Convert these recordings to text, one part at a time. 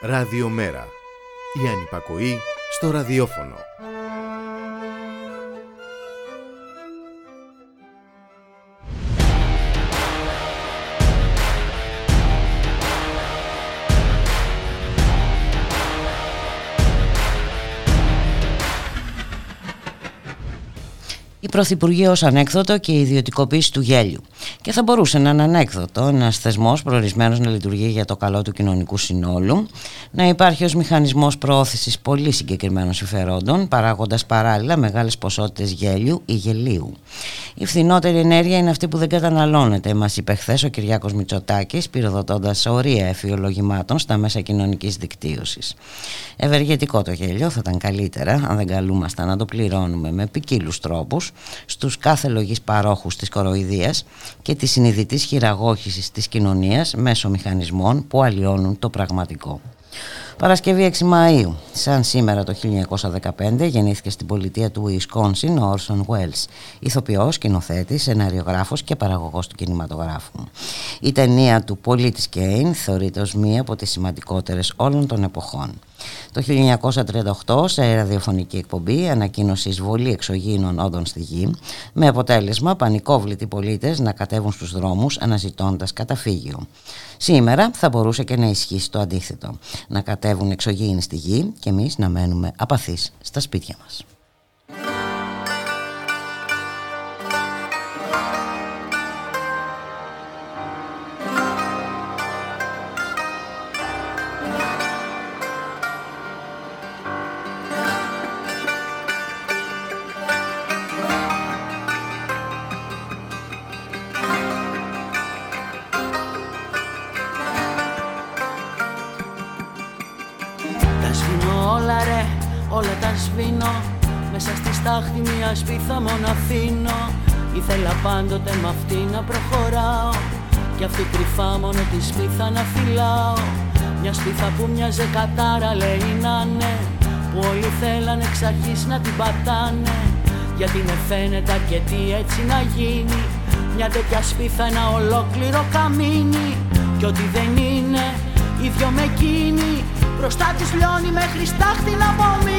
Ραδιομέρα. Η ανυπακοή στο ραδιόφωνο. η Πρωθυπουργία ως ανέκδοτο και η ιδιωτικοποίηση του γέλιου. Και θα μπορούσε να είναι ανέκδοτο ένας θεσμός προορισμένος να λειτουργεί για το καλό του κοινωνικού συνόλου, να υπάρχει ως μηχανισμός προώθησης πολύ συγκεκριμένων συμφερόντων, παράγοντας παράλληλα μεγάλες ποσότητες γέλιου ή γελίου. Η φθηνότερη ενέργεια είναι αυτή που δεν καταναλώνεται, μας είπε χθες ο Κυριάκος Μητσοτάκης, πυροδοτώντας ορία εφιολογημάτων στα μέσα κοινωνικής δικτύωσης. Ευεργετικό το γέλιο, θα ήταν καλύτερα αν δεν καλούμασταν να το πληρώνουμε με ποικίλους τρόπους στους κάθε λογής παρόχους της κοροϊδίας και της συνειδητής χειραγώγησης της κοινωνίας μέσω μηχανισμών που αλλοιώνουν το πραγματικό. Παρασκευή 6 Μαΐου. Σαν σήμερα το 1915 γεννήθηκε στην πολιτεία του Ουισκόνσιν ο Όρσον Βουέλς, ηθοποιός, σκηνοθέτης, σεναριογράφος και παραγωγός του κινηματογράφου. Η ταινία του Πολίτης Κέιν θεωρείται ως μία από τις σημαντικότερες όλων των εποχών. Το 1938 σε ραδιοφωνική εκπομπή ανακοίνωσε εισβολή εξωγήινων όντων στη γη με αποτέλεσμα πανικόβλητοι πολίτες να κατέβουν στους δρόμους αναζητώντας καταφύγιο. Σήμερα θα μπορούσε και να ισχύσει το αντίθετο, να κατέβουν εξωγήινοι στη γη και εμείς να μένουμε απαθείς στα σπίτια μας. Που μοιάζε κατάρα λέει να ναι. Που όλοι θέλανε εξ αρχής να την πατάνε. Γιατί με φαίνεται αρκετή έτσι να γίνει. Μια τέτοια σπίθα ένα ολόκληρο καμίνι. Κι ό,τι δεν είναι ίδιο με εκείνη. Μπροστά της λιώνει μέχρι στάχτη να απομείνει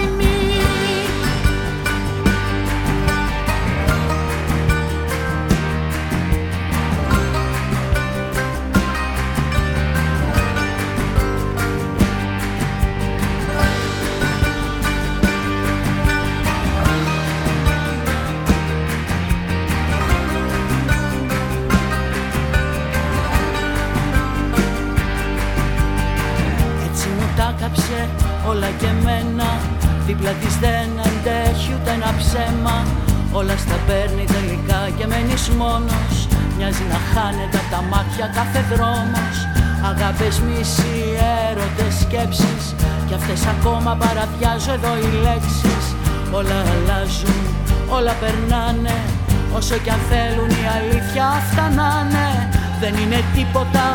Μοιάζει να χάνεται από τα μάτια κάθε δρόμος. Αγάπες, μισή, έρωτες, σκέψεις. Κι αυτές ακόμα παραδιάζω εδώ οι λέξεις. Όλα αλλάζουν, όλα περνάνε. Όσο κι αν θέλουν η αλήθεια αυτά να Δεν είναι τίποτα,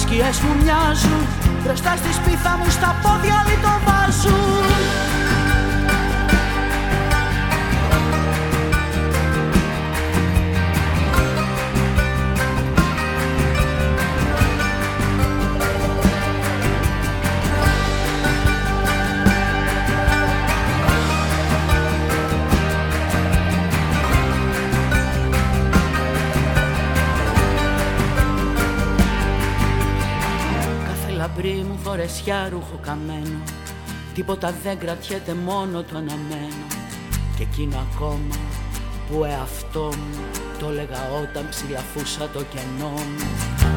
σκιές μου μοιάζουν. Μπροστά στη σπίθα μου στα πόδια το βάζουν φορεσιά ρούχο καμένο. Τίποτα δεν κρατιέται μόνο το αναμένο. Και εκείνο ακόμα που εαυτό μου Το έλεγα όταν ψηλαφούσα το κενό μου.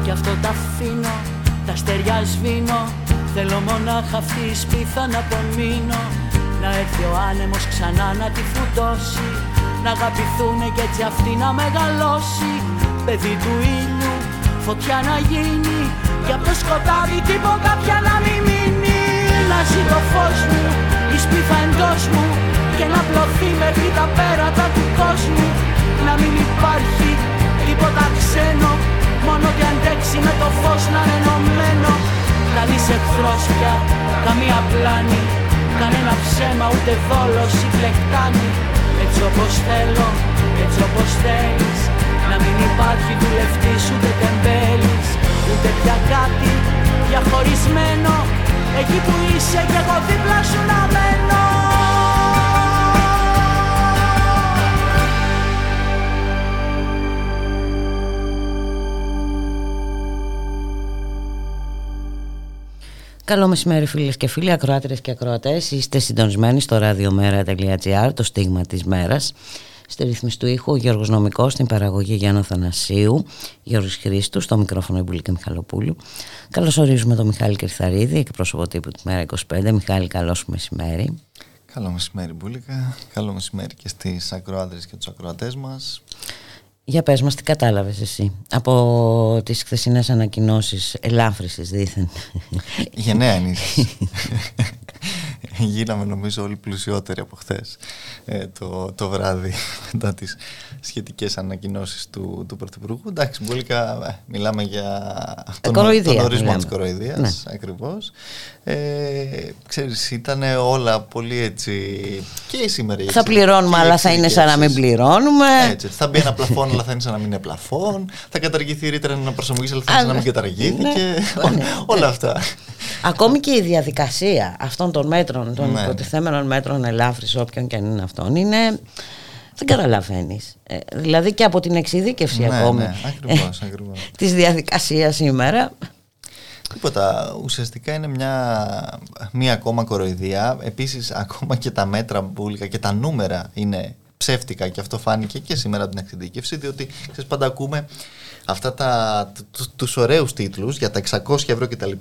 Και αυτό τα αφήνω, τα στεριά σβήνω. Θέλω μονάχα αυτή η σπίθα να απομείνω. Να έρθει ο άνεμος ξανά να τη φουτώσει Να αγαπηθούνε κι έτσι αυτή να μεγαλώσει. Παιδί του ήλιου, φωτιά να γίνει και από το σκοτάδι τίποτα πια να μην μείνει. Να ζει το φως μου, η σπίθα εντός μου Και να πλωθεί μέχρι τα πέρατα του κόσμου. Να μην υπάρχει τίποτα ξένο Μόνο ότι αντέξει με το φως να είναι ενωμένο. Κανείς εχθρός πια, καμία πλάνη Κανένα ψέμα ούτε δόλος ή πλεκτάνη Έτσι όπως θέλω, έτσι όπως θέλεις Να μην υπάρχει δουλευτής ούτε τεμπέλης Ούτε πια κάτι διαχωρισμένο Εκεί που είσαι κι εγώ δίπλα σου να μένω Καλό μεσημέρι φίλες και φίλοι, ακροάτρες και ακροατές. Είστε συντονισμένοι στο radiomera.gr, το στίγμα της μέρας. Στη ρύθμιση του ήχου ο Γιώργος Νομικός, στην παραγωγή Γιάννα Θανασίου, Γιώργος Χρήστου, στο μικρόφωνο Ιμπουλίκα Μιχαλοπούλου. Καλώς ορίζουμε τον Μιχάλη Κερθαρίδη, εκπρόσωπο τύπου τη Μέρα 25. Μιχάλη, καλό σου μεσημέρι. Καλό μεσημέρι Μπούλικα, καλό μεσημέρι και στις ακροάτρες και τους ακροατές μας. Για πες μας τι κατάλαβες εσύ από τις χθεσινές ανακοινώσεις ελάφρυσης δήθεν; Γενναία Γίναμε νομίζω όλοι πλουσιότεροι από χθες ε, το, το βράδυ μετά τις σχετικές ανακοινώσεις του, του Πρωθυπουργού. Εντάξει, μπουλικά ε, μιλάμε για τον, τον ορισμό της κοροϊδίας ναι. ακριβώς. Ε, ξέρεις, ήταν όλα πολύ έτσι και σήμερα. Θα πληρώνουμε αλλά θα είναι σαν να μην πληρώνουμε. Έτσι, θα μπει ένα πλαφόν αλλά θα είναι σαν να μην είναι πλαφόν. Θα καταργηθεί η ρήτρα να προσαρμογήσει αλλά θα είναι σαν να μην καταργήθηκε. Ναι, ναι, όλα αυτά. Ακόμη και η διαδικασία αυτών των μέτρων, των ναι. υποτιθέμενων μέτρων ελάφρυση, όποιον και αν είναι αυτόν, είναι. Δεν καταλαβαίνεις. Ε, δηλαδή και από την εξειδίκευση ναι, ακόμη ναι, ακριβώς, ακριβώς. της διαδικασίας σήμερα Τίποτα. Ουσιαστικά είναι μια, μια ακόμα κοροϊδία. Επίσης ακόμα και τα μέτρα μπουλικα και τα νούμερα είναι ψεύτικα και αυτό φάνηκε και σήμερα από την εξειδίκευση διότι ξέρεις, πάντα ακούμε αυτά τα, τους ωραίους τίτλους για τα 600 ευρώ κτλ.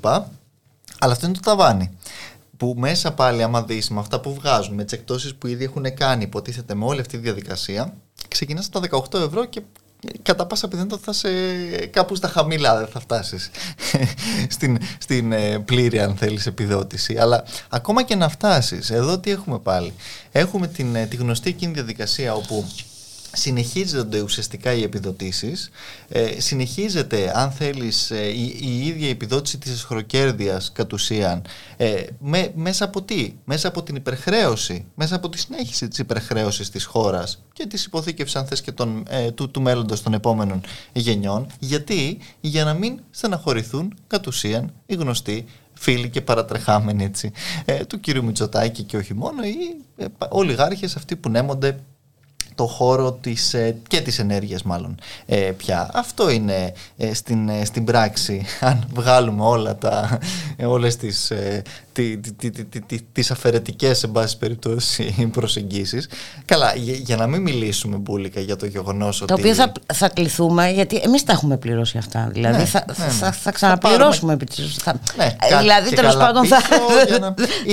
Αλλά αυτό είναι το ταβάνι. Που μέσα πάλι, άμα δεις με αυτά που βγάζουν, με τις εκτόσει που ήδη έχουν κάνει, υποτίθεται με όλη αυτή τη διαδικασία, ξεκινάς στα 18 ευρώ και κατά πάσα πιθανότητα θα σε κάπου στα χαμηλά δεν θα φτάσεις. Στην, στην ε, πλήρη αν θέλεις επιδότηση. Αλλά ακόμα και να φτάσεις εδώ τι έχουμε πάλι. Έχουμε την, ε, τη γνωστή εκείνη διαδικασία όπου συνεχίζονται ουσιαστικά οι επιδοτήσεις, ε, συνεχίζεται αν θέλεις ε, η, η, ίδια επιδότηση της εσχροκέρδειας κατ' ουσίαν ε, με, μέσα από τι, μέσα από την υπερχρέωση, μέσα από τη συνέχιση της υπερχρέωσης της χώρας και της υποθήκευσης αν θες και τον, ε, του, του μέλλοντος των επόμενων γενιών. Γιατί; Για να μην στεναχωρηθούν κατ' ουσίαν οι γνωστοί φίλοι και παρατρεχάμενοι έτσι, ε, του κύριου Μητσοτάκη και όχι μόνο οι ε, ολιγάρχες αυτοί που νέμονται το χώρο της, ε, και της ενέργειας μάλλον ε, πια. Αυτό είναι ε, στην, στην πράξη αν βγάλουμε όλα τα, όλες τις, τι, τι, τι, τις αφαιρετικές σε πάση περιπτώσει προσεγγίσεις. Καλά, για, να μην μιλήσουμε μπουλικα για το γεγονός ότι... Το οποίο θα, θα κληθούμε γιατί εμείς τα έχουμε πληρώσει αυτά. Δηλαδή ναι, θα, ναι, ναι. θα, θα, ξαναπληρώσουμε. Θα ναι, δηλαδή τέλος πάντων θα,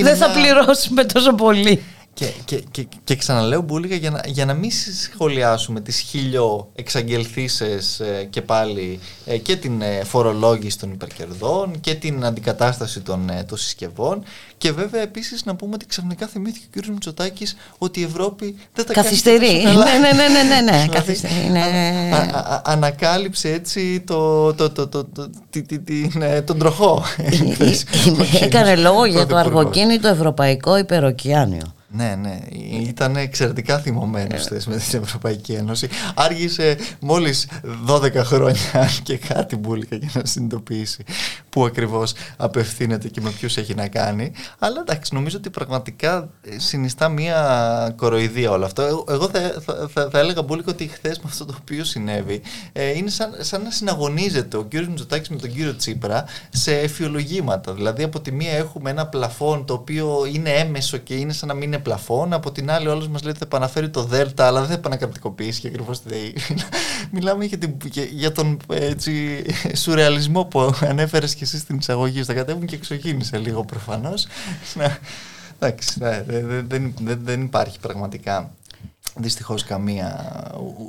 δεν θα πληρώσουμε τόσο πολύ. Και, και, και, και ξαναλέω Μπούλικα για να, για να μην σχολιάσουμε τις χίλιο εξαγγελθήσεις ε, και πάλι ε, και την ε, φορολόγηση των υπερκερδών και την αντικατάσταση των, των συσκευών και βέβαια επίσης να πούμε ότι ξαφνικά θυμήθηκε ο κ. Μητσοτάκης ότι η Ευρώπη δεν τα Καθυστερεί. Ναι, ναι, ναι, ναι, ναι, ναι. Καθυστερεί. Ναι. ανακάλυψε έτσι το, το, το, το, τον τροχό. Έκανε λόγο για το αργοκίνητο ευρωπαϊκό υπεροκειάνιο. Ναι, ναι. Ήταν εξαιρετικά θυμωμένος ε. με την Ευρωπαϊκή Ένωση. Άργησε μόλις 12 χρόνια και κάτι μπουλικα για να συνειδητοποιήσει πού ακριβώς απευθύνεται και με ποιους έχει να κάνει. Αλλά εντάξει, νομίζω ότι πραγματικά ε, συνιστά μία κοροϊδία όλο αυτό. Εγώ θα, θα, θα, έλεγα μπουλικα ότι χθες με αυτό το οποίο συνέβη ε, είναι σαν, σαν να συναγωνίζεται ο κύριος Μητσοτάκης με τον κύριο Τσίπρα σε εφιολογήματα. Δηλαδή, από τη μία έχουμε ένα πλαφόν το οποίο είναι έμεσο και είναι σαν να μην είναι πλαφόν. Από την άλλη, όλο μας λέει ότι θα επαναφέρει το Δέλτα, αλλά δεν θα επανακρατικοποιήσει και ακριβώς τη ΔΕΗ. Μιλάμε για, την, για τον έτσι, σουρεαλισμό που ανέφερες και εσύ στην εισαγωγή. Θα κατέβουν και εξωγήνισε λίγο προφανώς. Εντάξει, δεν, δεν, δεν υπάρχει πραγματικά δυστυχώς καμία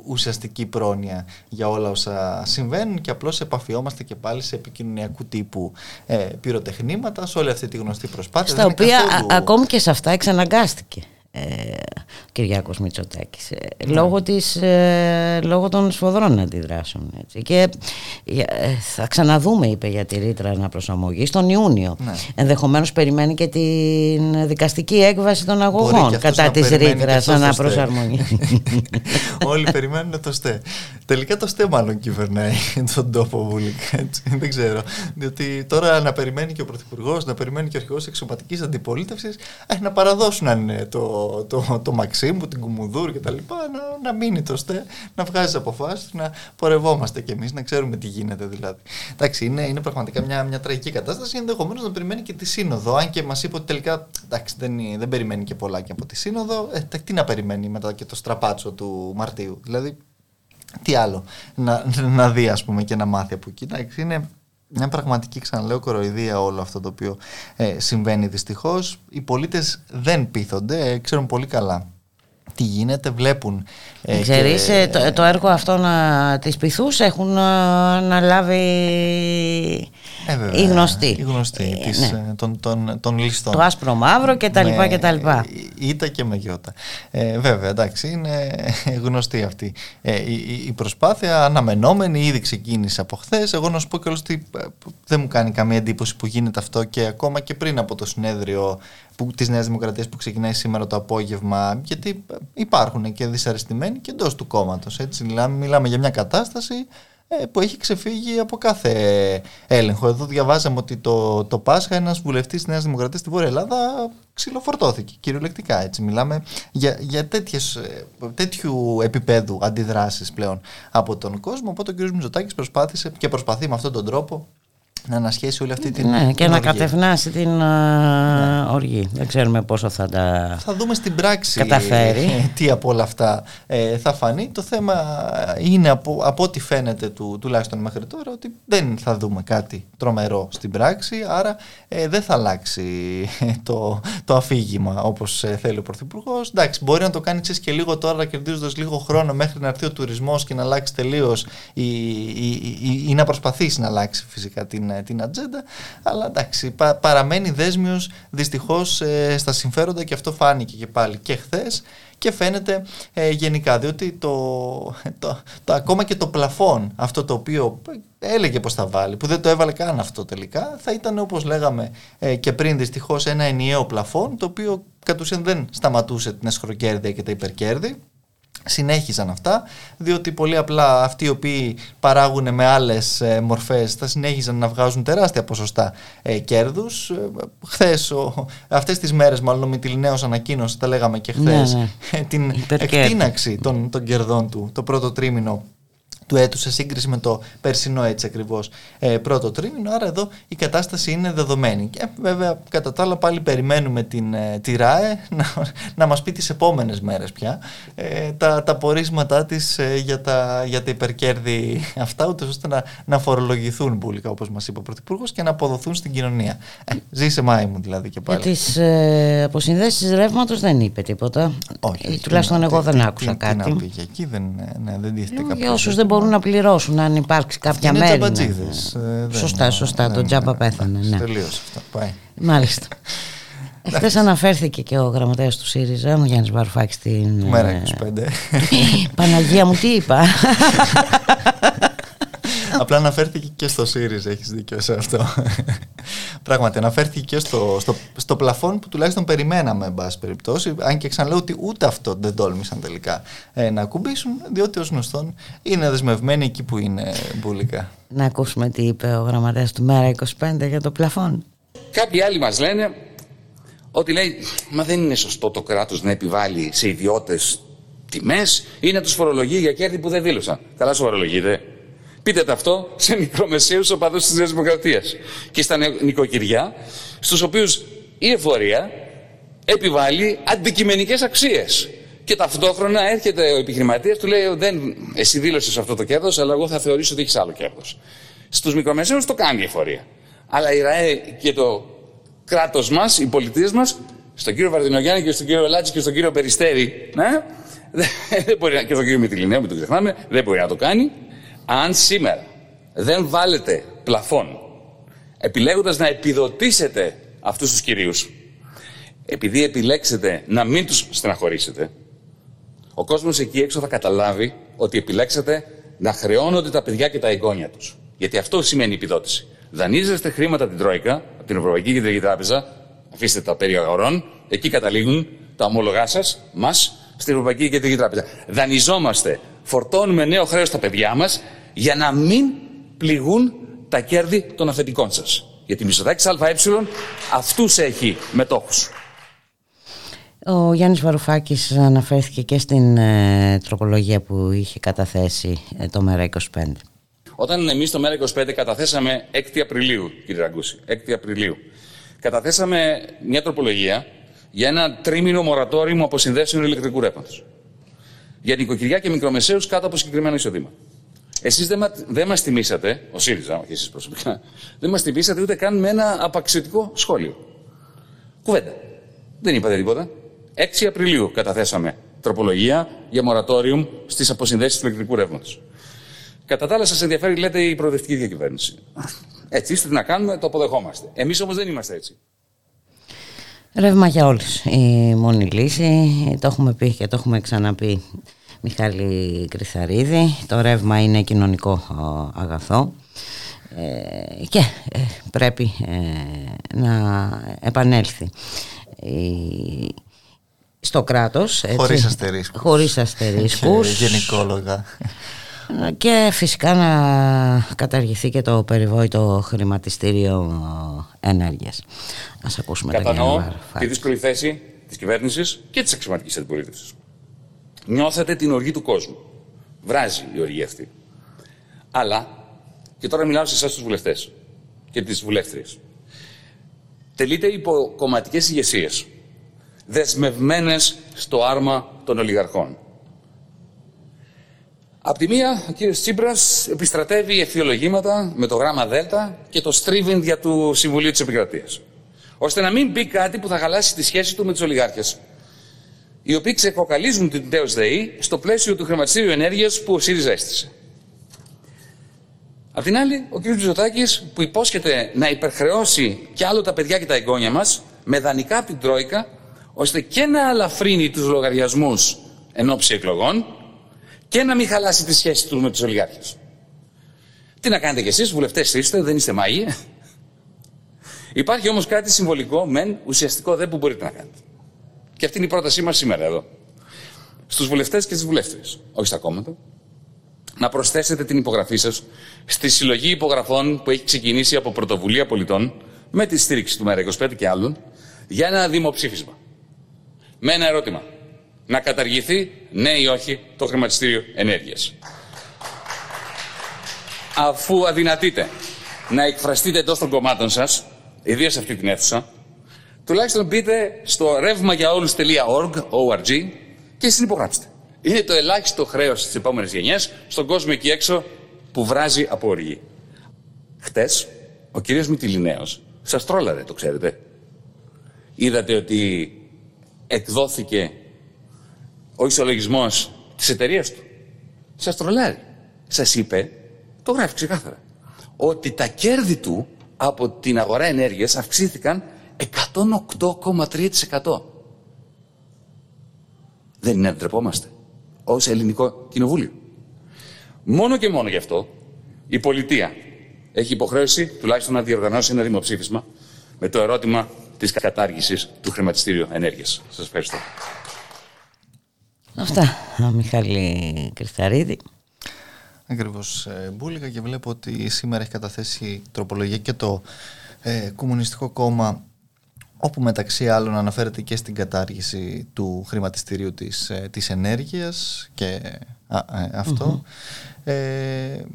ουσιαστική πρόνοια για όλα όσα συμβαίνουν και απλώς επαφιόμαστε και πάλι σε επικοινωνιακού τύπου ε, πυροτεχνήματα, σε όλη αυτή τη γνωστή προσπάθεια. Στα οποία ακόμη και σε αυτά εξαναγκάστηκε. Ε, Κυριάκος Μητσοτάκης ε, ναι. λόγω, της, ε, λόγω των σφοδρών αντιδράσεων έτσι. και ε, θα ξαναδούμε είπε για τη ρήτρα αναπροσαρμογή τον Ιούνιο ναι. ενδεχομένως περιμένει και την δικαστική έκβαση των αγωγών κατά της ρήτρας αναπροσαρμογής όλοι περιμένουν το ΣΤΕ τελικά το ΣΤΕ μάλλον κυβερνάει τον τόπο βουλικά έτσι. δεν ξέρω διότι τώρα να περιμένει και ο Πρωθυπουργός, να περιμένει και ο αρχηγός εξωματικής αντιπολίτευσης να παραδώσουν αν είναι το, το, το Μαξίμου, την Κουμουδούρ και τα λοιπά, να, να μείνει το ΣΤΕ, να βγάζει αποφάσεις, να πορευόμαστε κι εμείς, να ξέρουμε τι γίνεται δηλαδή. Εντάξει, είναι, είναι πραγματικά μια, μια τραγική κατάσταση. Ενδεχομένως να περιμένει και τη Σύνοδο. Αν και μας είπε ότι τελικά εντάξει, δεν, δεν περιμένει και πολλά και από τη Σύνοδο, ε, τι να περιμένει μετά και το στραπάτσο του Μαρτίου. Δηλαδή, τι άλλο να, να δει, ας πούμε, και να μάθει από εκεί. Εντάξει, είναι μια πραγματική, ξαναλέω, κοροϊδία όλο αυτό το οποίο ε, συμβαίνει δυστυχώς. Οι πολίτες δεν πείθονται, ε, ξέρουν πολύ καλά τι γίνεται, βλέπουν. Ε, Ξέρεις, ε, το, το, έργο αυτό να, της πυθούς έχουν αναλάβει ε, οι γνωστοί. Οι γνωστοί της, ναι. των, των, των ληστών. Το άσπρο μαύρο και τα λοιπά και τα λοιπά. Ήτα και με γιώτα. Ε, βέβαια, εντάξει, είναι γνωστή αυτή η, η, προσπάθεια, αναμενόμενη, ήδη ξεκίνησε από χθες. Εγώ να σου πω κιόλας ότι δεν μου κάνει καμία εντύπωση που γίνεται αυτό και ακόμα και πριν από το συνέδριο της Νέας Δημοκρατίας που ξεκινάει σήμερα το απόγευμα, γιατί υπάρχουν και δυσαρεστημένοι και εντός του κόμματος. Μιλάμε, μιλάμε για μια κατάσταση ε, που έχει ξεφύγει από κάθε έλεγχο. Εδώ διαβάζαμε ότι το, το Πάσχα ένας βουλευτής της Νέας Δημοκρατίας στη Βόρεια Ελλάδα ξυλοφορτώθηκε κυριολεκτικά. Έτσι. Μιλάμε για, για τέτοιες, ε, τέτοιου επίπεδου αντιδράσεις πλέον από τον κόσμο. Οπότε ο κ. Μητσοτάκης προσπάθησε και προσπαθεί με αυτόν τον τρόπο να ανασχέσει όλη αυτή την. Ναι, και να κατευνάσει την ναι. οργή. Δεν ξέρουμε πόσο θα τα. Θα δούμε στην πράξη καταφέρει. τι από όλα αυτά ε, θα φανεί. Το θέμα είναι από, από ό,τι φαίνεται του, τουλάχιστον μέχρι τώρα ότι δεν θα δούμε κάτι τρομερό στην πράξη. Άρα ε, δεν θα αλλάξει το, το αφήγημα όπως ε, θέλει ο Πρωθυπουργός. Εντάξει, μπορεί να το κάνει και λίγο τώρα, κερδίζοντας λίγο χρόνο μέχρι να έρθει ο τουρισμός και να αλλάξει τελείως ή, ή, ή, ή να προσπαθήσει να αλλάξει φυσικά την την ατζέντα, αλλά εντάξει, παραμένει δέσμιος δυστυχώς ε, στα συμφέροντα και αυτό φάνηκε και πάλι και χθες και φαίνεται ε, γενικά, διότι το, το, το, ακόμα και το πλαφόν, αυτό το οποίο έλεγε πως θα βάλει, που δεν το έβαλε καν αυτό τελικά, θα ήταν όπως λέγαμε ε, και πριν δυστυχώς ένα ενιαίο πλαφόν, το οποίο κατ' ουσίαν δεν σταματούσε την εσχροκέρδεια και τα υπερκέρδη, συνέχιζαν αυτά, διότι πολύ απλά αυτοί οι οποίοι παράγουν με άλλες ε, μορφές θα συνέχιζαν να βγάζουν τεράστια ποσοστά ε, κέρδους. Ε, χθες, αυτές τις μέρες, μάλλον ο Μητυλινέος ανακοίνωσε, τα λέγαμε και χθες, ναι, ναι. Ε, την εκτείναξη των, των κερδών του το πρώτο τρίμηνο του έτους σε σύγκριση με το περσινό έτσι ακριβώς ε, πρώτο τρίμηνο. Άρα εδώ η κατάσταση είναι δεδομένη. Και βέβαια κατά τα άλλα πάλι περιμένουμε την, ε, τη ΡΑΕ να, να μας πει τις επόμενες μέρες πια ε, τα, τα πορίσματά της ε, για, τα, για τα υπερκέρδη αυτά ούτε ώστε να, να φορολογηθούν μπουλικά όπως μας είπε ο Πρωθυπουργός και να αποδοθούν στην κοινωνία. Ε, ζήσε Μάη μου δηλαδή και πάλι. Για τις ε, αποσυνδέσεις ρεύματος δεν είπε τίποτα. Όχι. Ε, τουλάχιστον εγώ δεν άκουσα κάτι. Τι να πει και εκεί δεν, ναι, δεν τίθεται μπορούν να πληρώσουν αν υπάρξει κάποια μέρη. Είναι τζαμπατζίδες. Ε, σωστά, σωστά. Το τζάμπα πέθανε. Ναι. Τελείωσε αυτό. Πάει. Μάλιστα. Χθες αναφέρθηκε και ο γραμματέας του ΣΥΡΙΖΑ, ο Γιάννης Βαρουφάκης στην. Μέρα 25. Ε, Παναγία μου, τι είπα; Απλά αναφέρθηκε και στο ΣΥΡΙΖΑ, έχεις δίκιο σε αυτό. Πράγματι, αναφέρθηκε και στο, στο, στο πλαφόν που τουλάχιστον περιμέναμε, εν πάση περιπτώσει. Αν και ξαναλέω ότι ούτε αυτό δεν τόλμησαν τελικά ε, να ακουμπήσουν, διότι ως γνωστόν είναι δεσμευμένοι εκεί που είναι μπουλικά. Να ακούσουμε τι είπε ο γραμματέας του Μέρα 25 για το πλαφόν. Κάποιοι άλλοι μας λένε ότι λέει, μα δεν είναι σωστό το κράτος να επιβάλλει σε ιδιώτες τιμές ή να τους φορολογεί για κέρδη που δεν δήλωσαν. Καλά σου φορολογείτε. Πείτε το αυτό σε μικρομεσαίους οπαδούς της Νέας Δημοκρατίας και στα νοικοκυριά, στους οποίους η εφορία επιβάλλει αντικειμενικές αξίες. Και ταυτόχρονα έρχεται ο επιχειρηματίας, του λέει: δεν, Εσύ δήλωσες αυτό το κέρδος, αλλά εγώ θα θεωρήσω ότι έχεις άλλο κέρδος. Στους μικρομεσαίους το κάνει η εφορία. Αλλά η ΡΑΕ και το κράτος μας, οι πολιτείες μας, στον κύριο Βαρδινογιάννη και στον κύριο Λάτση και στον κύριο Περιστέρη, ναι, δεν μπορεί, και στον κύριο Μητυλινέου, μην το ξεχνάμε, δεν μπορεί να το κάνει. Αν σήμερα δεν βάλετε πλαφόν, επιλέγοντας να επιδοτήσετε αυτούς τους κυρίους, επειδή επιλέξετε να μην τους στεναχωρήσετε, ο κόσμος εκεί έξω θα καταλάβει ότι επιλέξατε να χρεώνονται τα παιδιά και τα εγγόνια τους. Γιατί αυτό σημαίνει επιδότηση. Δανείζεστε χρήματα την Τρόικα, από την Ευρωπαϊκή Κεντρική Τράπεζα, αφήστε τα περί αγορών, εκεί καταλήγουν τα ομόλογά σας, μας, στην Ευρωπαϊκή Κεντρική Τράπεζα. Δανειζόμαστε, φορτώνουμε νέο χρέος στα παιδιά μας για να μην πληγούν τα κέρδη των αφεντικών σας. Γιατί η Μισοδάκης ΑΕ αυτούς έχει μετόχους. Ο Γιάννης Βαρουφάκης αναφέρθηκε και στην ε, τροπολογία που είχε καταθέσει ε, το ΜΕΡΑ25. Όταν εμείς το ΜΕΡΑ25 καταθέσαμε 6 Απριλίου, κύριε Ραγκούση, 6 Απριλίου, καταθέσαμε μια τροπολογία για ένα τρίμηνο μορατόριο αποσυνδέσεων ηλεκτρικού ρεύματος. Για νοικοκυριά και μικρομεσαίους κάτω από συγκεκριμένο εισοδήμα. Εσείς δεν, δεν μας τιμήσατε, ο ΣΥΡΙΖΑ, όχι εσείς προσωπικά, δεν μας τιμήσατε ούτε καν με ένα απαξιωτικό σχόλιο. Κουβέντα. Δεν είπατε τίποτα. 6 Απριλίου καταθέσαμε τροπολογία για μορατόριουμ στις αποσυνδέσεις του ηλεκτρικού ρεύματος. Κατά τα άλλα, σας ενδιαφέρει, λέτε, η προοδευτική διακυβέρνηση. Έτσι είστε, τι να κάνουμε, το αποδεχόμαστε. Εμείς όμως δεν είμαστε έτσι. Ρεύμα για όλους. Η μόνη λύση, το έχουμε πει και το έχουμε ξαναπεί Μιχάλη Κρυθαρίδη. Το ρεύμα είναι κοινωνικό αγαθό. Ε, και ε, πρέπει ε, να επανέλθει. Στο κράτος έτσι, χωρίς αστερίσκους. Χωρίς αστερίσκους. Γενικόλογα. Και φυσικά να καταργηθεί και το περιβόητο χρηματιστήριο ενέργειας. Ας ακούσουμε Κατανοώ τη δύσκολη θέση της κυβέρνησης και της αξιωματικής αντιπολίτευσης Νιώθετε την οργή του κόσμου. Βράζει η οργή αυτή. Αλλά, και τώρα μιλάω σε εσάς τους βουλευτές και τις βουλεύτριες. Τελείτε υπό κομματικές ηγεσίες, δεσμευμένες στο άρμα των ολιγαρχών. Απ' τη μία, ο κύριος Τσίπρας επιστρατεύει ευθυολογήματα με το γράμμα Δέλτα και το στρίβιν για του Συμβουλίου της Επικρατείας. Ώστε να μην πει κάτι που θα χαλάσει τη σχέση του με τους ολιγάρχες οι οποίοι ξεκοκαλίζουν την ΤΕΟΣ ΔΕΗ στο πλαίσιο του χρηματιστήριου ενέργειας που ο ΣΥΡΙΖΑ έστησε. Απ' την άλλη, ο κ. Μπιζωτάκης που υπόσχεται να υπερχρεώσει κι άλλο τα παιδιά και τα εγγόνια μας με δανεικά από την Τρόικα, ώστε και να αλαφρύνει τους λογαριασμούς εν ώψη εκλογών και να μην χαλάσει τη σχέση του με τους ολιγάρχες. Τι να κάνετε κι εσείς, βουλευτές είστε, δεν είστε μάγοι. Υπάρχει όμως κάτι συμβολικό, μεν, ουσιαστικό δεν που μπορείτε να κάνετε. Και αυτή είναι η πρότασή μας σήμερα εδώ. Στους βουλευτές και τι βουλεύτριες, όχι στα κόμματα, να προσθέσετε την υπογραφή σας στη συλλογή υπογραφών που έχει ξεκινήσει από πρωτοβουλία πολιτών με τη στήριξη του ΜΕΡΑ25 και άλλων για ένα δημοψήφισμα. Με ένα ερώτημα. Να καταργηθεί, ναι ή όχι, το χρηματιστήριο ενέργειας. Αφού αδυνατείτε να εκφραστείτε εντός των κομμάτων σας, ιδίως σε αυτή την αίθουσα, τουλάχιστον μπείτε στο ρεύμα για όλου.org και συνυπογράψτε. Είναι το ελάχιστο χρέος της επόμενης γενιάς στον κόσμο εκεί έξω που βράζει από οργή. Χτες, ο κύριος Μητυλινέος σας τρόλαρε, το ξέρετε. Είδατε ότι εκδόθηκε ο ισολογισμός της εταιρείας του. Σας τρολάρει. Σας είπε, το γράφει ξεκάθαρα, ότι τα κέρδη του από την αγορά ενέργειας αυξήθηκαν 108,3%. Δεν είναι να ντρεπόμαστε ως ελληνικό κοινοβούλιο. Μόνο και μόνο γι' αυτό η πολιτεία έχει υποχρέωση τουλάχιστον να διοργανώσει ένα δημοψήφισμα με το ερώτημα της κατάργησης του χρηματιστήριου ενέργειας. Σας ευχαριστώ. Αυτά, Μιχάλη Κρυσταρίδη. Ακριβώς, ε, Μπούλικα και βλέπω ότι σήμερα έχει καταθέσει τροπολογία και το ε, Κομμουνιστικό Κόμμα όπου μεταξύ άλλων αναφέρεται και στην κατάργηση του χρηματιστηρίου της, ε, της ενέργειας και ε, αυτό. Ε,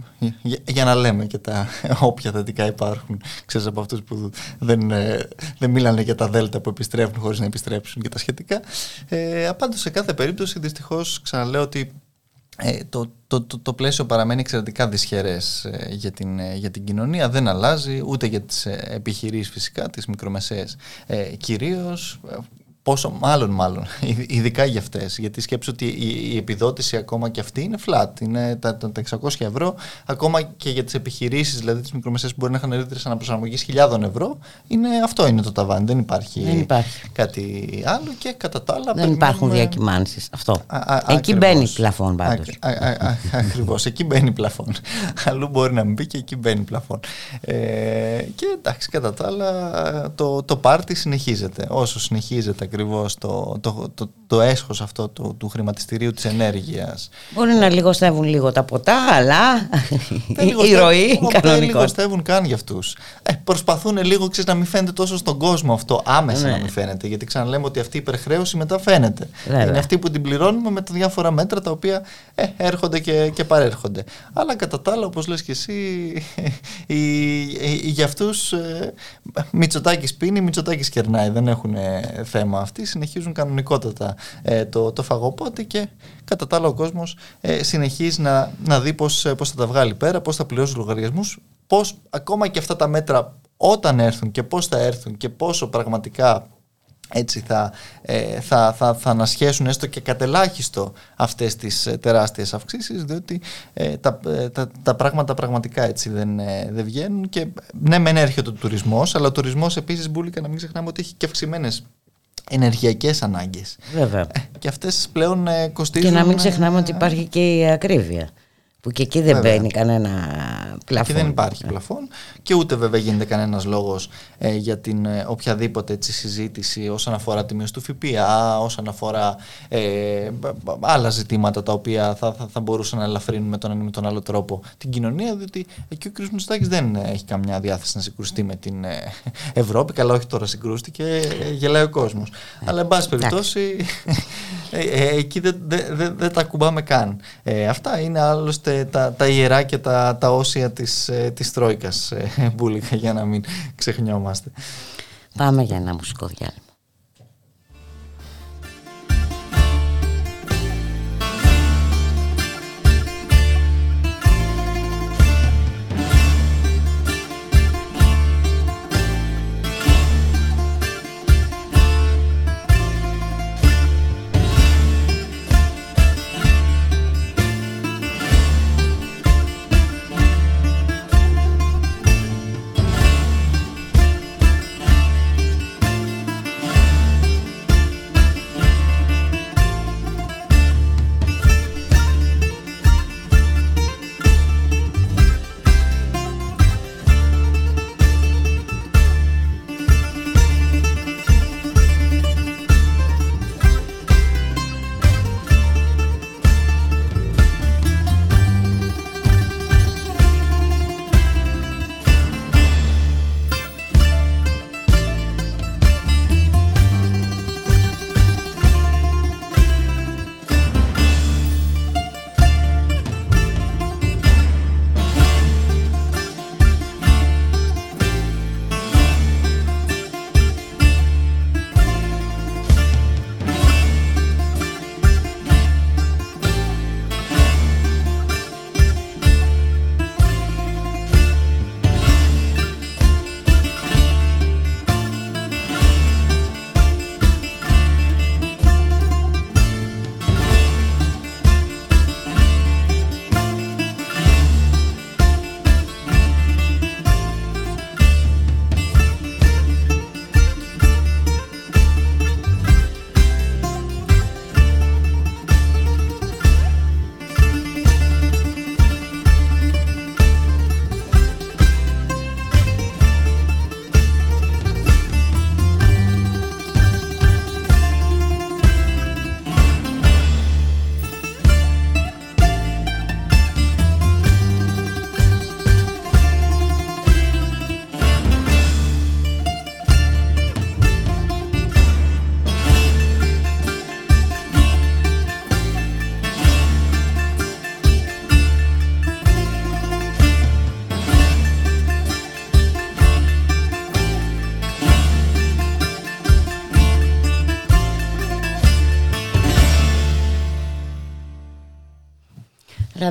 για, να λέμε και τα όποια θετικά υπάρχουν ξέρεις από αυτούς που δεν, ε, δεν μίλανε για τα δέλτα που επιστρέφουν χωρίς να επιστρέψουν και τα σχετικά. Ε, απάντως σε κάθε περίπτωση. Δυστυχώς ξαναλέω ότι ε, το, το, το, το, πλαίσιο παραμένει εξαιρετικά δυσχερές ε, για, την, ε, για την κοινωνία, δεν αλλάζει ούτε για τις επιχειρήσεις φυσικά, τις μικρομεσαίες ε, κυρίως. Πόσο μάλλον, μάλλον, ειδικά για αυτές. Γιατί σκέψω ότι η, επιδότηση ακόμα και αυτή είναι flat. Είναι τα, τα, 600 ευρώ, ακόμα και για τις επιχειρήσεις, δηλαδή τις μικρομεσαίες που μπορεί να είχαν ρήτρες αναπροσαρμογής χιλιάδων ευρώ, είναι, αυτό είναι το ταβάνι. Δεν υπάρχει, δεν υπάρχει. κάτι άλλο και κατά τα άλλα. Δεν υπάρχουν διακυμάνσεις. Αυτό. Α, α, εκεί μπαίνει πλαφόν πάντως. Ακριβώς. εκεί μπαίνει πλαφόν. Αλλού μπορεί να μην μπει και εκεί μπαίνει πλαφόν. Ε, και εντάξει, κατά τα άλλα, το, το πάρτι συνεχίζεται. Όσο συνεχίζεται ακριβώς το, το, το, το έσχος αυτό του, του χρηματιστηρίου της ενέργειας. Μπορεί να λιγοστεύουν λίγο τα ποτά, αλλά η ροή κανονικώς. Δεν λιγοστεύουν καν για αυτούς. Ε, προσπαθούν λίγο ξέρεις, να μην φαίνεται τόσο στον κόσμο αυτό, άμεσα ναι. να μην φαίνεται, γιατί ξαναλέμε ότι αυτή η υπερχρέωση μετά φαίνεται. Βέβαια. Είναι αυτή που την πληρώνουμε με τα διάφορα μέτρα τα οποία ε, έρχονται και, και παρέρχονται. Αλλά κατά τα άλλα, όπως λες και εσύ, για αυτούς ε, Μητσοτάκης πίνει, Μητσοτάκης κερνάει, δεν έχουν θέμα αυτοί συνεχίζουν κανονικότατα ε, το, το φαγοπότη και κατά τα άλλα ο κόσμος ε, συνεχίζει να, να δει πώς, ε, πώς θα τα βγάλει πέρα, πώς θα πληρώσει λογαριασμούς, πώς ακόμα και αυτά τα μέτρα όταν έρθουν και πώς θα έρθουν και πόσο πραγματικά έτσι θα, ε, θα, θα, θα ανασχέσουν έστω και κατελάχιστο αυτές τις ε, τεράστιες αυξήσεις διότι ε, τα, τα, τα πράγματα πραγματικά έτσι δεν, δεν βγαίνουν και ναι μεν έρχεται ο τουρισμός αλλά ο τουρισμός επίσης μπουλικα να μην ξεχνάμε ότι έχει και αυξημένες ενεργειακές ανάγκες. Βέβαια. Ε, και αυτές πλέον ε, κοστίζουν... Και να μην ξεχνάμε ότι υπάρχει και η ακρίβεια που και εκεί δεν μπαίνει κανένα πλαφόν. Εκεί δεν υπάρχει πλαφόν και ούτε βέβαια γίνεται κανένας λόγος ε, για την ε, οποιαδήποτε έτσι, συζήτηση όσον αφορά τη μείωση του ΦΠΑ, όσον αφορά ε, άλλα ζητήματα τα οποία θα, θα, θα μπορούσαν να ελαφρύνουν με τον ένα ή με τον άλλο τρόπο την κοινωνία, διότι εκεί ο κ. Μητσοτάκης δεν έχει καμιά διάθεση να συγκρουστεί με την ε, Ευρώπη, καλά όχι τώρα συγκρούστηκε, ε, γελάει ο κόσμος. Αλλά εν πάση περιπτώσει εκεί δεν, δεν, δεν, τα ακουμπάμε καν. αυτά είναι άλλωστε τα, τα ιερά και τα, τα όσια της, ε, της Τρόικας ε, Μπούλικα για να μην ξεχνιόμαστε. Πάμε για ένα μουσικό διάλειμμα.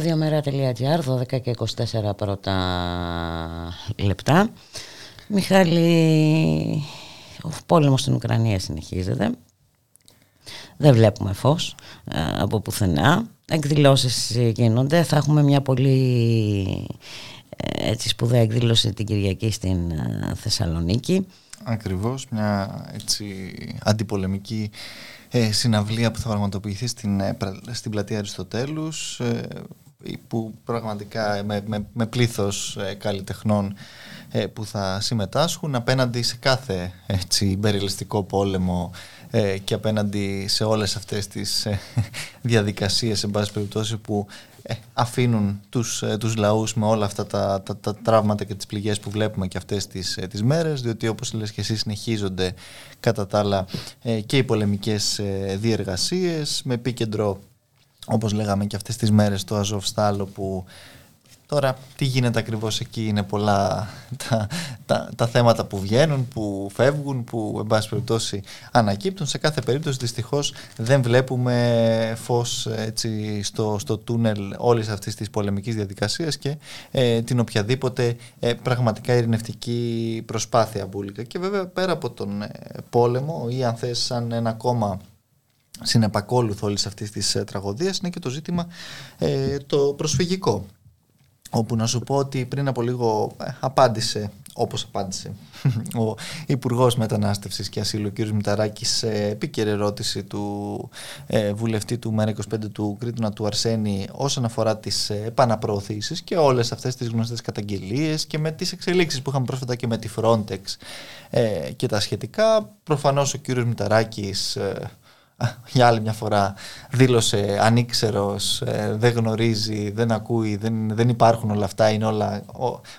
radiomera.gr 12 και 24 πρώτα λεπτά Μιχάλη ο πόλεμος στην Ουκρανία συνεχίζεται δεν βλέπουμε φως από πουθενά. Εκδηλώσεις γίνονται, θα έχουμε μια πολύ έτσι σπουδαία εκδήλωση την Κυριακή στην Θεσσαλονίκη. Ακριβώς, μια έτσι αντιπολεμική ε, συναυλία που θα πραγματοποιηθεί στην, ε, στην πλατεία Αριστοτέλους ε, που πραγματικά με, με, με πλήθος ε, καλλιτεχνών ε, που θα συμμετάσχουν απέναντι σε κάθε έτσι, πόλεμο και απέναντι σε όλες αυτές τις διαδικασίες σε πάση περιπτώσει που ε, αφήνουν τους, ε, τους λαούς με όλα αυτά τα, τα, τα, τραύματα και τις πληγές που βλέπουμε και αυτές τις, ε, τις μέρες διότι όπως λες και εσύ συνεχίζονται κατά τα άλλα και οι πολεμικές διεργασίες με επίκεντρο όπως λέγαμε και αυτές τις μέρες το Αζοφστάλο που Τώρα, τι γίνεται ακριβώς εκεί είναι πολλά τα, τα, τα θέματα που βγαίνουν, που φεύγουν, που εν πάση περιπτώσει ανακύπτουν. Σε κάθε περίπτωση δυστυχώς δεν βλέπουμε φως έτσι, στο, στο τούνελ όλης αυτής της πολεμικής διαδικασίας και ε, την οποιαδήποτε ε, πραγματικά ειρηνευτική προσπάθεια μπουλικα. Και βέβαια πέρα από τον ε, πόλεμο ή αν θες σαν ένα κόμμα συνεπακόλουθο όλης αυτής της ε, τραγωδίας είναι και το ζήτημα το προσφυγικό όπου να σου πω ότι πριν από λίγο ε, απάντησε όπως απάντησε ο Υπουργός Μετανάστευσης και Ασύλου κ. Μηταράκης σε επίκαιρη ερώτηση του ε, βουλευτή του ΜΕΡΑ25 του Κρήτουνα του Αρσένη όσον αφορά τις ε, επαναπροωθήσεις και όλες αυτές τις γνωστές καταγγελίες και με τις εξελίξεις που είχαμε πρόσφατα και με τη Frontex ε, και τα σχετικά. Προφανώς ο κ. Μηταράκης για άλλη μια φορά δήλωσε ανήξερος, ε, δεν γνωρίζει, δεν ακούει, δεν, δεν υπάρχουν όλα αυτά, είναι όλα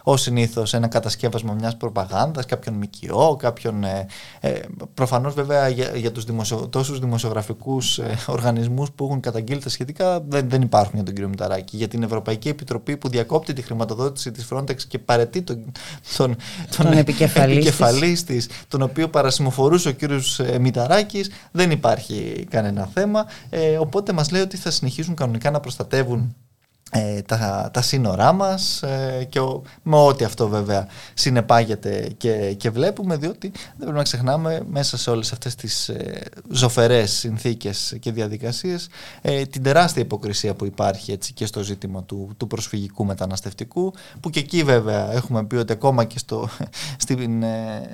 ω, συνήθως ένα κατασκεύασμα μιας προπαγάνδας, κάποιον ΜΚΟ, κάποιον... Ε, ε, προφανώς βέβαια για, για τους δημοσιο, τόσους δημοσιογραφικούς ε, οργανισμούς που έχουν καταγγείλει τα σχετικά δεν, δεν υπάρχουν για τον κύριο Μηταράκη. Για την Ευρωπαϊκή Επιτροπή που διακόπτει τη χρηματοδότηση της Frontex και παρετεί τον, τον, τον, τον επικεφαλής της, τον οποίο παρασημοφορούσε ο κύριος ε, Μηταράκης, δεν υπάρχει κανένα θέμα. Ε, οπότε μας λέει ότι θα συνεχίσουν κανονικά να προστατεύουν ε, τα, τα σύνορά μας ε, και με ό,τι αυτό βέβαια συνεπάγεται και, και βλέπουμε διότι δεν πρέπει να ξεχνάμε μέσα σε όλες αυτές τις ε, ζωφερές συνθήκες και διαδικασίες ε, την τεράστια υποκρισία που υπάρχει έτσι, και στο ζήτημα του, του προσφυγικού μεταναστευτικού που και εκεί βέβαια έχουμε πει ότι ακόμα και στο, στην,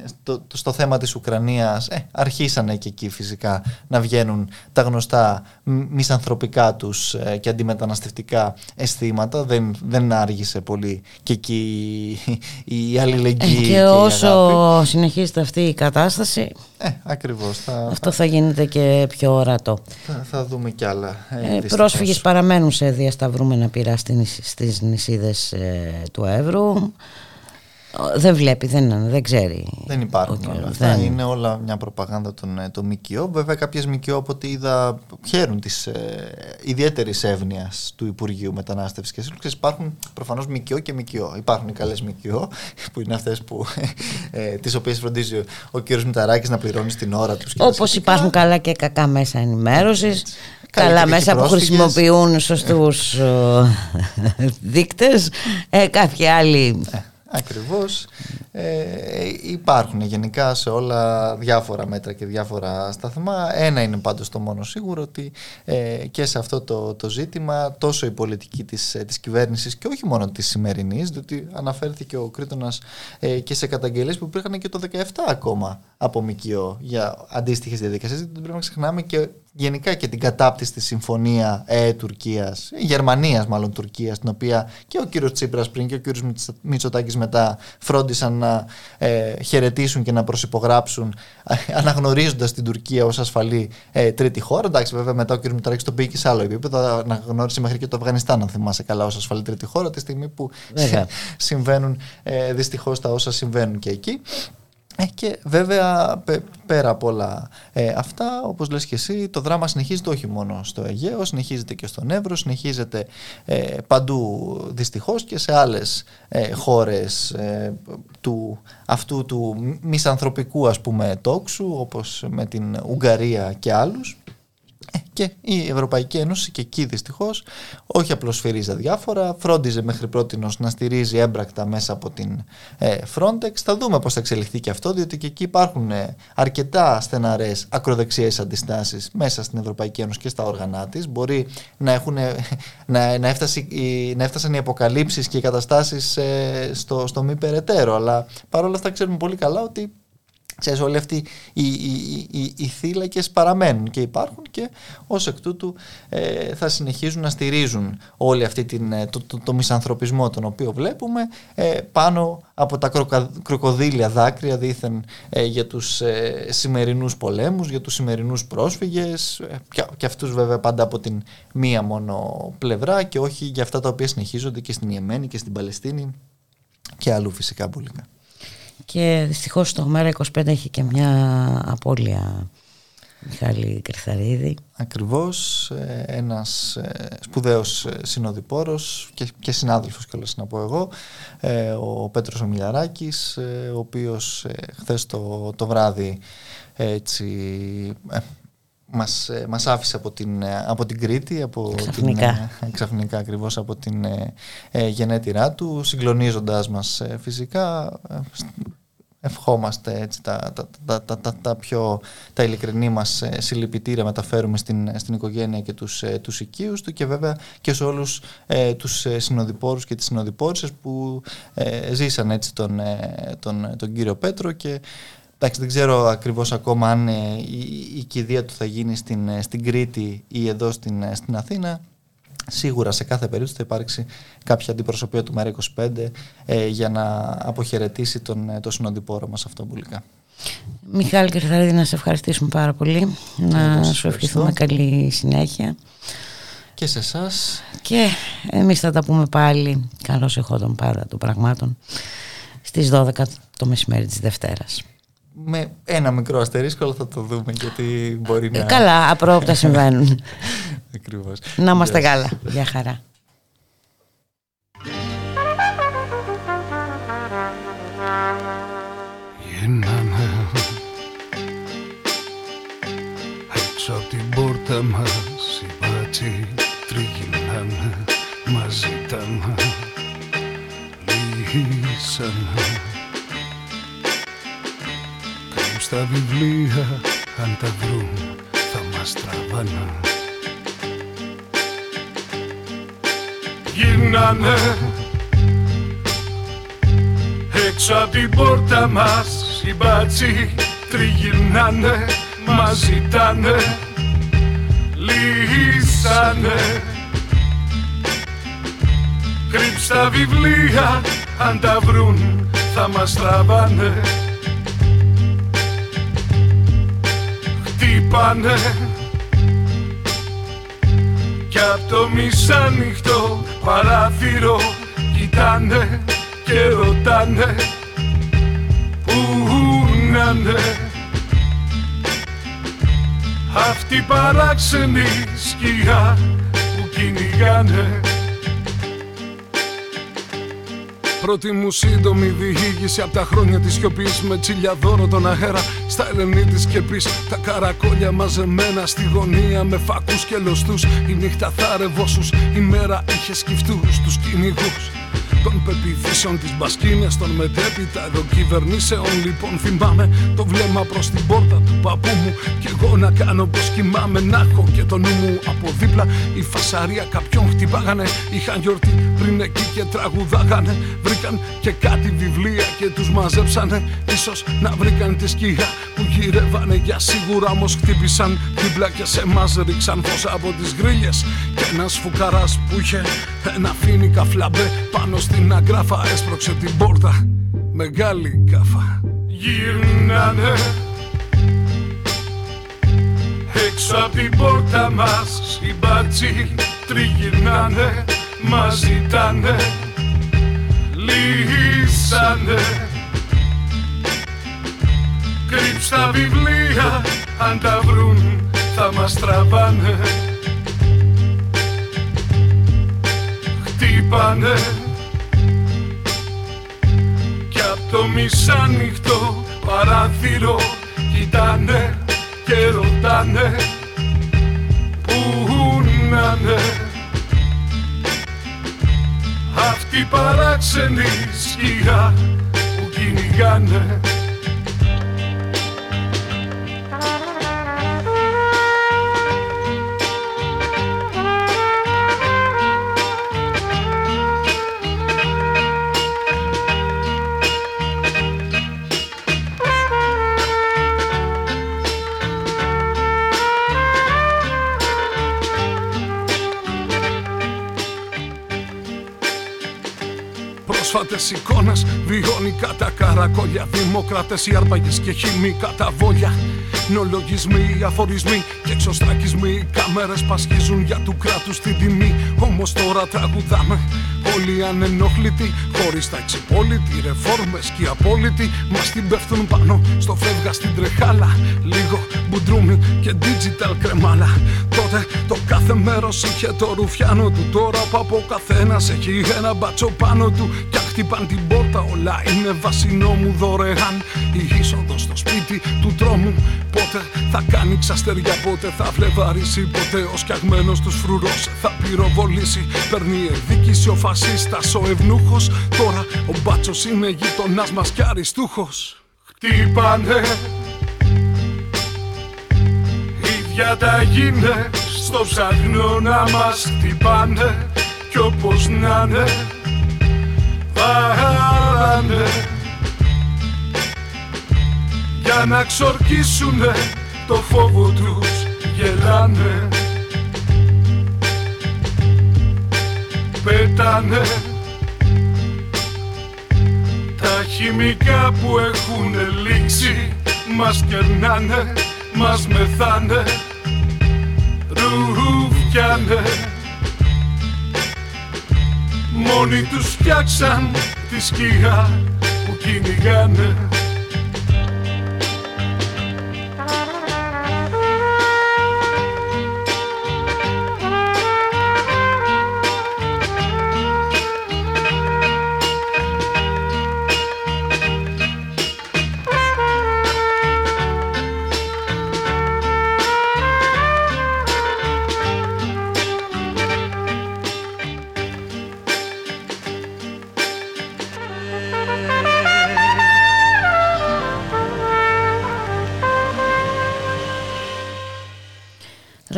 στο, στο, θέμα της Ουκρανίας αρχίσανε και εκεί φυσικά να βγαίνουν τα γνωστά μισανθρωπικά τους και αντιμεταναστευτικά αισθήματα, δεν, δεν άργησε πολύ και εκεί η αλληλεγγύη. Ε, και, και όσο συνεχίζεται αυτή η κατάσταση, ε, ακριβώς, θα, αυτό θα γίνεται και πιο ορατό. Θα, θα δούμε κι άλλα. Ε, ε πρόσφυγες παραμένουν σε διασταυρούμενα πειρά στις νησίδες ε, του Εύρου. Δεν βλέπει, δεν, δεν ξέρει. Δεν υπάρχουν όλα αυτά. Δεν... Είναι όλα μια προπαγάνδα των, ε, των ΜΚΟ. Βέβαια, κάποιες ΜΚΟ από ό,τι είδα χαίρουν της ε, ιδιαίτερης εύνοια του Υπουργείου Μετανάστευσης και Σύλλογη. Υπάρχουν προφανώς ΜΚΟ και ΜΚΟ. Υπάρχουν οι καλές ΜΚΟ, που είναι αυτές ε, τις οποίες φροντίζει ο κ. Μηταράκης να πληρώνει στην ώρα τους. Όπως υπάρχουν καλά και κακά μέσα ενημέρωσης. Καλά μέσα που χρησιμοποιούν σωστούς δείκτες, ε, κάποιοι άλλοι ε, Ακριβώς. Ε, υπάρχουν γενικά σε όλα διάφορα μέτρα και διάφορα σταθμά. Ένα είναι πάντως το μόνο σίγουρο ότι ε, και σε αυτό το, το ζήτημα τόσο η πολιτική της, ε, της κυβέρνησης και όχι μόνο της σημερινής, διότι αναφέρθηκε ο Κρήτονας ε, και σε καταγγελίες που υπήρχαν και το 17 ακόμα από ΜΚΟ για αντίστοιχες διαδικασίες. Δεν πρέπει να ξεχνάμε και γενικά και την κατάπτυστη της συμφωνία ε, Τουρκίας, Γερμανίας μάλλον Τουρκίας, την οποία και ο κύριος Τσίπρας πριν και ο κύριος Μητσοτάκης μετά φρόντισαν να ε, χαιρετήσουν και να προσυπογράψουν ε, αναγνωρίζοντας την Τουρκία ως ασφαλή ε, τρίτη χώρα. Εντάξει βέβαια μετά ο κύριος Μητσοτάκης το πήγε και σε άλλο επίπεδο, αναγνώρισε μέχρι και το Αφγανιστάν αν θυμάσαι καλά ως ασφαλή τρίτη χώρα τη στιγμή που συμβαίνουν ε, δυστυχώς τα όσα συμβαίνουν και εκεί. Ε, και βέβαια πέρα από όλα ε, αυτά, όπως λες και εσύ, το δράμα συνεχίζεται όχι μόνο στο Αιγαίο, συνεχίζεται και στον Εύρο, συνεχίζεται ε, παντού δυστυχώς και σε άλλες ε, χώρες του, αυτού του μισανθρωπικού ας πούμε τόξου, όπως με την Ουγγαρία και άλλους. Και η Ευρωπαϊκή Ένωση και εκεί δυστυχώς όχι απλώς σφυρίζει διάφορα, φρόντιζε μέχρι πρώτη να στηρίζει έμπρακτα μέσα από την ε, Frontex. Θα δούμε πώς θα εξελιχθεί και αυτό, διότι και εκεί υπάρχουν ε, αρκετά στεναρές ακροδεξιές αντιστάσεις μέσα στην Ευρωπαϊκή Ένωση και στα όργανα της. Μπορεί να, έχουν, να, να, έφτασε, να έφτασαν οι αποκαλύψεις και οι καταστάσεις ε, στο, στο μη περαιτέρω. Αλλά παρόλα αυτά ξέρουμε πολύ καλά ότι Ξέρεις, όλοι αυτοί οι, οι, οι, οι θύλακες παραμένουν και υπάρχουν και ως εκ τούτου ε, θα συνεχίζουν να στηρίζουν όλη αυτή την, ε, το, το, το, μισανθρωπισμό τον οποίο βλέπουμε ε, πάνω από τα κροκοδίλια δάκρυα δήθεν ε, για τους ε, σημερινούς πολέμους, για τους σημερινούς πρόσφυγες και, και αυτούς βέβαια πάντα από την μία μόνο πλευρά και όχι για αυτά τα οποία συνεχίζονται και στην Ιεμένη και στην Παλαιστίνη και αλλού φυσικά πουλικά και δυστυχώς το Μέρα 25 έχει και μια απώλεια Μιχάλη Κρυθαρίδη. Ακριβώς, ε, ένας ε, σπουδαίος ε, συνοδοιπόρος και, και συνάδελφος κιόλας να πω εγώ, ο Πέτρος Ομιλιαράκης, ο οποίος χθες το, το βράδυ έτσι μας, μας άφησε από την, από την Κρήτη από ξαφνικά, την, ξαφνικά ακριβώς από την ε, γενέτειρά του συγκλονίζοντας μας φυσικά ευχόμαστε έτσι, τα, τα, τα, τα, τα, πιο τα ειλικρινή μας ε, συλληπιτήρια μεταφέρουμε στην, στην οικογένεια και τους, ε, τους οικείους του και βέβαια και σε όλους ε, τους ε, συνοδοιπόρους και τις συνοδοιπόρισσες που ε, ζήσαν έτσι τον, ε, τον, τον κύριο Πέτρο και Εντάξει, δεν ξέρω ακριβώς ακόμα αν η, η κηδεία του θα γίνει στην, στην Κρήτη ή εδώ στην, στην Αθήνα. Σίγουρα σε κάθε περίπτωση θα υπάρξει κάποια αντιπροσωπεία του ΜΕΡΑ25 ε, για να αποχαιρετήσει τον, ε, το συνοντιπόρο μας αυτό μπουλικά. Μιχάλη Κρυθαρίδη, να σε ευχαριστήσουμε πάρα πολύ. να σου ευχηθούμε καλή συνέχεια. Και σε εσάς. Και εμείς θα τα πούμε πάλι, καλώς εχόντων πάντα των πραγμάτων, στις 12 το μεσημέρι της Δευτέρας με ένα μικρό αστερίσκο, αλλά θα το δούμε γιατί μπορεί να. καλά, απρόοπτα συμβαίνουν. Ακριβώς. Να είμαστε καλά. Γεια χαρά. Γίναμε έξω από την πόρτα μας οι μπάτσοι τριγυρνάνε μας ζητάνε λύσανε στα βιβλία αν τα βρουν θα μας τραβάνε. Γίνανε έξω από την πόρτα μας οι μπάτσοι τριγυρνάνε μας ζητάνε λύσανε. Κρύψ τα βιβλία αν τα βρουν θα μας τραβάνε χτύπανε Κι απ' το μισάνυχτο παράθυρο κοιτάνε και ρωτάνε Πού να'ναι Αυτή παράξενη σκιά που κυνηγάνε Πρώτη μου σύντομη διήγηση από τα χρόνια της σιωπής με τσιλιαδόρο τον αέρα στα ελενή της σκεπής. Τα καρακόλια μαζεμένα στη γωνία με φακούς και λοστού. Η νύχτα θάρευόσου, η μέρα είχε σκυφτούς τους κυνηγούς. Των πεπιθήσεων της μπασκίνες των μετέπειτα εδώ κυβερνήσεων λοιπόν. Θυμάμαι το βλέμμα προς την πόρτα του παππού μου και εγώ να κάνω πως κοιμάμαι. Να έχω και το νου μου από δίπλα. Η φασαρία κάποιον χτυπάγανε είχαν γιορτή πριν εκεί και τραγουδάγανε βρήκαν και κάτι βιβλία και τους μαζέψανε. Ίσως να βρήκαν τη σκιά που γυρεύανε. Για σίγουρα όμως χτύπησαν δίπλα και σε μας ρίξαν φως από τις γκρίλιες. Και ένας φουκαράς που είχε ένα φίνικα φλαμπέ πάνω στην αγκράφα έσπρωξε την πόρτα. Μεγάλη κάφα Γυρνάνε Έξω από την πόρτα μας. Οι μπάτσοι τριγυρνάνε Μας ζητάνε Λύσανε. Κρύψ τα βιβλία αν τα βρουν θα μας τραβάνε. Χτύπανε. Κι απ' το μισάνυχτο παράθυρο κοιτάνε και ρωτάνε Πού παράξενη σκιά που κυνηγάνε πρόσφατες εικόνες Βιώνικα τα καρακόλια Δημοκράτες, οι άρπαγες και χημικά τα βόλια. Νολογισμοί, αφορισμοί και εξωστρακισμοί Κάμερες πασχίζουν για του κράτους την τιμή. Όμως τώρα τραγουδάμε όλοι ανενόχλητοι Χωρίς τα εξυπόλοιτοι, ρεφόρμες και οι απόλυτοι Μας την πέφτουν πάνω στο φεύγα στην τρεχάλα. Λίγο μπουντρούμι και digital κρεμάλα. Τότε το κάθε μέρος είχε το ρουφιάνο του. Τώρα που από καθένας έχει ένα μπάτσο πάνω του. Κι χτυπάν την πόρτα όλα είναι βασινό μου δωρεάν. Η είσοδος στο σπίτι του τρόμου Πότε θα κάνει ξαστεριά πότε θα βλεβαρίσει Πότε ο σκιαγμένος τους φρουρός θα πυροβολήσει. Παίρνει εκδίκηση ο φασίστας ο ευνούχος Τώρα ο μπάτσος είναι γειτονάς μας κι αριστούχος. Χτύπανε. Ίδια τα γίνε. Στο ψαχνό να μας χτυπάνε. Κι όπως να είναι βάλανε για να ξορκίσουνε το φόβο τους γελάνε πέτανε τα χημικά που έχουν λήξει μας κερνάνε, μας μεθάνε. Ρουφιάνε Μόνοι τους φτιάξαν τη σκιά που κυνηγάνε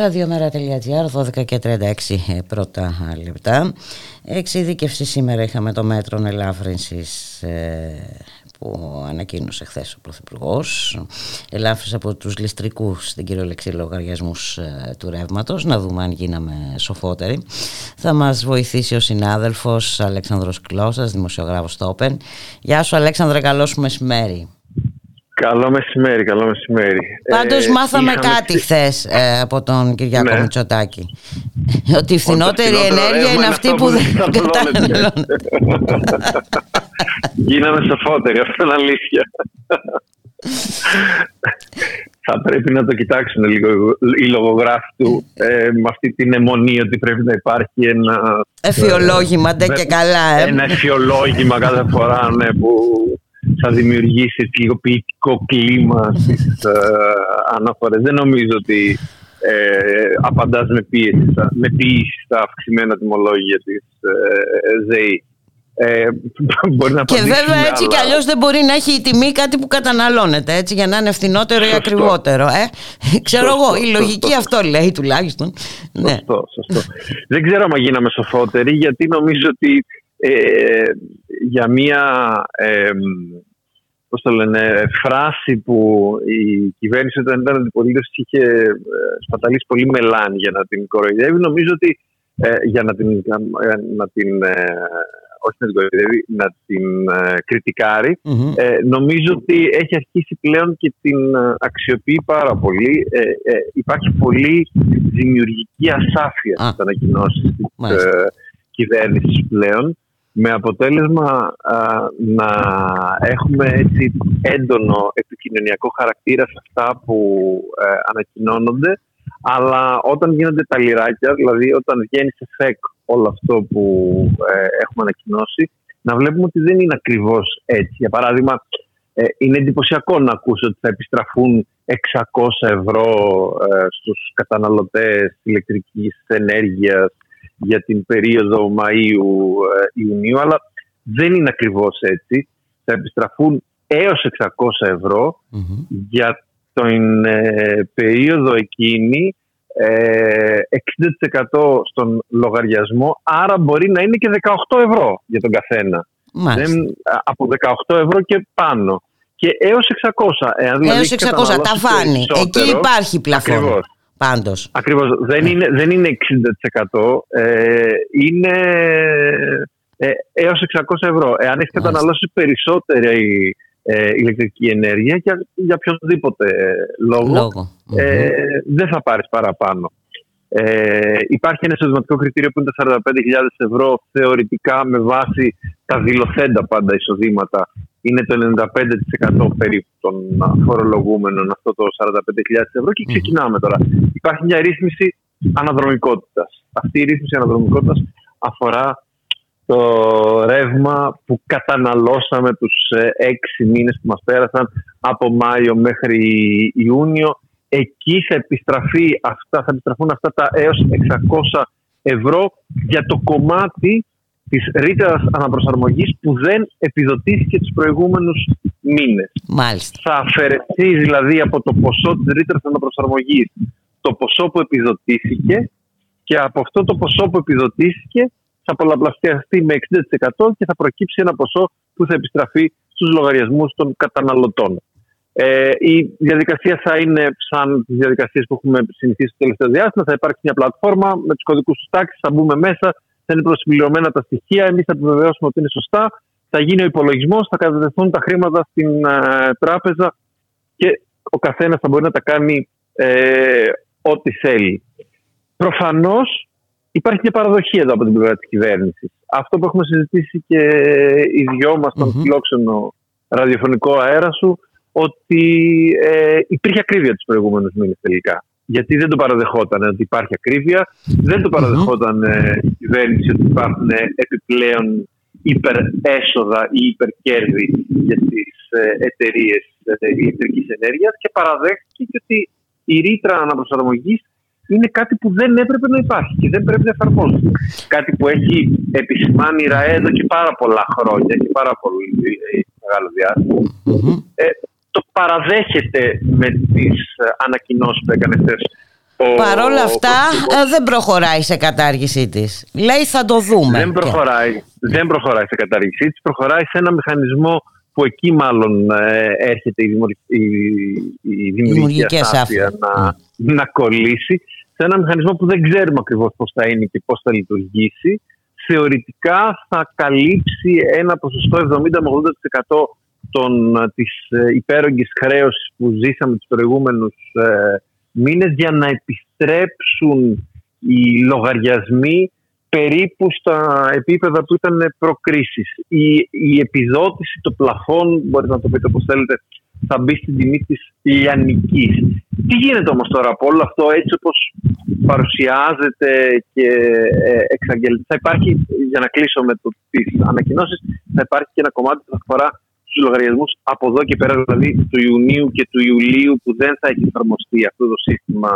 Ραδιομέρα.gr 12 και 36 ε, πρώτα λεπτά. Εξειδίκευση σήμερα είχαμε το μέτρο ελάφρυνσης ε, που ανακοίνωσε χθες ο Πρωθυπουργός. Ελάφρυνση από τους ληστρικούς στην κυριολεξία λογαριασμούς ε, του ρεύματος. Να δούμε αν γίναμε σοφότεροι. Θα μας βοηθήσει ο συνάδελφος Αλέξανδρος Κλώσας, δημοσιογράφος στο Open. Γεια σου Αλέξανδρε, καλό σου μεσημέρι. Καλό μεσημέρι, καλό μεσημέρι. Πάντως ε, μάθαμε κάτι χθες ε, από τον Κυριακό ναι. Μητσοτάκη. Ότι η φθηνότερη ενέργεια είναι αυτή που δεν καταναλώνεται. Γίναμε σοφότεροι, αυτό είναι αλήθεια. Θα πρέπει να το κοιτάξουν λίγο οι λογογράφοι του ε, με αυτή την αιμονή ότι πρέπει να υπάρχει ένα... Εφιολόγημα, ντε και καλά. Ε. Ένα εφιολόγημα κάθε φορά ναι, που θα δημιουργήσει λίγο ποιητικό κλίμα στις ε, αναφορές. Δεν νομίζω ότι ε, απαντάς με πίεση, με πίεση στα αυξημένα τιμολόγια της ε, ΔΕΗ. Ε, μπορεί να και βέβαια έτσι κι αλλιώς δεν μπορεί να έχει η τιμή κάτι που καταναλώνεται έτσι, για να είναι φθηνότερο ή ακριβότερο. Ε; Ξέρω εγώ, η λογική αυτό λέει τουλάχιστον. Ναι. Σωστό, σωστό. δεν ξέρω αν γίναμε σοφότεροι γιατί νομίζω ότι ε, για μία ε, πώς το λένε, φράση που η κυβέρνηση όταν ήταν αντιπολίτευση είχε ε, σπαταλήσει πολύ μελάνη για να την κοροϊδεύει. Νομίζω ότι ε, για να την, να την ε, όχι να την κοροϊδεύει, να την κριτικαρει νομίζω ότι έχει αρχίσει πλέον και την αξιοποιεί πάρα πολύ. υπάρχει πολύ δημιουργική ασάφεια στις ανακοινώσεις της κυβέρνησης πλέον με αποτέλεσμα να έχουμε έτσι έντονο επικοινωνιακό χαρακτήρα σε αυτά που ε, ανακοινώνονται αλλά όταν γίνονται τα λιράκια, δηλαδή όταν βγαίνει σε φεκ όλο αυτό που ε, έχουμε ανακοινώσει να βλέπουμε ότι δεν είναι ακριβώς έτσι. Για παράδειγμα, ε, είναι εντυπωσιακό να ακούσω ότι θα επιστραφούν 600 ευρώ ε, στους καταναλωτές ηλεκτρικής ενέργειας για την περίοδο Μαΐου-Ιουνίου, αλλά Δεν είναι ακριβώς έτσι. Θα επιστραφούν έως 600 ευρώ για την ε, περίοδο εκείνη 60% ε, στον λογαριασμό, άρα μπορεί να είναι και 18 ευρώ για τον καθένα. Δεν, από 18 ευρώ και πάνω. Και έως 600. Εάν δηλαδή έως 600, τα φάνει. Εκεί υπάρχει πλαφόν. Ακριβώς. Πάντως. Ακριβώς. Δεν, είναι, δεν είναι 60%. Ε, είναι ε, έως 600 ευρώ. Εάν έχει καταναλώσει περισσότερη ε, ηλεκτρική ενέργεια και για οποιοδήποτε λόγο, Ε, δεν θα πάρεις παραπάνω. Ε, υπάρχει ένα εισοδηματικό κριτήριο που είναι τα 45.000 ευρώ θεωρητικά με βάση τα δηλωθέντα πάντα εισοδήματα. Είναι το 95% περίπου των φορολογούμενων αυτό το 45.000 ευρώ και ξεκινάμε τώρα. Υπάρχει μια ρύθμιση αναδρομικότητας. Αυτή η ρύθμιση αναδρομικότητας αφορά το ρεύμα που καταναλώσαμε τους ε, έξι μήνες που μας πέρασαν από Μάιο μέχρι Ιούνιο. Εκεί θα, επιστραφεί αυτά, θα επιστραφούν αυτά τα έως 600 ευρώ για το κομμάτι της ρήτρας αναπροσαρμογής που δεν επιδοτήθηκε τους προηγούμενους μήνες. Μάλιστα. Θα αφαιρεθεί δηλαδή από το ποσό της ρήτρας αναπροσαρμογής το ποσό που επιδοτήθηκε και από αυτό το ποσό που επιδοτήθηκε θα πολλαπλασιαστεί με 60% και θα προκύψει ένα ποσό που θα επιστραφεί στους λογαριασμούς των καταναλωτών. Ε, η διαδικασία θα είναι σαν τις διαδικασίες που έχουμε συνηθίσει το τελευταίο διάστημα. Θα υπάρξει μια πλατφόρμα με τους κωδικούς του τάξης, θα μπούμε μέσα, θα είναι προσυμπληρωμένα τα στοιχεία. Εμείς θα επιβεβαιώσουμε ότι είναι σωστά. Θα γίνει ο υπολογισμός, θα κατατεθούν τα χρήματα στην ε, τράπεζα και ο καθένας θα μπορεί να τα κάνει ε, ό,τι θέλει. Προφανώς Υπάρχει μια παραδοχή εδώ από την πλευρά της κυβέρνησης. Αυτό που έχουμε συζητήσει και οι δυο μας στον mm φιλόξενο ραδιοφωνικό αέρα σου, ότι ε, υπήρχε ακρίβεια τους προηγούμενους μήνες τελικά. Γιατί δεν το παραδεχόταν ότι υπάρχει ακρίβεια, δεν το παραδεχόταν ε, η κυβέρνηση ότι υπάρχουν επιπλέον υπερέσοδα ή υπερκέρδη για τις ε, εταιρείες ε, ηλεκτρικής ενέργειας και παραδέχτηκε ότι η ρήτρα αναπροσαρμογής είναι κάτι που δεν έπρεπε να υπάρχει και δεν πρέπει να εφαρμόζεται. Κάτι που έχει επισημάνει η ΡΑΕ εδώ και πάρα πολλά χρόνια και πάρα πολύ ε, μεγάλο Ε, το παραδέχεται με τις ε, ανακοινώσεις που έκανε χθες Παρ' όλα αυτά ε, δεν προχωράει σε κατάργησή της. Λέει θα το δούμε. Δεν προχωράει, δεν προχωράει σε κατάργησή της. Προχωράει σε ένα μηχανισμό που εκεί μάλλον έρχεται η, η, δημιουργική ασάφεια να, να κολλήσει σε ένα μηχανισμό που δεν ξέρουμε ακριβώς πώς θα είναι και πώς θα λειτουργήσει. Θεωρητικά θα καλύψει ένα ποσοστό 70 με 80% των, της ε, υπέρογγης χρέωσης που ζήσαμε τους προηγούμενους ε, μήνες για να επιστρέψουν οι λογαριασμοί περίπου στα επίπεδα που ήταν προκρίσεις. Η, η επιδότηση, το πλαφόν, μπορείτε να το πείτε όπως θέλετε, θα μπει στην τιμή της λιανικής. Τι γίνεται όμως τώρα από όλο αυτό έτσι όπως παρουσιάζεται και ε, εξαγγελθεί. Θα υπάρχει, για να κλείσω με τις ανακοινώσεις, θα υπάρχει και ένα κομμάτι που θα αφορά στου λογαριασμούς από εδώ και πέρα, δηλαδή του Ιουνίου και του Ιουλίου, που δεν θα έχει εφαρμοστεί αυτό το σύστημα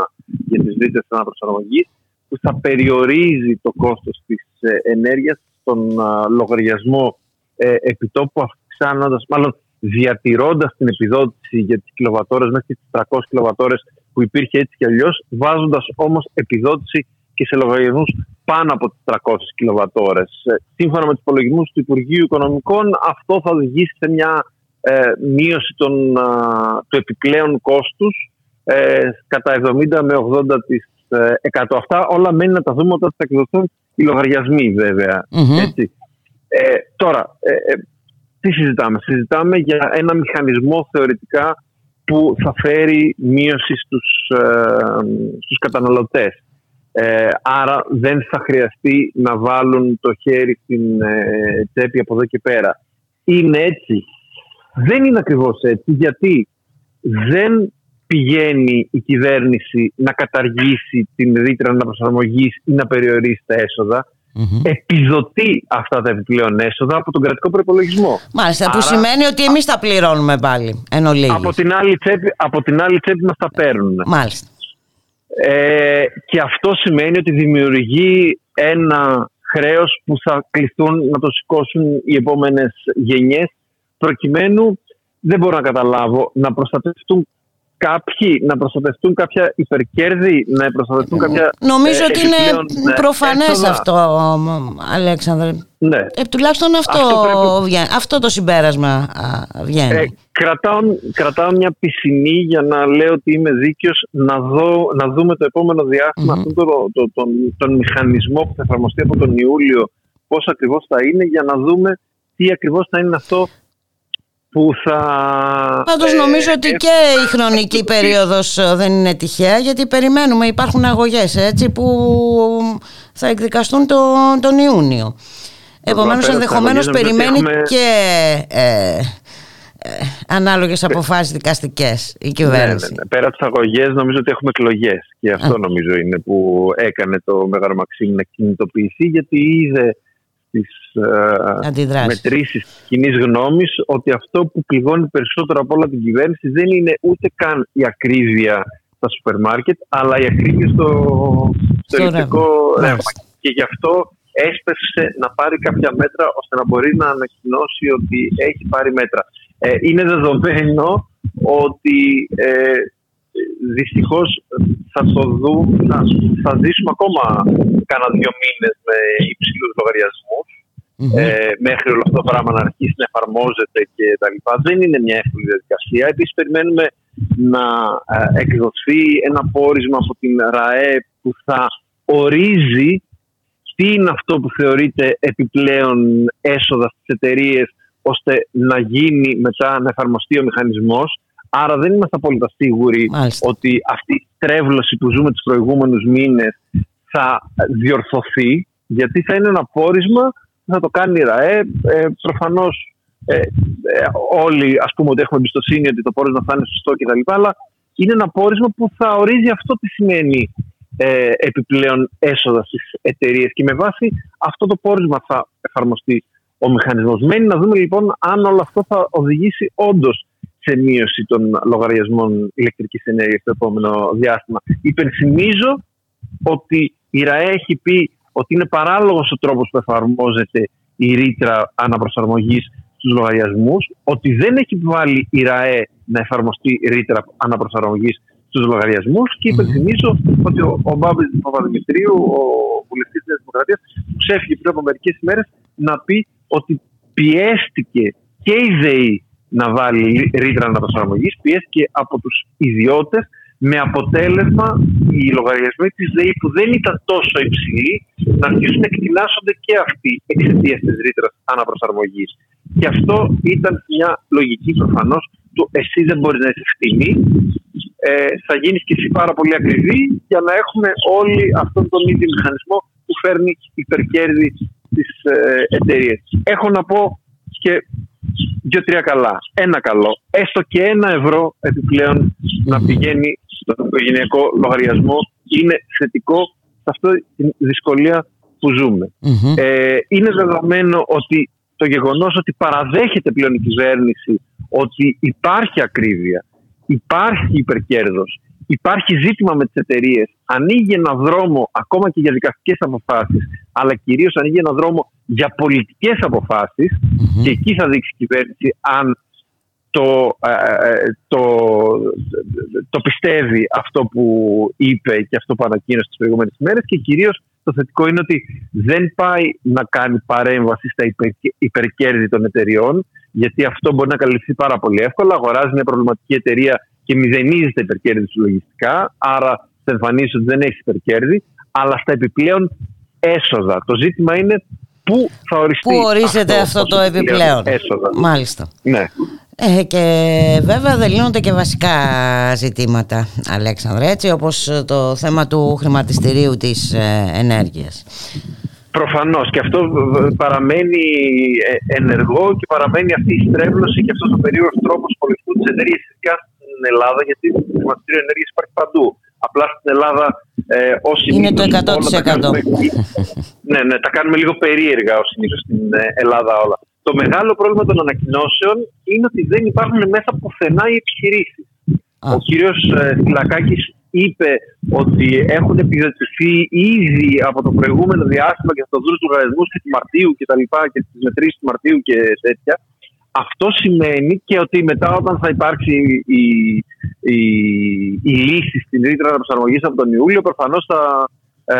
για τις δίτε αναπροσαρμογής, που θα περιορίζει το κόστος της ε, ενέργειας στον λογαριασμό ε, επιτόπου, αυξάνοντας, μάλλον διατηρώντας την επιδότηση για τις κιλοβατόρες μέχρι τις 300 κιλοβατόρες που υπήρχε έτσι κι αλλιώς, βάζοντας όμως επιδότηση και σε λογαριασμούς πάνω από τι 300 κιλοβατόρες. Ε, σύμφωνα με τους υπολογισμούς του Υπουργείου Οικονομικών, αυτό θα οδηγήσει σε μια ε, μείωση των, του επιπλέον κόστους ε, κατά 70 με 80 100. Αυτά όλα μένει να τα δούμε όταν θα εκδοθούν οι λογαριασμοί Έτσι. Ε, τώρα, ε, τι συζητάμε; Συζητάμε για ένα μηχανισμό θεωρητικά που θα φέρει μείωση στους, ε, στους καταναλωτές. Ε, άρα δεν θα χρειαστεί να βάλουν το χέρι στην ε, τσέπη από εδώ και πέρα. Είναι έτσι. Δεν είναι ακριβώς έτσι γιατί δεν πηγαίνει η κυβέρνηση να καταργήσει την ρήτρα αναπροσαρμογής ή να περιορίσει τα έσοδα mm επιδοτεί αυτά τα επιπλέον έσοδα από τον κρατικό προπολογισμό. Μάλιστα, Άρα, που σημαίνει ότι εμείς τα πληρώνουμε πάλι εν Από την άλλη τσέπη, από την άλλη τσέπη μας τα παίρνουν. Μάλιστα. Ε, και αυτό σημαίνει ότι δημιουργεί ένα χρέος που θα κληθούν να το σηκώσουν οι επόμενες γενιές. Προκειμένου δεν μπορώ να καταλάβω να προστατευτούν κάποιοι να προστατευτούν κάποια υπερκέρδη, να προστατευτούν κάποια. Νομίζω ε, ότι είναι ναι, προφανές αυτό, Αλέξανδρε. Ναι. Ε, τουλάχιστον αυτό, αυτό, αυτό το συμπέρασμα βγαίνει. Ε, κρατάω, κρατάω μια πισινή για να λέω ότι είμαι δίκαιος να, να δούμε το επόμενο διάστημα mm-hmm. το, το, τον, τον μηχανισμό που θα εφαρμοστεί από τον Ιούλιο, πώς ακριβώς θα είναι, για να δούμε τι ακριβώς θα είναι αυτό που θα... Πάντως ε, νομίζω ότι ε, και η χρονική περίοδος ε, δεν είναι τυχαία γιατί περιμένουμε, υπάρχουν αγωγές έτσι που θα εκδικαστούν τον, τον Ιούνιο. Επομένως ενδεχομένως περιμένει και ε, ανάλογες αποφάσεις δικαστικές η κυβέρνηση. Ναι, ναι, ναι. Πέρα από τις αγωγές νομίζω ότι έχουμε εκλογές και αυτό νομίζω είναι που έκανε το Μέγαρο Μαξίμ να κινητοποιηθεί γιατί είδε τις ε, μετρήσεις της κοινή γνώμης ότι αυτό που πληγώνει περισσότερο από όλα την κυβέρνηση δεν είναι ούτε καν η ακρίβεια στα σούπερ μάρκετ αλλά η ακρίβεια στο, στο ηλεκτρικό ρεύμα. Και γι' αυτό έσπευσε να πάρει κάποια μέτρα ώστε να μπορεί να ανακοινώσει ότι έχει πάρει μέτρα. Ε, είναι δεδομένο ότι ε, δυστυχώς θα το δούμε, θα, θα ζήσουμε ακόμα κάνα δύο μήνες με υψηλούς ε, μέχρι όλο αυτό το πράγμα να αρχίσει να εφαρμόζεται και τα λοιπά. Δεν είναι μια εύκολη διαδικασία. Επίσης, περιμένουμε να ε, εκδοθεί ένα πόρισμα από την ΡΑΕ που θα ορίζει τι είναι αυτό που θεωρείται επιπλέον έσοδα στις εταιρείες ώστε να γίνει μετά να εφαρμοστεί ο μηχανισμός. Άρα δεν είμαστε απόλυτα σίγουροι ότι αυτή η τρέβλωση που ζούμε τους προηγούμενους μήνες θα διορθωθεί γιατί θα είναι ένα πόρισμα θα το κάνει η ΡΑΕ. Ε, Προφανώς ε, ε, όλοι ας πούμε ότι έχουμε εμπιστοσύνη ότι το πόρισμα θα είναι σωστό κτλ. Αλλά είναι ένα πόρισμα που θα ορίζει αυτό τι σημαίνει ε, επιπλέον έσοδα στις εταιρείες και με βάση αυτό το πόρισμα θα εφαρμοστεί ο μηχανισμός. Μένει να δούμε λοιπόν αν όλο αυτό θα οδηγήσει όντως σε μείωση των λογαριασμών ηλεκτρικής ενέργειας στο επόμενο διάστημα. Υπενθυμίζω ότι η ΡΑΕ έχει πει ότι είναι παράλογος ο τρόπος που εφαρμόζεται η ρήτρα αναπροσαρμογής στους λογαριασμούς, ότι δεν έχει βάλει η ΡΑΕ να εφαρμοστεί η ρήτρα αναπροσαρμογής στους λογαριασμούς και υπενθυμίζω ότι ο, ο Μπάμπης Παπαδημητρίου, ο βουλευτής της Δημοκρατίας, ξέφυγε πριν από μερικές ημέρες να πει ότι πιέστηκε και η ΔΕΗ να βάλει ρήτρα αναπροσαρμογής, πιέστηκε από τους ιδιώτες με αποτέλεσμα οι λογαριασμοί της ΔΕΗ που δεν ήταν τόσο υψηλοί να αρχίσουν να εκτινάσονται και αυτοί εξαιτίας της ρήτρας αναπροσαρμογής. Και αυτό ήταν μια λογική προφανώς του εσύ δεν μπορείς να είσαι φτηνή, ε, θα γίνεις και εσύ πάρα πολύ ακριβή για να έχουμε όλοι αυτόν τον ίδιο μηχανισμό που φέρνει υπερκέρδη στι ε, εταιρείες. Έχω να πω και δύο-τρία καλά. Ένα καλό. Έστω και ένα ευρώ επιπλέον να πηγαίνει στον οικογενειακό λογαριασμό είναι θετικό σε αυτή τη δυσκολία που ζουμε Ε, είναι δεδομένο ότι το γεγονός ότι παραδέχεται πλέον η κυβέρνηση ότι υπάρχει ακρίβεια, υπάρχει υπερκέρδος, υπάρχει ζήτημα με τις εταιρείες, ανοίγει ένα δρόμο ακόμα και για δικαστικές αποφάσεις, αλλά κυρίως ανοίγει ένα δρόμο για πολιτικές και εκεί θα δείξει η κυβέρνηση αν το, ε, ε, το, το πιστεύει αυτό που είπε και αυτό που ανακοίνωσε τις προηγούμενες μέρες και κυρίως το θετικό είναι ότι δεν πάει να κάνει παρέμβαση στα υπερκέρδη των εταιριών γιατί αυτό μπορεί να καλυφθεί πάρα πολύ εύκολα. Αγοράζει μια προβληματική εταιρεία και μηδενίζει τα υπερκέρδη τους λογιστικά, άρα θα εμφανίσει ότι δεν έχει υπερκέρδη, αλλά στα επιπλέον έσοδα. Το ζήτημα είναι πού θα οριστεί. Πού ορίζεται αυτό, αυτό το επιπλέον; Έσοδα; Μάλιστα. Ναι. Ε, και βέβαια δεν λύνονται και βασικά ζητήματα Αλέξανδρα έτσι όπως το θέμα του χρηματιστηρίου της ε, ενέργειας Προφανώς και αυτό παραμένει ε, ενεργό και παραμένει αυτή η στρέβλωση και αυτός ο περίεργος τρόπος πολιτικού της ενέργειας στην Ελλάδα γιατί το χρηματιστήριο ενέργειας υπάρχει παντού απλά στην Ελλάδα ε, όσοι είναι το 100% ναι, ναι, τα κάνουμε λίγο περίεργα ως συνήθως στην Ελλάδα όλα το μεγάλο πρόβλημα των ανακοινώσεων είναι ότι δεν υπάρχουν μέσα πουθενά οι επιχειρήσεις. Ο κύριος ε, είπε ότι έχουν επιδοτηθεί ήδη από το προηγούμενο διάστημα και θα το δουν στου λογαριασμούς και του Μαρτίου και τα λοιπά και τις μετρήσεις του Μαρτίου και τέτοια. Αυτό σημαίνει και ότι μετά όταν θα υπάρξει η, η, η λύση στην ρήτρα προσαρμογής από τον Ιούλιο, προφανώς θα, ε,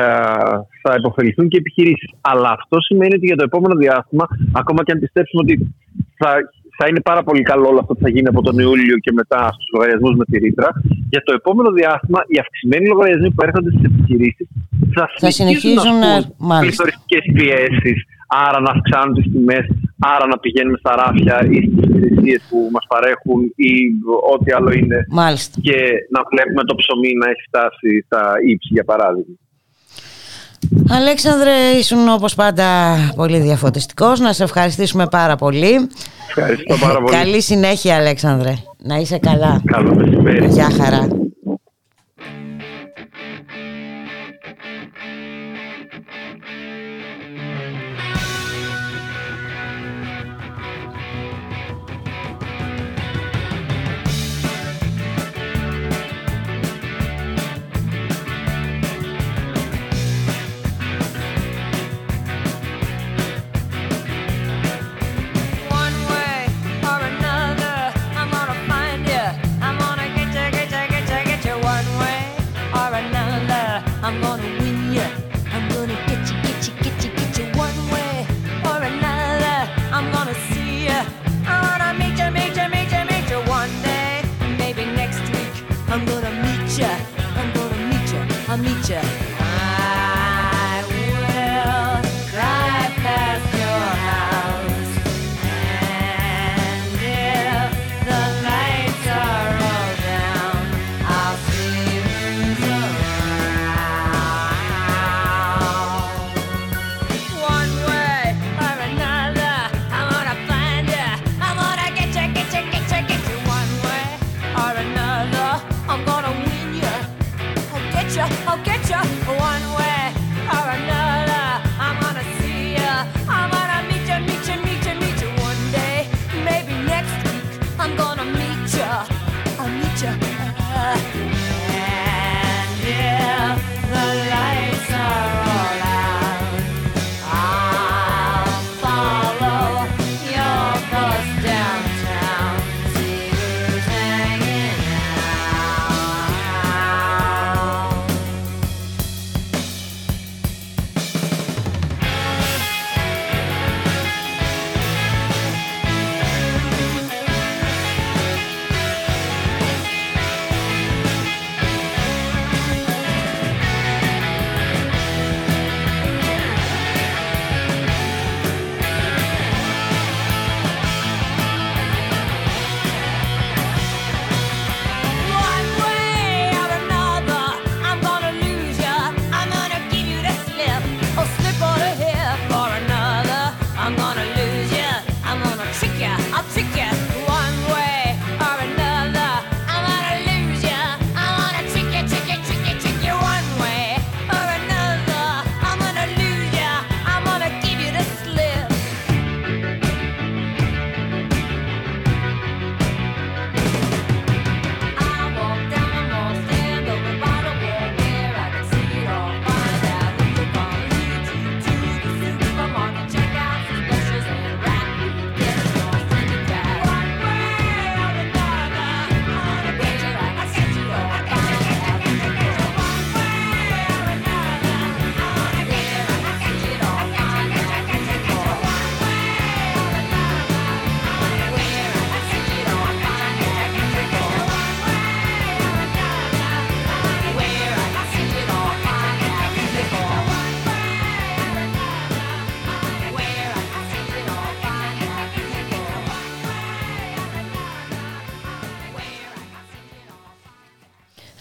θα υποφεληθούν και επιχειρήσεις. Αλλά αυτό σημαίνει ότι για το επόμενο διάστημα, ακόμα και αν πιστέψουμε ότι θα, θα είναι πάρα πολύ καλό όλο αυτό που θα γίνει από τον Ιούλιο και μετά στους λογαριασμούς με τη ρήτρα, για το επόμενο διάστημα οι αυξημένοι λογαριασμοί που έρχονται στις επιχειρήσεις θα, θα συνεχίζουν να πληθωριστικές πιέσεις. Άρα να αυξάνουν τι τιμές, άρα να πηγαίνουμε στα ράφια ή στις υπηρεσίες που μας παρέχουν ή ό,τι άλλο είναι. Μάλιστα. Και να βλέπουμε το ψωμί να έχει φτάσει στα ύψη, για παράδειγμα. Αλέξανδρε, ήσουν όπως πάντα πολύ διαφωτιστικός. Να σε ευχαριστήσουμε πάρα πολύ. Ευχαριστώ πάρα πολύ. Καλή συνέχεια, Αλέξανδρε. Να είσαι καλά. Καλό μεσημέρι. Γεια χαρά.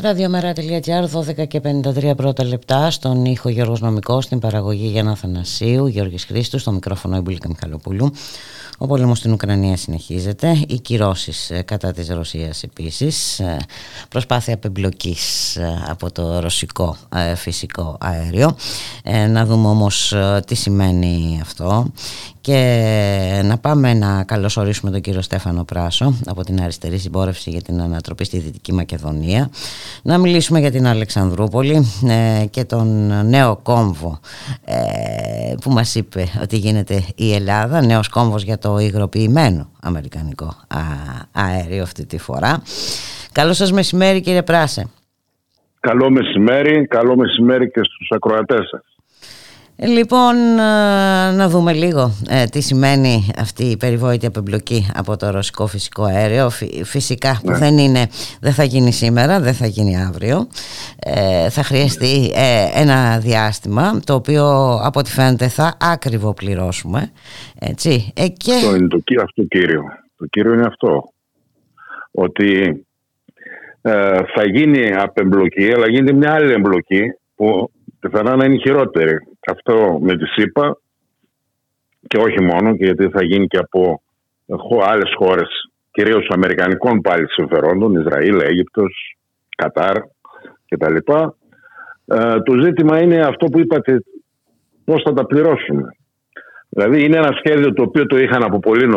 Ραδιομέρα.gr 12 και 53 πρώτα λεπτά στον ήχο Γιώργος Νομικός, στην παραγωγή Γιάννα Θανασίου, Γιώργης Χρήστου, στο μικρόφωνο Εμπουλίκα Μιχαλοπούλου. Ο πόλεμος στην Ουκρανία συνεχίζεται, οι κυρώσεις ε, κατά της Ρωσίας επίσης, ε, προσπάθεια απεμπλοκής ε, από το ρωσικό φυσικό αέριο. Να δούμε όμως τι σημαίνει αυτό και να πάμε να καλωσορίσουμε τον κύριο Στέφανο Πράσο από την Αριστερή Συμπόρευση για την Ανατροπή στη Δυτική Μακεδονία να μιλήσουμε για την Αλεξανδρούπολη και τον νέο κόμβο που μας είπε ότι γίνεται η Ελλάδα νέος κόμβος για το υγροποιημένο αμερικανικό αέριο αυτή τη φορά. Καλό σας μεσημέρι κύριε Πράσε. Καλό μεσημέρι, καλό μεσημέρι και στους ακροατές σας. Λοιπόν, ε, να δούμε λίγο ε, τι σημαίνει αυτή η περιβόητη απεμπλοκή από το ρωσικό φυσικό αέριο. Φυσικά που ναι. δεν, είναι, δεν θα γίνει σήμερα, δεν θα γίνει αύριο. Ε, θα χρειαστεί ένα διάστημα το οποίο από ό,τι φαίνεται θα άκριβο πληρώσουμε. Έτσι. και... Αυτό είναι το, αυτό κύριο. Το κύριο είναι αυτό. Ότι θα γίνει απεμπλοκή, αλλά γίνεται μια άλλη εμπλοκή που πιθανά να είναι χειρότερη. Αυτό με τη ΣΥΠΑ και όχι μόνο, και γιατί θα γίνει και από άλλες χώρες, κυρίως αμερικανικών πάλι συμφερόντων, Ισραήλ, Αίγυπτος, Κατάρ κτλ. Ε, το ζήτημα είναι αυτό που είπατε, πώς θα τα πληρώσουμε. Δηλαδή είναι ένα σχέδιο το οποίο το είχαν από πολύ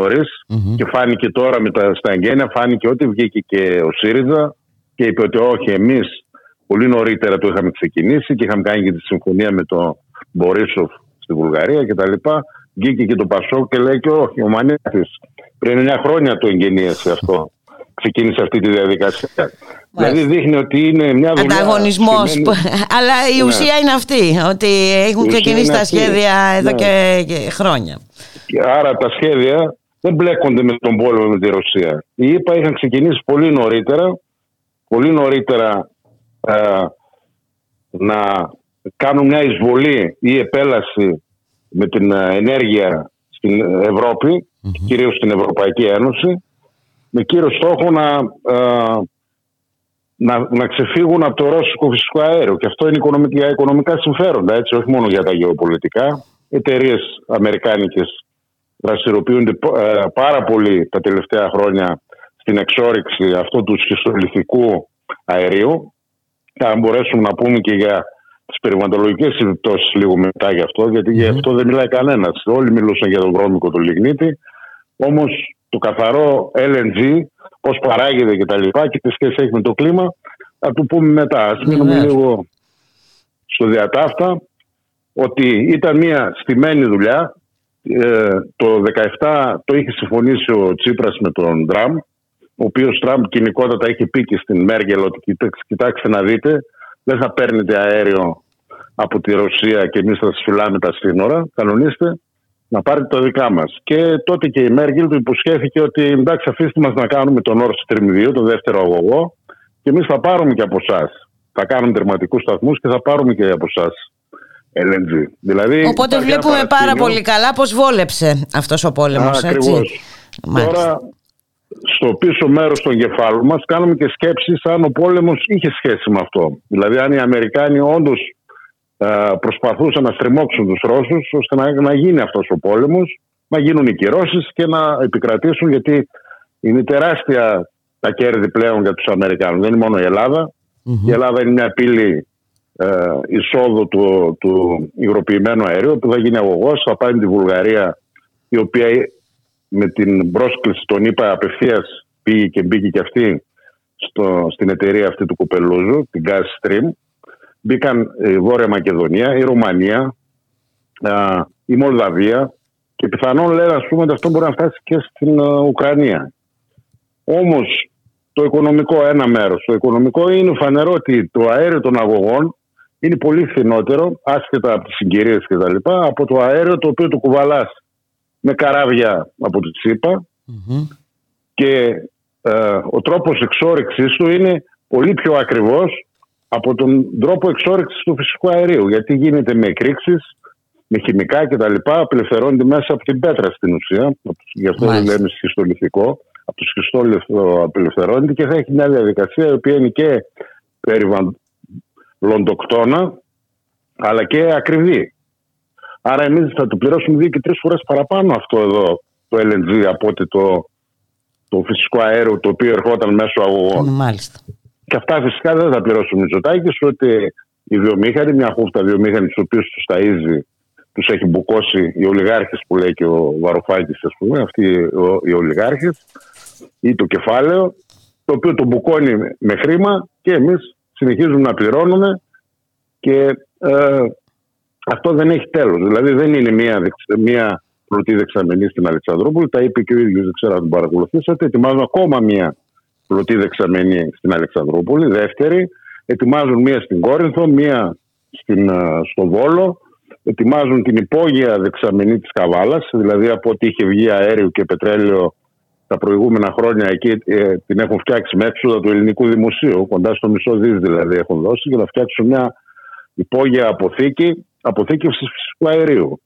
και φάνηκε τώρα με τα, στα εγγένεια, φάνηκε ότι βγήκε και ο ΣΥΡΙΖΑ και είπε ότι όχι εμείς πολύ νωρίτερα το είχαμε ξεκινήσει και είχαμε κάνει και τη συμφωνία με τον Μπορίσοφ στη Βουλγαρία κτλ. Βγήκε και το Πασό και λέει και όχι, ο Μανέτης πριν 9 χρόνια το εγγενίασε αυτό. Ξεκίνησε αυτή τη διαδικασία. Δηλαδή δείχνει ότι είναι μια δουλειά. Ανταγωνισμός. Αλλά η ναι. ουσία είναι αυτή. Ότι έχουν ξεκινήσει τα σχέδια εδώ ναι. και, χρόνια. Άρα τα σχέδια δεν μπλέκονται με τον πόλεμο με τη Ρωσία. Οι ΗΠΑ είχαν ξεκινήσει πολύ νωρίτερα. Πολύ νωρίτερα ε, να κάνουν μια εισβολή ή επέλαση με την ε, ενέργεια στην Ευρώπη, κυρίως στην Ευρωπαϊκή Ένωση, με κύριο στόχο να, ε, να, να ξεφύγουν από το ρώσικο φυσικό αέριο. Και αυτό είναι οικονομικά, οικονομικά συμφέροντα, έτσι, όχι μόνο για τα γεωπολιτικά. Εταιρείες αμερικάνικες δραστηριοποιούνται πάρα πολύ τα τελευταία χρόνια στην εξόριξη αυτού του σχιστολιθικού αερίου θα μπορέσουμε να πούμε και για τι περιβαλλοντολογικέ επιπτώσεις λίγο μετά γι' αυτό, γιατί γι' αυτό δεν μιλάει κανένας. Όλοι μιλούσαν για τον βρώμικο του λιγνίτη. Όμως το καθαρό LNG, πώς παράγεται και τα λοιπά και τι σχέση έχει με το κλίμα, θα το πούμε μετά. Α μείνουμε λίγο στο διατάφτα ότι ήταν μια στημένη δουλειά. Ε, το 2017 το είχε συμφωνήσει ο Τσίπρας με τον Ντραμ ο οποίος Τραμπ κοινικότατα έχει πει και στην Μέργελ ότι κοιτάξτε να δείτε, δεν θα παίρνετε αέριο από τη Ρωσία και εμείς θα σας φυλάμε τα σύνορα. Κανονίστε να πάρετε τα δικά μας. Και τότε και η Μέργελ του υποσχέθηκε ότι εντάξει, αφήστε μας να κάνουμε τον Nord Stream 2, το δεύτερο αγωγό, και εμείς θα πάρουμε και από εσάς. Θα κάνουμε τερματικούς σταθμούς και θα πάρουμε και από εσάς LNG. Δηλαδή, Οπότε βλέπουμε πάρα πολύ καλά πώς βόλεψε αυτός ο πόλεμος. Ακριβώς. Τώρα στο πίσω μέρος των κεφάλων μας κάνουμε και σκέψεις αν ο πόλεμος είχε σχέση με αυτό. Δηλαδή αν οι Αμερικάνοι όντως ε, προσπαθούσαν να στριμώξουν τους Ρώσους ώστε να, να γίνει αυτός ο πόλεμος, να γίνουν οι κυρώσεις και να επικρατήσουν γιατί είναι τεράστια τα κέρδη πλέον για τους Αμερικάνους. Δεν είναι μόνο η ελλαδα Η Ελλάδα είναι μια πύλη ε, εισόδου του, του υγροποιημένου αερίου που θα γίνει αγωγός, θα πάει τη Βουλγαρία η οποία με την πρόσκληση των ΗΠΑ απευθείας πήγε και μπήκε και αυτή στο, στην εταιρεία αυτή του Κουπελούζου, την Gas Stream. Μπήκαν η Βόρεια Μακεδονία, η Ρουμανία, η Μολδαβία και πιθανόν λένε ας πούμε ότι αυτό μπορεί να φτάσει και στην Ουκρανία. Όμως το οικονομικό ένα μέρος. Το οικονομικό είναι φανερό ότι το αέριο των αγωγών είναι πολύ φθηνότερο, άσχετα από τις συγκυρίες και τα λοιπά, από το αέριο το οποίο το κουβαλάς με καράβια από τη ΣΥΠΑ και ε, ο τρόπος εξόρυξης του είναι πολύ πιο ακριβώς από τον τρόπο εξόρυξης του φυσικού αερίου. Γιατί γίνεται με εκρήξεις, με χημικά κτλ. Απελευθερώνεται μέσα από την πέτρα στην ουσία, γι' αυτό δεν λέμε σχιστολιθικό, από το σχιστόλιθο απελευθερώνεται και θα έχει μια διαδικασία η οποία είναι και περιβαλλοντοκτόνα αλλά και ακριβή. Άρα εμείς θα το πληρώσουμε δύο και τρεις φορές παραπάνω αυτό εδώ το LNG από ότι το, το φυσικό αέριο το οποίο ερχόταν μέσω αγωγών. Μάλιστα. Και αυτά φυσικά δεν θα πληρώσει ο Μητσοτάκη, ότι οι βιομήχανοι, μια χούφτα βιομήχανοι, του οποίου τους ταΐζει, τους έχει μπουκώσει οι ολιγάρχες που λέει και ο Βαρουφάκης, ας πούμε, αυτοί οι ολιγάρχες, ή το κεφάλαιο, το οποίο το μπουκώνει με χρήμα και εμείς συνεχίζουμε να πληρώνουμε και ε, αυτό δεν έχει τέλος. Δηλαδή δεν είναι μια, μια πλωτή δεξαμενή στην Αλεξανδρούπολη. Τα είπε και ο ίδιος, δεν ξέρω αν τον παρακολουθήσατε. Ετοιμάζουν ακόμα μια πλωτή δεξαμενή στην Αλεξανδρούπολη, δεύτερη. Ετοιμάζουν μία στην Κόρινθο, μία στην, στο Βόλο. Ετοιμάζουν την υπόγεια δεξαμενή της Καβάλας, δηλαδή από ό,τι είχε βγει αέριο και πετρέλαιο τα προηγούμενα χρόνια εκεί ε, την έχουν φτιάξει με έξοδα του ελληνικού δημοσίου, κοντά στο μισό δις δηλαδή έχουν δώσει και να φτιάξουν μια υπόγεια αποθήκη, αποθήκευσης φυσικού αερίου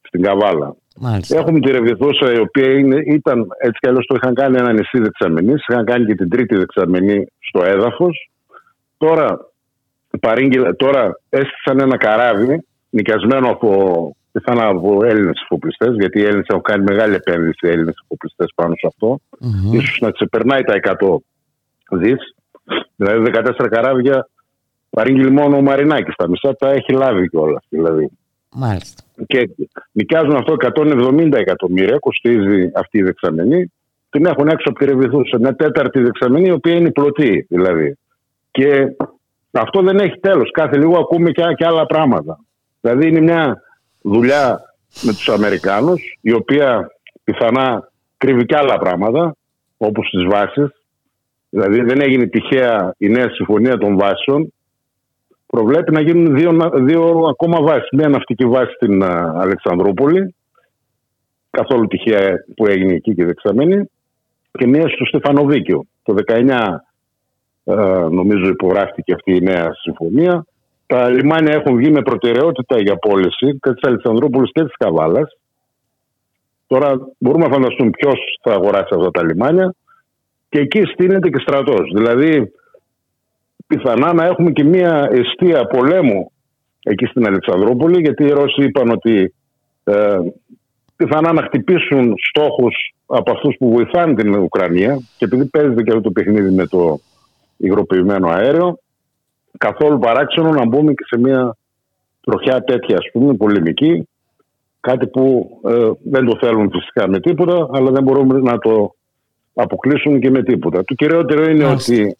στην Καβάλα. Μάλιστα. Έχουμε τη Ρεβιδούσα, η οποία είναι, ήταν έτσι κι αλλιώς το είχαν κάνει ένα νησί δεξαμενής. Είχαν κάνει και την τρίτη δεξαμενή στο έδαφος. Τώρα, τώρα έστησαν ένα καράβι νοικιασμένο από, πιθανά από Έλληνες εφοπλιστέ, γιατί οι Έλληνες έχουν κάνει μεγάλη επένδυση οι Έλληνες εφοπλιστέ πάνω σε αυτό. Mm-hmm. Ίσως να ξεπερνάει τα 100 δις. Δηλαδή 14 καράβια παρήγγειλε μόνο ο Μαρινάκης στα μισά, τα έχει λάβει κιόλας. Δηλαδή. Μάλιστα. Και νοικιάζουν αυτό 170 εκατομμύρια, κοστίζει αυτή η δεξαμενή. Την έχουν έξω από τη Ρεβιθούσα. Μια τέταρτη δεξαμενή, η οποία είναι πλωτή δηλαδή. Και αυτό δεν έχει τέλος. Κάθε λίγο ακούμε και, και άλλα πράγματα. Δηλαδή είναι μια δουλειά με τους Αμερικάνους, η οποία πιθανά κρύβει και άλλα πράγματα, όπως τις βάσεις. Δηλαδή δεν έγινε τυχαία η νέα συμφωνία των βάσεων, προβλέπει να γίνουν δύο, δύο ακόμα βάσεις. Μία ναυτική βάση στην Αλεξανδρούπολη, καθόλου τυχαία που έγινε εκεί και δεξαμένη, και μία στο Στεφανοβίκιο. Το 19 νομίζω υπογράφτηκε αυτή η νέα συμφωνία. Τα λιμάνια έχουν βγει με προτεραιότητα για πώληση και της Αλεξανδρούπολης και της Καβάλας. Τώρα μπορούμε να φανταστούμε ποιος θα αγοράσει αυτά τα λιμάνια. Και εκεί στείνεται και στρατός. Δηλαδή πιθανά να έχουμε και μια αιστεία πολέμου εκεί στην Αλεξανδρούπολη γιατί οι Ρώσοι είπαν ότι ε, πιθανά να χτυπήσουν στόχους από αυτούς που βοηθάνε την Ουκρανία και επειδή παίζεται και αυτό το παιχνίδι με το υγροποιημένο αέριο καθόλου παράξενο να μπούμε και σε μια τροχιά τέτοια ας πούμε πολεμική κάτι που ε, δεν το θέλουν φυσικά με τίποτα αλλά δεν μπορούμε να το αποκλείσουν και με τίποτα. Το κυριότερο είναι ότι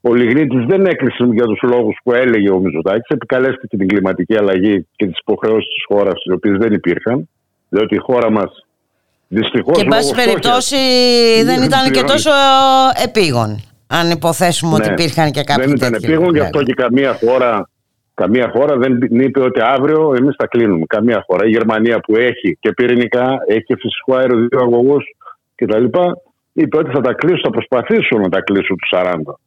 ο Λιγνίτης δεν έκλεισε για τους λόγους που έλεγε ο Μητσοτάκης. Επικαλέστηκε την κλιματική αλλαγή και τις υποχρεώσεις της χώρας, οι οποίες δεν υπήρχαν. Διότι η χώρα μας δυστυχώς. Και, εν πάση περιπτώσει, δεν ήταν και τόσο επίγον. Αν υποθέσουμε ότι ναι. υπήρχαν και κάποιοι. Δεν ήταν επίγον, γι' αυτό και καμία χώρα, καμία χώρα δεν είπε ότι αύριο εμείς θα κλείνουμε. Καμία χώρα. Η Γερμανία που έχει και πυρηνικά, έχει και φυσικό αέριο, δύο αγωγούς κτλ. Είπε ότι θα τα κλείσουν, θα προσπαθήσουν να τα κλείσουν τους 40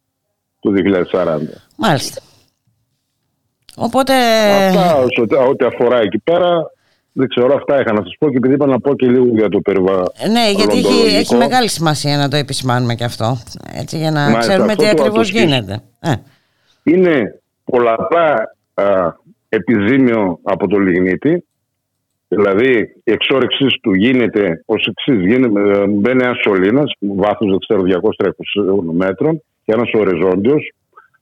του 2040. Μάλιστα. Οπότε... Αυτά ό,τι αφορά εκεί πέρα, δεν ξέρω, αυτά είχα να σα πω και επειδή είπα να πω και λίγο για το περιβάλλον. Ναι, γιατί έχει, έχει μεγάλη σημασία να το επισημάνουμε και αυτό. Έτσι, για να Μάλιστα, ξέρουμε τι ακριβώς γίνεται. Ε. Είναι πολλαπλά α, επιζήμιο από το λιγνίτη. Δηλαδή, η εξόρυξή του γίνεται ως εξής: ε, μπαίνει ένας σωλήνας, βάθος δεν ξέρω 200 μέτρων, και ένας οριζόντιος.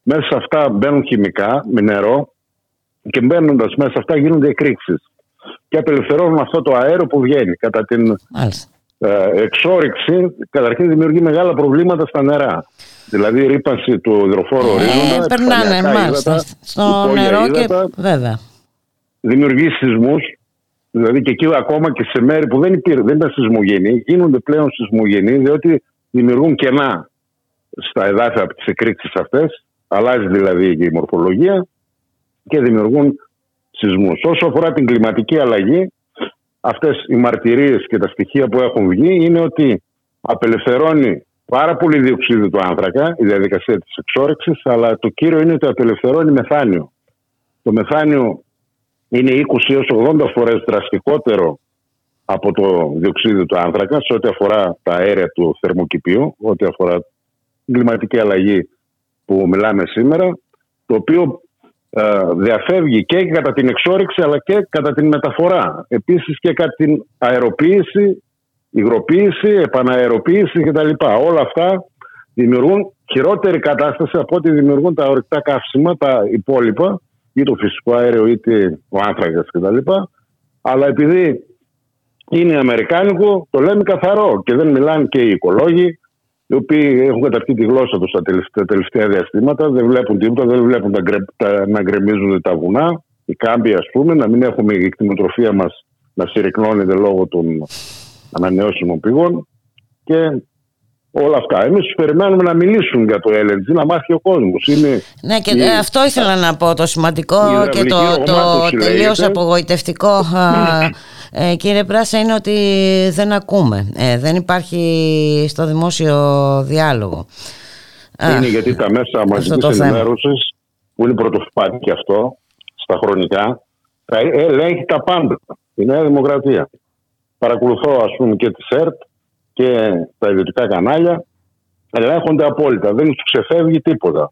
Μέσα σε αυτά μπαίνουν χημικά με νερό και μπαίνοντας μέσα σε αυτά γίνονται εκρήξεις. Και απελευθερώνουν αυτό το αέριο που βγαίνει. Κατά την ε, εξόριξη, καταρχήν δημιουργεί μεγάλα προβλήματα στα νερά. Δηλαδή η ρήπανση του υδροφόρου ε, ορίζοντα. Περνάνε μάλιστα στο νερό και βέβαια. Δημιουργεί σεισμούς. Δηλαδή και εκεί ακόμα και σε μέρη που δεν, υπήρ, δεν ήταν σεισμογενή, γίνονται πλέον σεισμογενεί διότι δημιουργούν κενά στα εδάφια από τις εκρήξεις αυτές, αλλάζει δηλαδή η μορφολογία και δημιουργούν σεισμούς. Όσο αφορά την κλιματική αλλαγή, αυτές οι μαρτυρίες και τα στοιχεία που έχουν βγει είναι ότι απελευθερώνει πάρα πολύ διοξείδιο του άνθρακα, η διαδικασία της εξόρυξης, αλλά το κύριο είναι ότι απελευθερώνει μεθάνιο. Το μεθάνιο είναι 20 έως 80 φορές δραστικότερο από το διοξείδιο του άνθρακα σε ό,τι αφορά τα αέρια του θερμοκηπίου, ό,τι αφορά κλιματική αλλαγή που μιλάμε σήμερα, το οποίο ε, διαφεύγει και κατά την εξόριξη αλλά και κατά την μεταφορά. Επίσης και κατά την αεροποίηση υγροποίηση, επαναεροποίηση κτλ. Όλα αυτά δημιουργούν χειρότερη κατάσταση από ό,τι δημιουργούν τα ορυκτά καύσιμα, τα υπόλοιπα, ή το φυσικό αέριο είτε ο άνθρακας κτλ. Αλλά επειδή είναι αμερικάνικο, το λέμε καθαρό και δεν μιλάνε και οι οικολόγοι, οι οποίοι έχουν καταρχήν τη γλώσσα τους τα τελευταία διαστήματα, δεν βλέπουν τίποτα, δεν βλέπουν τα, τα, να γκρεμίζουν τα βουνά, οι κάμποι ας πούμε, να μην έχουμε η κτηνοτροφία μας να συρρυκνώνεται λόγω των ανανεώσιμων πηγών. Και όλα αυτά. Εμείς τους περιμένουμε να μιλήσουν για το LNG, να μάθει ο κόσμος. Ναι, και αυτό ήθελα να πω. Το σημαντικό και το, το τελείως απογοητευτικό, ε, κύριε Πράσα, είναι ότι δεν ακούμε. Ε, δεν υπάρχει στο δημόσιο διάλογο. Είναι γιατί τα μέσα μαζικής ενημέρωσης, που είναι πρωτοφυπάτη και αυτό, στα χρονικά, ελέγχει τα πάντα. Η Νέα Δημοκρατία. Παρακολουθώ, ας πούμε, και τη ΣΕΡΤ και τα ιδιωτικά κανάλια ελέγχονται απόλυτα. Δεν τους ξεφεύγει τίποτα.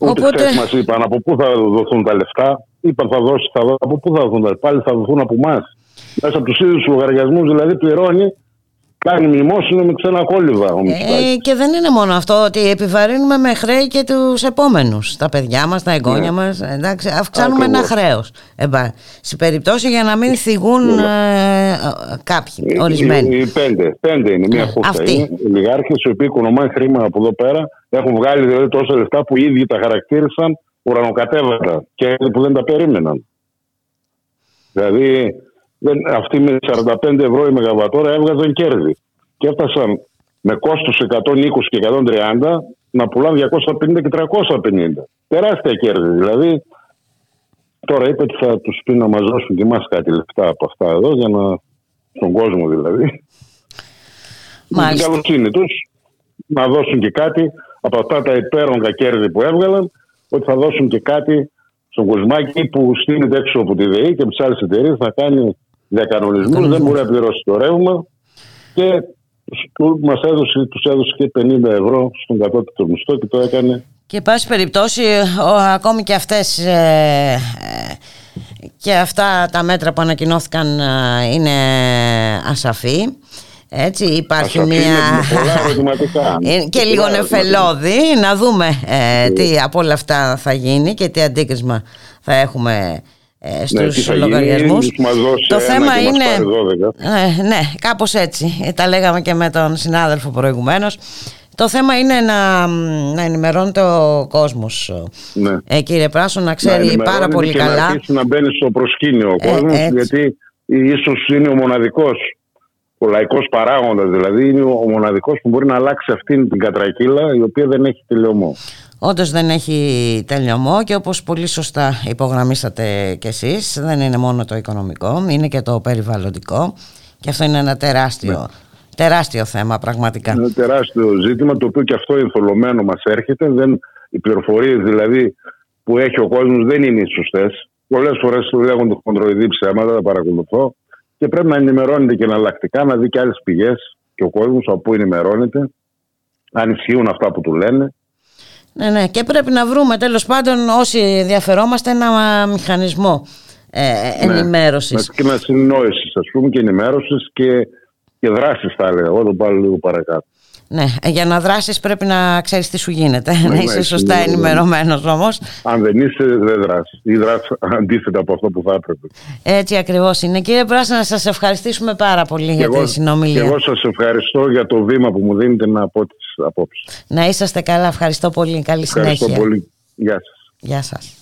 Ούτε Οπότε... χθες μας είπαν από πού θα δοθούν τα λεφτά. Είπαν θα δώσει, θα δώσει, από πού θα δοθούν τα λεφτά. Πάλι θα δοθούν από εμάς. Μέσα από τους ίδιους λογαριασμούς δηλαδή πληρώνει κάνει μνημόσυνο με ξένα κόλληβα. Ε, και δεν είναι μόνο αυτό, ότι επιβαρύνουμε με χρέη και τους επόμενους. Τα παιδιά μας, τα εγγόνια ναι. μας. Αυξάνουμε Ακριβώς. ένα χρέο. σε περιπτώσει για να μην θυγούν ναι. ε, κάποιοι, ορισμένοι. Οι, οι, πέντε, πέντε είναι, μία χούφτα. Είναι οι λιγάρχες οι οποίοι οικονομάνε χρήμα από εδώ πέρα, έχουν βγάλει δηλαδή τόσα λεφτά που οι ίδιοι τα χαρακτήρισαν ουρανοκατέβατα και που δεν τα περίμεναν. Δηλαδή, δεν, αυτοί με 45 ευρώ η μεγαβατόρα έβγαζαν κέρδη. Και έφτασαν με κόστος 120 και 130 να πουλάνε 250 και 350. Τεράστια κέρδη. Δηλαδή, τώρα είπε ότι θα τους πει να μας δώσουν και εμάς κάτι λεφτά από αυτά εδώ, για να, στον κόσμο δηλαδή. Μάλιστα. Την καλοσύνη τους, να δώσουν και κάτι από αυτά τα υπέρογκα κέρδη που έβγαλαν, ότι θα δώσουν και κάτι στον Κοσμάκη που στείνεται έξω από τη ΔΕΗ και από τι άλλε εταιρείες θα κάνει διακανονισμού, δεν μπορεί να πληρώσει το ρεύμα και μας έδωσε, τους έδωσε και 50 ευρώ στον κατώτατο μισθό και το έκανε. Και πάση περιπτώσει, ο, ακόμη και αυτές ε, ε, και αυτά τα μέτρα που ανακοινώθηκαν ε, είναι ασαφή. Έτσι υπάρχει μια... και λίγο νεφελώδη. Να δούμε τι από όλα αυτά θα γίνει και τι αντίκρισμα θα έχουμε ε, στους ναι, λογαριασμούς. Το θέμα είναι... Ε, ναι, κάπως έτσι. Ε, τα λέγαμε και με τον συνάδελφο προηγουμένως. Το θέμα είναι να, να ενημερώνεται ο κόσμος, ναι. ε, κύριε Πράσο, να ξέρει να πάρα πολύ και καλά. Να αρχίσει να μπαίνει στο προσκήνιο ο κόσμος, γιατί ίσως είναι ο μοναδικός, ο λαϊκός παράγοντας δηλαδή, είναι ο μοναδικός που μπορεί να αλλάξει αυτήν την κατρακύλα η οποία δεν έχει τελειωμό. Όντως δεν έχει τελειωμό και όπως πολύ σωστά υπογραμμίσατε κι εσείς δεν είναι μόνο το οικονομικό, είναι και το περιβαλλοντικό και αυτό είναι ένα τεράστιο, ναι. τεράστιο θέμα πραγματικά. Είναι ένα τεράστιο ζήτημα το οποίο και αυτό ενθολωμένο μας έρχεται. Δεν, οι πληροφορίες δηλαδή που έχει ο κόσμος δεν είναι σωστές. Πολλές φορές λέγονται χοντροειδή ψέματα, τα παρακολουθώ και πρέπει να ενημερώνεται και εναλλακτικά, να δει και άλλες πηγές και ο κόσμος από πού ενημερώνεται, αν ισχύουν αυτά που του λένε ναι, ναι. Και πρέπει να βρούμε τέλος πάντων όσοι ενδιαφερόμαστε ένα μηχανισμό ε, ναι. ενημέρωσης. Και με συνεννόησης, ας πούμε, και ενημέρωσης και, και δράσης, θα έλεγα. Εγώ το πάω λίγο παρακάτω. Ναι, ε, για να δράσεις πρέπει να ξέρεις τι σου γίνεται, ναι, να είσαι ναι, σωστά ναι, ενημερωμένος όμως. Αν δεν είσαι δεν δράσεις ή δράσεις αντίθετα από αυτό που θα έπρεπε. Έτσι ακριβώς είναι. Κύριε Πράσα να σας ευχαριστήσουμε πάρα πολύ για τη συνομιλία. Και εγώ σας ευχαριστώ για το βήμα που μου δίνετε να πω τις απόψεις. Να είσαστε καλά, ευχαριστώ πολύ, καλή ευχαριστώ συνέχεια. Ευχαριστώ πολύ, γεια σας. Γεια σας.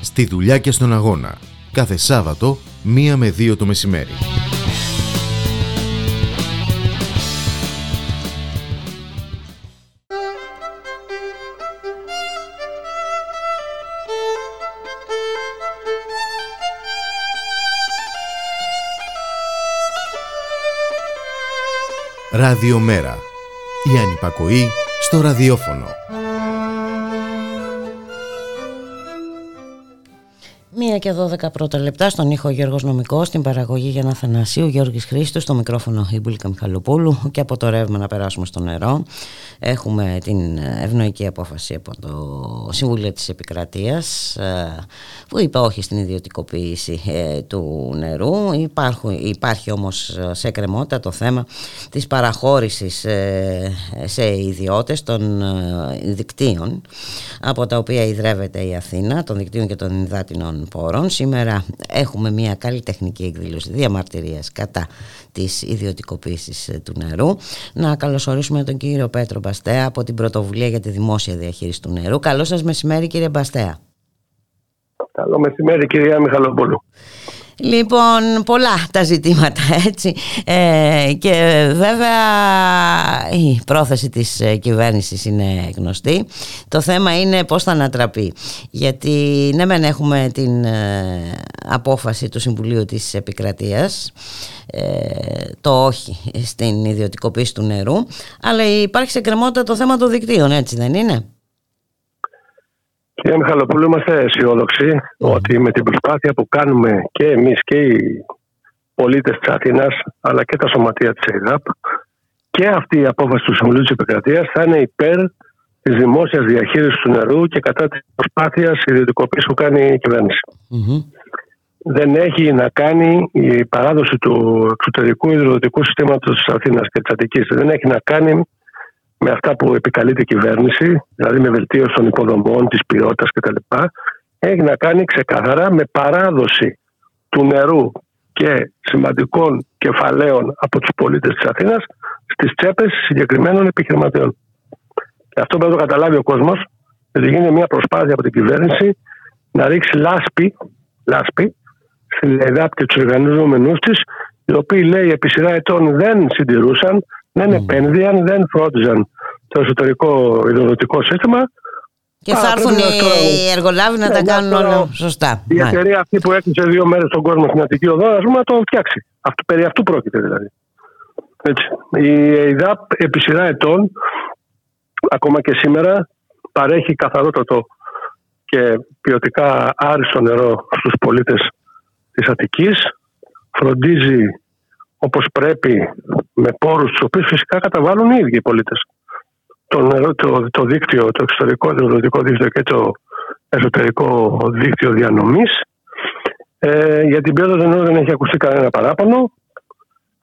Στη δουλειά και στον αγώνα. Κάθε Σάββατο, μία με δύο το μεσημέρι. Ραδιομέρα. Η ανυπακοή στο ραδιόφωνο. Μία και 12 πρώτα λεπτά στον ήχο Γιώργος Νομικός, στην παραγωγή για να Θανασίου, Γιώργης Χρήστος, στο μικρόφωνο η Μπουλίκα Μιχαλοπούλου και από το ρεύμα να περάσουμε στο νερό. Έχουμε την ευνοϊκή απόφαση από το Συμβούλιο της Επικρατείας ε, που είπε όχι στην ιδιωτικοποίηση ε, του νερού. Υπάρχουν, υπάρχει όμως σε κρεμότητα το θέμα της παραχώρησης ε, σε ιδιώτες των δικτύων από τα οποία ιδρεύεται η Αθήνα, των δικτύων και των υδάτινων πόρων. Σήμερα έχουμε μια καλλιτεχνική εκδήλωση διαμαρτυρίας κατά της ιδιωτικοποίησης του νερού. Να καλωσορίσουμε τον κύριο Πέτρο Μπαστέα από την Πρωτοβουλία για τη Δημόσια Διαχείριση του Νερού. Καλό σας μεσημέρι κύριε Μπαστέα. Καλό μεσημέρι κυρία Μιχαλοπούλου. Λοιπόν, πολλά τα ζητήματα έτσι ε, και βέβαια η πρόθεση της ε, κυβέρνησης είναι γνωστή. Το θέμα είναι πώς θα ανατραπεί. Γιατί ναι μεν έχουμε την ε, απόφαση του Συμβουλίου της Επικρατείας το όχι στην ιδιωτικοποίηση του νερού αλλά υπάρχει σε κρεμότητα το θέμα των δικτύων έτσι δεν είναι; Κύριε Μιχαλοπούλου, είμαστε αισιόδοξοι ότι με την προσπάθεια που κάνουμε και εμείς και οι πολίτες της Αθήνας, αλλά και τα σωματεία της ΕΙΔΑΠ, και αυτή η απόφαση του Συμβουλίου της Επικρατείας θα είναι υπέρ της δημόσιας διαχείρισης του νερού και κατά της προσπάθειας ιδιωτικοποίησης που κάνει η κυβερνηση Δεν έχει να κάνει η παράδοση του εξωτερικού υδροδοτικού συστήματος της Αθήνας και της Αττικής. Δεν έχει να κάνει με αυτά που επικαλείται η κυβέρνηση, δηλαδή με βελτίωση των υποδομών, της ποιότητας κτλ., έχει να κάνει ξεκάθαρα με παράδοση του νερού και σημαντικών κεφαλαίων από τους πολίτες της Αθήνας στις τσέπες συγκεκριμένων επιχειρηματιών. Και αυτό πρέπει να το καταλάβει ο κόσμος, ότι γίνεται μια προσπάθεια από την κυβέρνηση να ρίξει λάσπη, λάσπη στην ΕΔΑΠ και τους οργανωμένου της, οι οποίοι λέει επί σειρά ετών δεν συντηρούσαν δεν επένδυαν, δεν φρόντιζαν το εσωτερικό ιδεοδοτικό σύστημα. Και θα έρθουν οι εργολάβοι να τα ναι, κάνουν όλα σωστά. Η εταιρεία αυτή που έκλεισε δύο μέρες στον κόσμο στην Αττική Οδό, ας πούμε, να το φτιάξει. Αυτό, περί αυτού πρόκειται δηλαδή. Έτσι. Η ΕΙΔΑΠ επί σειρά ετών, ακόμα και σήμερα, παρέχει καθαρότατο και ποιοτικά άριστο νερό στους πολίτες της Αττικής. Φροντίζει όπως πρέπει με πόρους τους οποίους φυσικά καταβάλουν οι ίδιοι οι πολίτες. Το, το, το δίκτυο, το εξωτερικό δικό δίκτυο και το εσωτερικό δίκτυο διανομής. Ε, για την ποιότητα του δεν έχει ακουστεί κανένα παράπονο.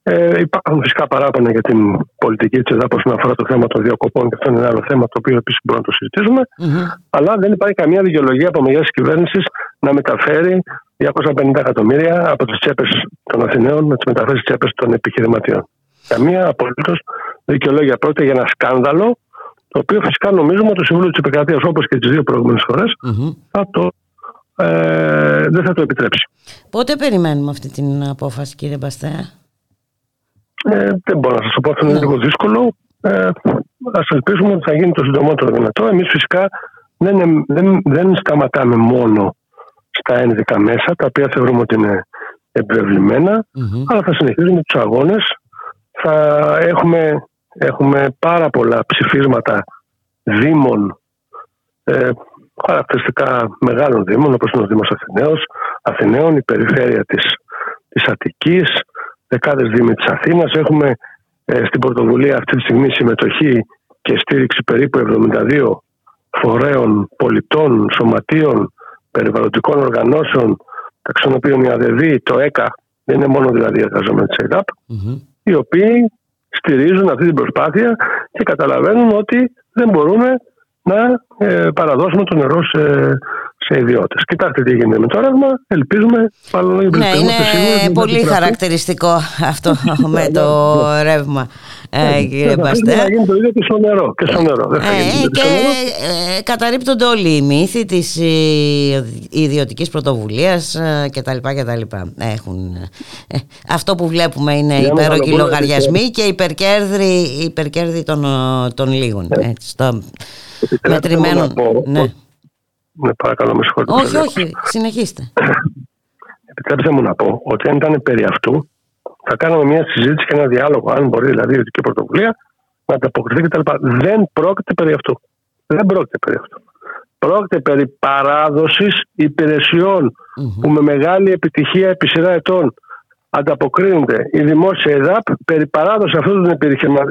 Ε, υπάρχουν φυσικά παράπονα για την πολιτική τη ΕΔΑΠ όσον αφορά το θέμα των διακοπών και αυτό είναι ένα άλλο θέμα το οποίο επίσης μπορούμε να το συζητήσουμε. Αλλά δεν υπάρχει καμία δικαιολογία από μεριά τη κυβέρνησης να μεταφέρει 250 εκατομμύρια από τις τσέπες των Αθηναίων να τις μεταφέρει στι τσέπες των επιχειρηματιών. Καμία απολύτως δικαιολόγια. Πρόκειται για ένα σκάνδαλο το οποίο φυσικά νομίζουμε ότι το Συμβούλιο της Επικρατείας όπως και τις δύο προηγούμενες φορές θα το ε, δεν θα το επιτρέψει. Πότε περιμένουμε αυτή την απόφαση κύριε Μπαστέα; Ε, δεν μπορώ να σας το πω, αυτό είναι λίγο δύσκολο. Ε, Α ελπίσουμε ότι θα γίνει το συντομότερο δυνατό. Εμείς φυσικά δεν, δεν, δεν σταματάμε μόνο στα ένδικα μέσα, τα οποία θεωρούμε ότι είναι αλλά θα συνεχίσουμε τους αγώνες. Θα έχουμε, έχουμε πάρα πολλά ψηφίσματα δήμων, ε, χαρακτηριστικά μεγάλων δήμων, όπως είναι ο Δήμος Αθηναίος, Αθηναίων, η περιφέρεια της, της Αττικής, δεκάδες δήμοι της Αθήνας. Έχουμε ε, στην πρωτοβουλία αυτή τη στιγμή συμμετοχή και στήριξη περίπου 72 φορέων πολιτών, σωματείων, περιβαλλοντικών οργανώσεων, ταξινοποιούν η ΑΔΔ, το ΕΚΑ, δεν είναι μόνο δηλαδή οι εργαζόμενοι της ΕΔΑΠ, οι οποίοι στηρίζουν αυτή την προσπάθεια και καταλαβαίνουν ότι δεν μπορούμε να ε, παραδώσουμε το νερό σε, σε ιδιώτες. Κοιτάξτε τι έγινε με το ρεύμα. Ελπίζουμε. Πάλι ναι, είναι πολύ χαρακτηριστικό αυτό με το ρεύμα. Ε, κύριε Μπαστέ. Θα γίνει το ίδιο και στο νερό. Και, στο νερό. Ε, και ε, καταρρύπτονται όλοι οι μύθοι της ιδιωτικής πρωτοβουλίας κτλ. Έχουν, ε, αυτό που βλέπουμε είναι υπέροχοι λογαριασμοί και υπερκέρδη, υπερκέρδη των, των λίγων. Έτσι, στο, μετρημένων. Ναι. Ναι, παρακαλώ, με συγχωρείτε. Όχι, όχι, συνεχίστε. Επιτρέψτε μου να πω ότι αν ήταν περί αυτού, θα κάναμε μια συζήτηση και ένα διάλογο, αν μπορεί δηλαδή η ιδιωτική πρωτοβουλία να ανταποκριθεί κτλ. Δεν πρόκειται περί αυτού. Δεν πρόκειται περί αυτού. Πρόκειται περί παράδοσης που με μεγάλη επιτυχία επί σειρά ετών ανταποκρίνεται η δημόσια ΕΔΑΠ περί παράδοσης αυτών των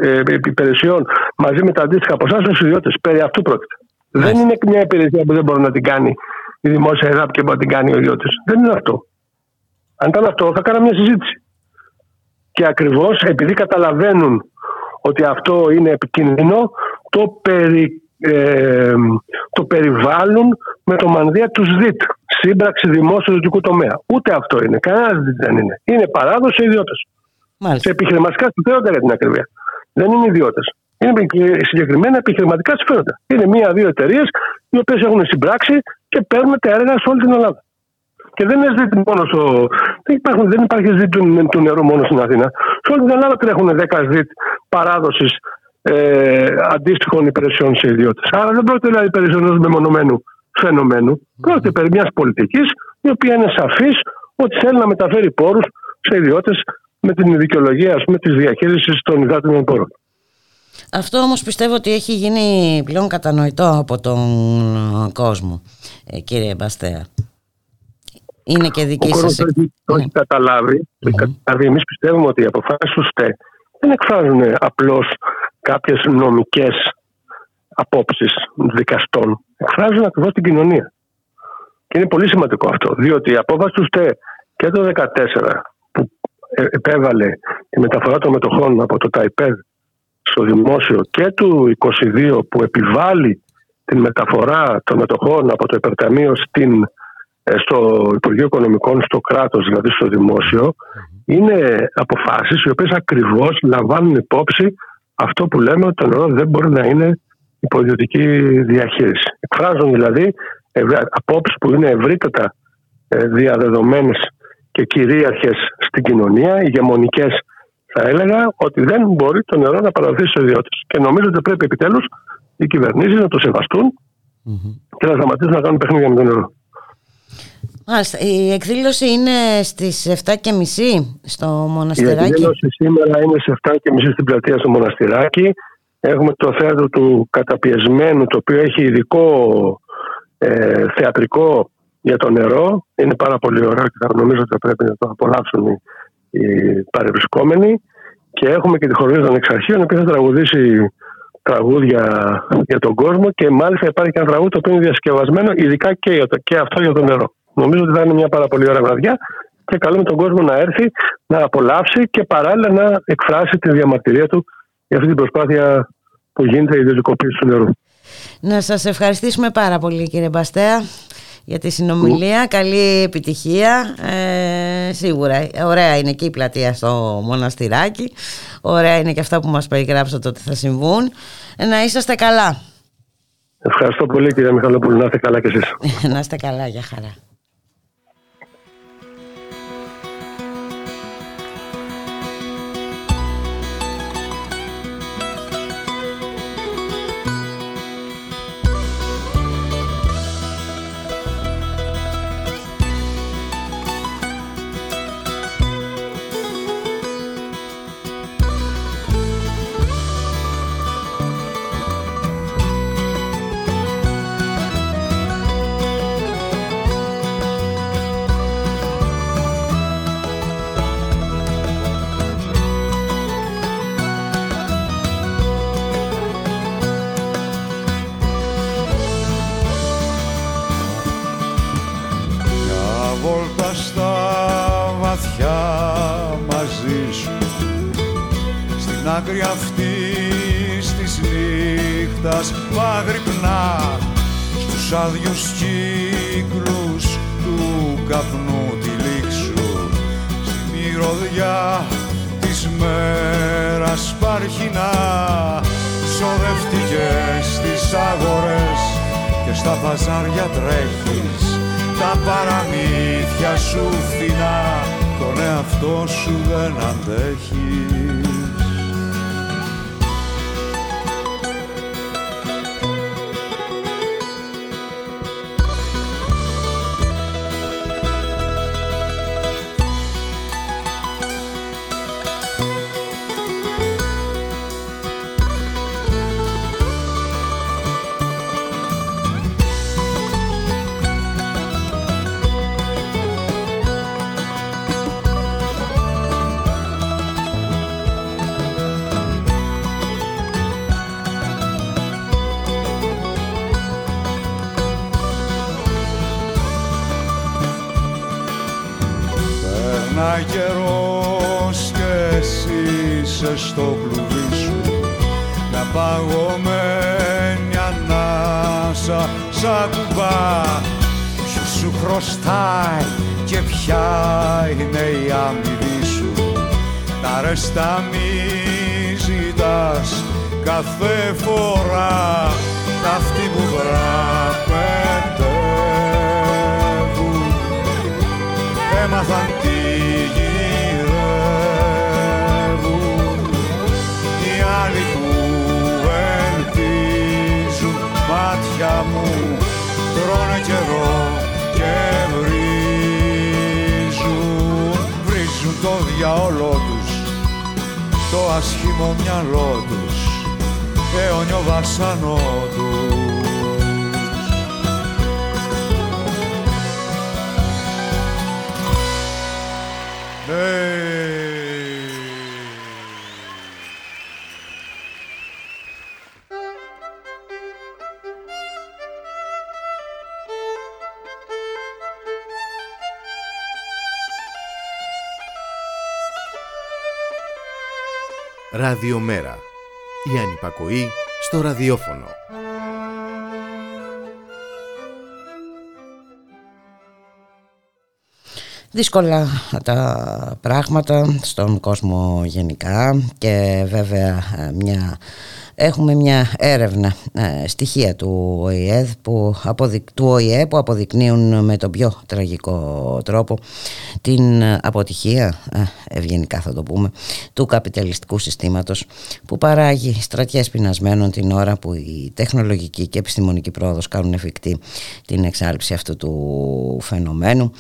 ε, υπηρεσιών μαζί με τα αντίστοιχα ποσά στου ιδιώτες. Περί αυτού πρόκειται. Δεν είναι μια υπηρεσία που δεν μπορεί να την κάνει η δημόσια ΕΔΑΠ και μπορεί να την κάνει ο ιδιώτης. Δεν είναι αυτό. Αν ήταν αυτό, θα κάναμε μια συζήτηση. Και ακριβώς επειδή καταλαβαίνουν ότι αυτό είναι επικίνδυνο, το, περι, ε, το περιβάλλουν με το μανδύα του ΣΔΙΤ, σύμπραξη δημόσιο ιδιωτικού τομέα. Ούτε αυτό είναι. Κανένας ΣΔΙΤ δεν είναι. Είναι παράδοση ιδιώτε. Σε επιχειρηματικά συμφέροντα για την ακριβία. Δεν είναι ιδιώτε. Είναι συγκεκριμένα επιχειρηματικά συμφέροντα. Είναι μία-δύο εταιρείες οι οποίες έχουν συμπράξει και παίρνουν τα έργα σε όλη την Ελλάδα. Και δεν είναι ζήτημα μόνος στο. Δεν, υπάρχουν, δεν υπάρχει ζήτημα του νερού μόνος στην Αθήνα. Σε όλη την Ελλάδα τρέχουν 10 ζήτ παράδοσης ε, αντίστοιχων υπηρεσιών σε ιδιώτες. Άρα δεν πρόκειται δηλαδή περί ενό μεμονωμένου φαινομένου. Πρόκειται περί μιας πολιτικής η οποία είναι σαφής ότι θέλει να μεταφέρει πόρους σε ιδιώτες με την δικαιολογία της διαχείρισης των υδάτινων πόρων. Αυτό όμως πιστεύω ότι έχει γίνει πλέον κατανοητό από τον κόσμο, ε, κύριε Μπαστέα. Είναι και δική Ο σας... Το έχει καταλάβει. Mm-hmm. Εμείς πιστεύουμε ότι οι αποφάσεις του ΣΤΕ δεν εκφράζουν απλώς κάποιες νομικές απόψεις δικαστών. Εκφράζουν ακριβώς την κοινωνία. Και είναι πολύ σημαντικό αυτό, διότι η απόφαση του ΣΤΕ και το 2014 που ε, επέβαλε τη μεταφορά των μετοχών από το ΤΑΙΠΕΔ στο δημόσιο και του 22 που επιβάλλει την μεταφορά των μετοχών από το υπερταμείο στην, ε, στο Υπουργείο Οικονομικών, στο κράτος, δηλαδή στο δημόσιο, είναι αποφάσεις οι οποίες ακριβώς λαμβάνουν υπόψη αυτό που λέμε ότι το νερό δεν μπορεί να είναι υποδιωτική διαχείριση. Εκφράζουν δηλαδή απόψεις που είναι ευρύτερα ε, διαδεδομένες και κυρίαρχες στην κοινωνία, ηγεμονικές θα έλεγα ότι δεν μπορεί το νερό να παραδοθεί στους ιδιώτες. Και νομίζω ότι πρέπει επιτέλους οι κυβερνήσεις να το σεβαστουν και να σταματήσουν να κάνουν παιχνίδια με το νερό. Μάλιστα. Η εκδήλωση είναι στις 7.30 στο Μοναστηράκι. Η εκδήλωση σήμερα είναι στις 7.30 στην πλατεία στο Μοναστηράκι. Έχουμε το θέατρο του καταπιεσμένου, το οποίο έχει ειδικό ε, θεατρικό για το νερό. Είναι πάρα πολύ ωραίο και θα νομίζω ότι θα πρέπει να το απολαύσουν οι οι παρευρισκόμενοι και έχουμε και τη χορηγία των εξαρχείων η οποία θα τραγουδήσει τραγούδια για τον κόσμο και μάλιστα υπάρχει και ένα τραγούδι το οποίο είναι διασκευασμένο ειδικά και, και αυτό για το νερό. Νομίζω ότι θα είναι μια πάρα πολύ ωραία βραδιά και καλούμε τον κόσμο να έρθει, να απολαύσει και παράλληλα να εκφράσει τη διαμαρτυρία του για αυτή την προσπάθεια που γίνεται η ιδιωτικοποίηση του νερού. Να σας ευχαριστήσουμε πάρα πολύ κύριε Μπαστέα για τη συνομιλία. Καλή επιτυχία. Ε, σίγουρα, ωραία είναι και η πλατεία στο μοναστηράκι. Ωραία είναι και αυτά που μας περιγράψατε ότι θα συμβούν. Ε, να είσαστε καλά. Ευχαριστώ πολύ κύριε Μιχαλόπουλου. Να είστε καλά κι εσείς. να είστε καλά, για χαρά. Ραδιομέρα. Η ανυπακοή στο ραδιόφωνο. Δύσκολα τα πράγματα στον κόσμο γενικά και βέβαια μια Έχουμε μια έρευνα ε, στοιχεία του ΟΗΕ που, αποδεικ, του ΟΗΕ που αποδεικνύουν με τον πιο τραγικό τρόπο την αποτυχία, ε, ευγενικά θα το πούμε, του καπιταλιστικού συστήματος που παράγει στρατιές πεινασμένων την ώρα που η τεχνολογική και επιστημονική πρόοδος κάνουν εφικτή την εξάλληψη αυτού του φαινομένου.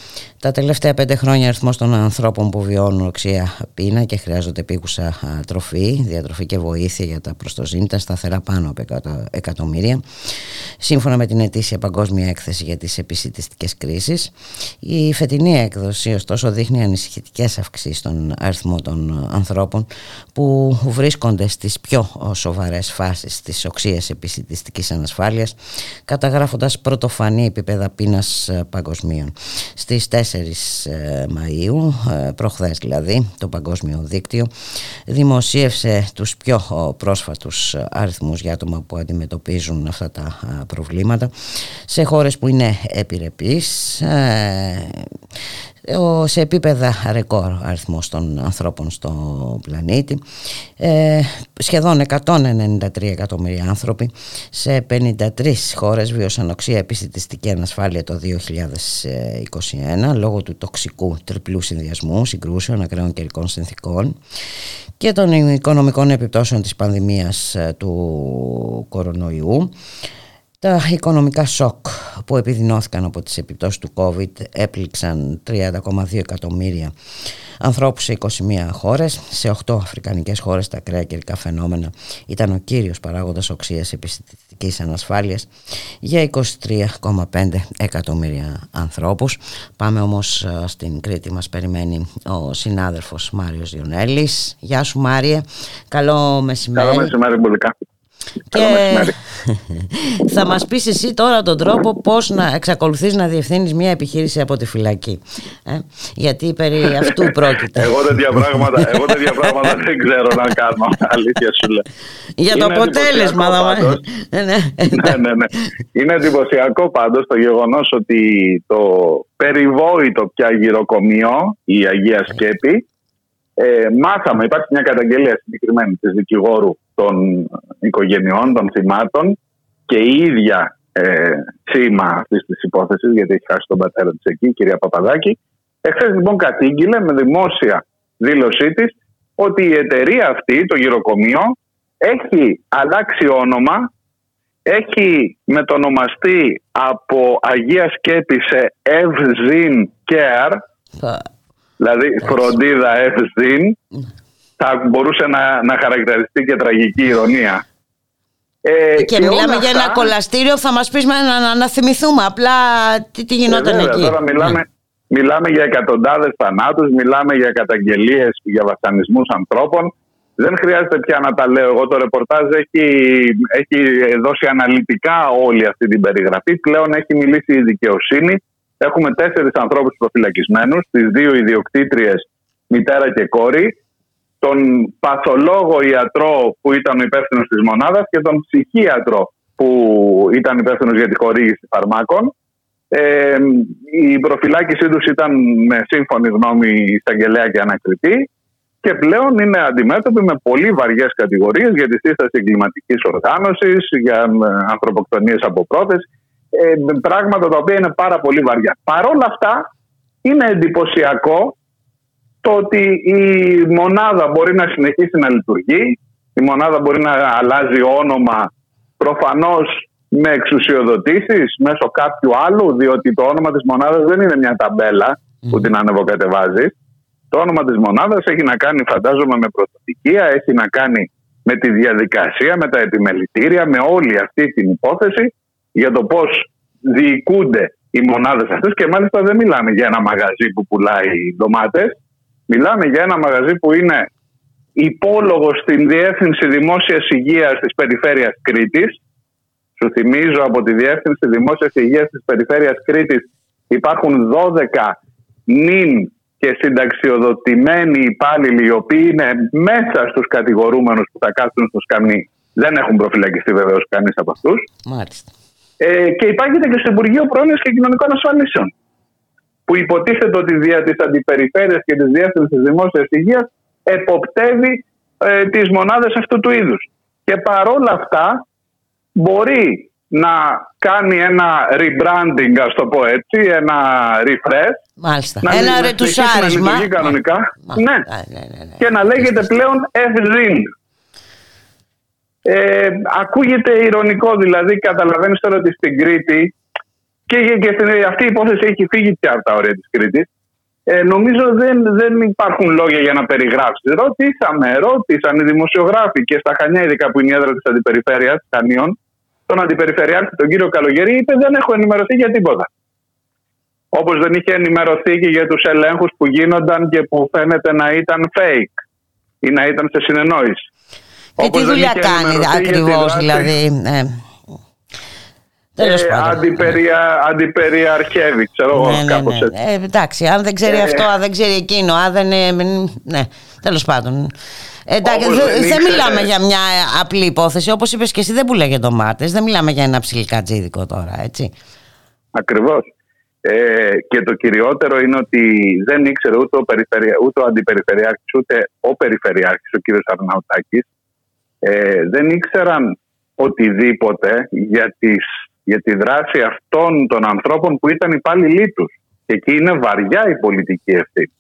Τα τελευταία πέντε χρόνια αριθμός των ανθρώπων που βιώνουν οξία πείνα και χρειάζονται επίκουσα τροφή, διατροφή και βοήθεια για τα προστοζήνη τα σταθερά πάνω από 100 εκατομμύρια. Σύμφωνα με την ετήσια παγκόσμια έκθεση για τις επισητιστικές κρίσεις, η φετινή έκδοση ωστόσο δείχνει ανησυχητικές αυξήσεις στον αριθμό των ανθρώπων που βρίσκονται στις πιο σοβαρές φάσεις της οξείας επισητιστικής ανασφάλειας, καταγράφοντας πρωτοφανή επίπεδα πείνας παγκοσμίων. Στις 4 ε, Μαΐου, ε, προχθές δηλαδή, το Παγκόσμιο Δίκτυο δημοσίευσε τους πιο πρόσφατους αριθμούς για άτομα που αντιμετωπίζουν αυτά τα προβλήματα. Σε χώρες που είναι επιρρεπείς ε, σε επίπεδα ρεκόρ αριθμός των ανθρώπων στο πλανήτη. Ε, σχεδόν 193 εκατομμύρια άνθρωποι. Σε 53 χώρες βιώσαν οξία επιστημιστική ανασφάλεια το 2021 λόγω του τοξικού τριπλού συνδυασμού συγκρούσεων ακραίων καιρικών συνθήκων και των οικονομικών επιπτώσεων της πανδημίας ε, του κορονοϊού τα οικονομικά σοκ που επιδεινώθηκαν από τις επιπτώσεις του COVID έπληξαν 30,2 εκατομμύρια ανθρώπους σε 21 χώρες. Σε 8 αφρικανικές χώρες τα ακραία καιρικά φαινόμενα ήταν ο κύριος παράγοντας οξείας επιστημικής ανασφάλειας για 23,5 εκατομμύρια ανθρώπους. Πάμε όμως ε, στην Κρήτη μας περιμένει ο συνάδελφος Μάριος Διονέλης. Γεια σου Μάριε, καλό μεσημέρι. Καλό μεσημέρι, Και θα μας πεις εσύ τώρα τον τρόπο πώς να εξακολουθείς να διευθύνεις μια επιχείρηση από τη φυλακή. Ε; Γιατί περί αυτού πρόκειται. εγώ τέτοια πράγματα, εγώ τέτοια πράγματα δεν ξέρω να κάνω, αλήθεια σου λέω. Για το αποτέλεσμα. ναι, ναι, ναι, ναι. Είναι εντυπωσιακό πάντως το γεγονός ότι το περιβόητο πια γυροκομείο, η Αγία Σκέπη, ε, μάθαμε, υπάρχει μια καταγγελία συγκεκριμένη της δικηγόρου των οικογενειών, των θυμάτων και η ίδια ε, σήμα αυτής της υπόθεσης, γιατί έχει χάσει τον πατέρα της εκεί, η κυρία Παπαδάκη. Εχθές λοιπόν κατήγγειλε με δημόσια δήλωσή της ότι η εταιρεία αυτή, το γυροκομείο, έχει αλλάξει όνομα, έχει μετονομαστεί από Αγίας Σκέπη σε Ευζήν Care, δηλαδή φροντίδα Ευζήν, θα μπορούσε να, να χαρακτηριστεί και τραγική ηρωνία. Ε, και, μιλάμε για ένα κολαστήριο, θα μας πεις να, να, να θυμηθούμε απλά τι, τι γινόταν ε, εκεί. Τώρα μιλάμε, ναι. μιλάμε για εκατοντάδες θανάτους, μιλάμε για καταγγελίες, για βασανισμούς ανθρώπων. Δεν χρειάζεται πια να τα λέω εγώ. Το ρεπορτάζ έχει, έχει δώσει αναλυτικά όλη αυτή την περιγραφή. Πλέον έχει μιλήσει η δικαιοσύνη. Έχουμε τέσσερις ανθρώπους προφυλακισμένους, τις δύο ιδιοκτήτριες, μητέρα και κόρη τον παθολόγο ιατρό που ήταν ο υπεύθυνος της μονάδας και τον ψυχίατρο που ήταν υπεύθυνος για τη χορήγηση φαρμάκων. Ε, η προφυλάκησή τους ήταν με σύμφωνη γνώμη εισαγγελέα και ανακριτή και πλέον είναι αντιμέτωποι με πολύ βαριές κατηγορίες για τη σύσταση εγκληματικής οργάνωσης, για ε, ανθρωποκτονίες από πρόθεση, ε, πράγματα τα οποία είναι πάρα πολύ βαριά. Παρ' όλα αυτά είναι εντυπωσιακό το ότι η μονάδα μπορεί να συνεχίσει να λειτουργεί, η μονάδα μπορεί να αλλάζει όνομα προφανώς με εξουσιοδοτήσεις μέσω κάποιου άλλου, διότι το όνομα της μονάδας δεν είναι μια ταμπέλα που την ανεβοκατεβάζει. Το όνομα της μονάδας έχει να κάνει φαντάζομαι με πρωτοτικία, έχει να κάνει με τη διαδικασία, με τα επιμελητήρια, με όλη αυτή την υπόθεση για το πώς διοικούνται οι μονάδες αυτές και μάλιστα δεν μιλάμε για ένα μαγαζί που πουλάει ντομάτες, Μιλάμε για ένα μαγαζί που είναι υπόλογος στην Διεύθυνση Δημόσιας Υγείας της Περιφέρειας Κρήτης. Σου θυμίζω από τη Διεύθυνση Δημόσιας Υγείας της Περιφέρειας Κρήτης υπάρχουν 12 νυν και συνταξιοδοτημένοι υπάλληλοι οι οποίοι είναι μέσα στους κατηγορούμενους που θα κάτσουν στο σκαμνί. Δεν έχουν προφυλακιστεί βεβαίως κανείς από αυτούς. Ε, και υπάρχει και στο Υπουργείο Πρόνοιας και Κοινωνικών Ασφαλίσεων που υποτίθεται ότι δια της αντιπεριφέρειας και της διεύθυνσης της δημόσιας υγείας εποπτεύει ε, τις μονάδες αυτού του είδους. Και παρόλα αυτά μπορεί να κάνει ένα rebranding, ας το πω έτσι, ένα refresh. Μάλιστα. Να ένα ρετουσάρισμα. Να κανονικά. Ναι. Ναι. Ναι, ναι, ναι. Και να λέγεται πλέον FZIN. Ε, ακούγεται ηρωνικό, δηλαδή καταλαβαίνεις τώρα ότι στην Κρήτη και, και αυτή η υπόθεση έχει φύγει πια από τα όρια της Κρήτης. Ε, νομίζω δεν, δεν υπάρχουν λόγια για να περιγράψεις. Ρωτήσαμε, ρώτησαν οι δημοσιογράφοι και στα Χανιά, ειδικά που είναι η έδρα της Αντιπεριφέρειας Χανίων, τον Αντιπεριφερειάρχη, τον κύριο Καλογερή, είπε δεν έχω ενημερωθεί για τίποτα. Όπως δεν είχε ενημερωθεί και για τους ελέγχους που γίνονταν και που φαίνεται να ήταν fake ή να ήταν σε συνεννόηση. Και τι δουλειά κάνει ακριβώς, δηλαδή. Ε, Τέλος ε, αντιπερια, αντιπεριαρχεύει, ξέρω εγώ, ναι, ναι, κάπως ναι. έτσι. Ε, εντάξει, αν δεν ξέρει ε, αυτό, αν δεν ξέρει εκείνο, αν δεν ναι, τέλος πάντων. Εντάξει, δεν, μιλάμε για μια απλή υπόθεση, όπως είπες και εσύ δεν πουλάγε ντομάτες, δεν μιλάμε για ένα ψιλικατζίδικο τώρα, έτσι. Ακριβώς. Ε, και το κυριότερο είναι ότι δεν ήξερε ούτε ο, περιφερεια, ούτε ο αντιπεριφερειάρχης ούτε ο περιφερειάρχης, ο κύριος Αρναουτάκης, ε, δεν ήξεραν οτιδήποτε για τις για τη δράση αυτών των ανθρώπων που ήταν υπάλληλοι τους. Και εκεί είναι βαριά η πολιτική ευθύνη.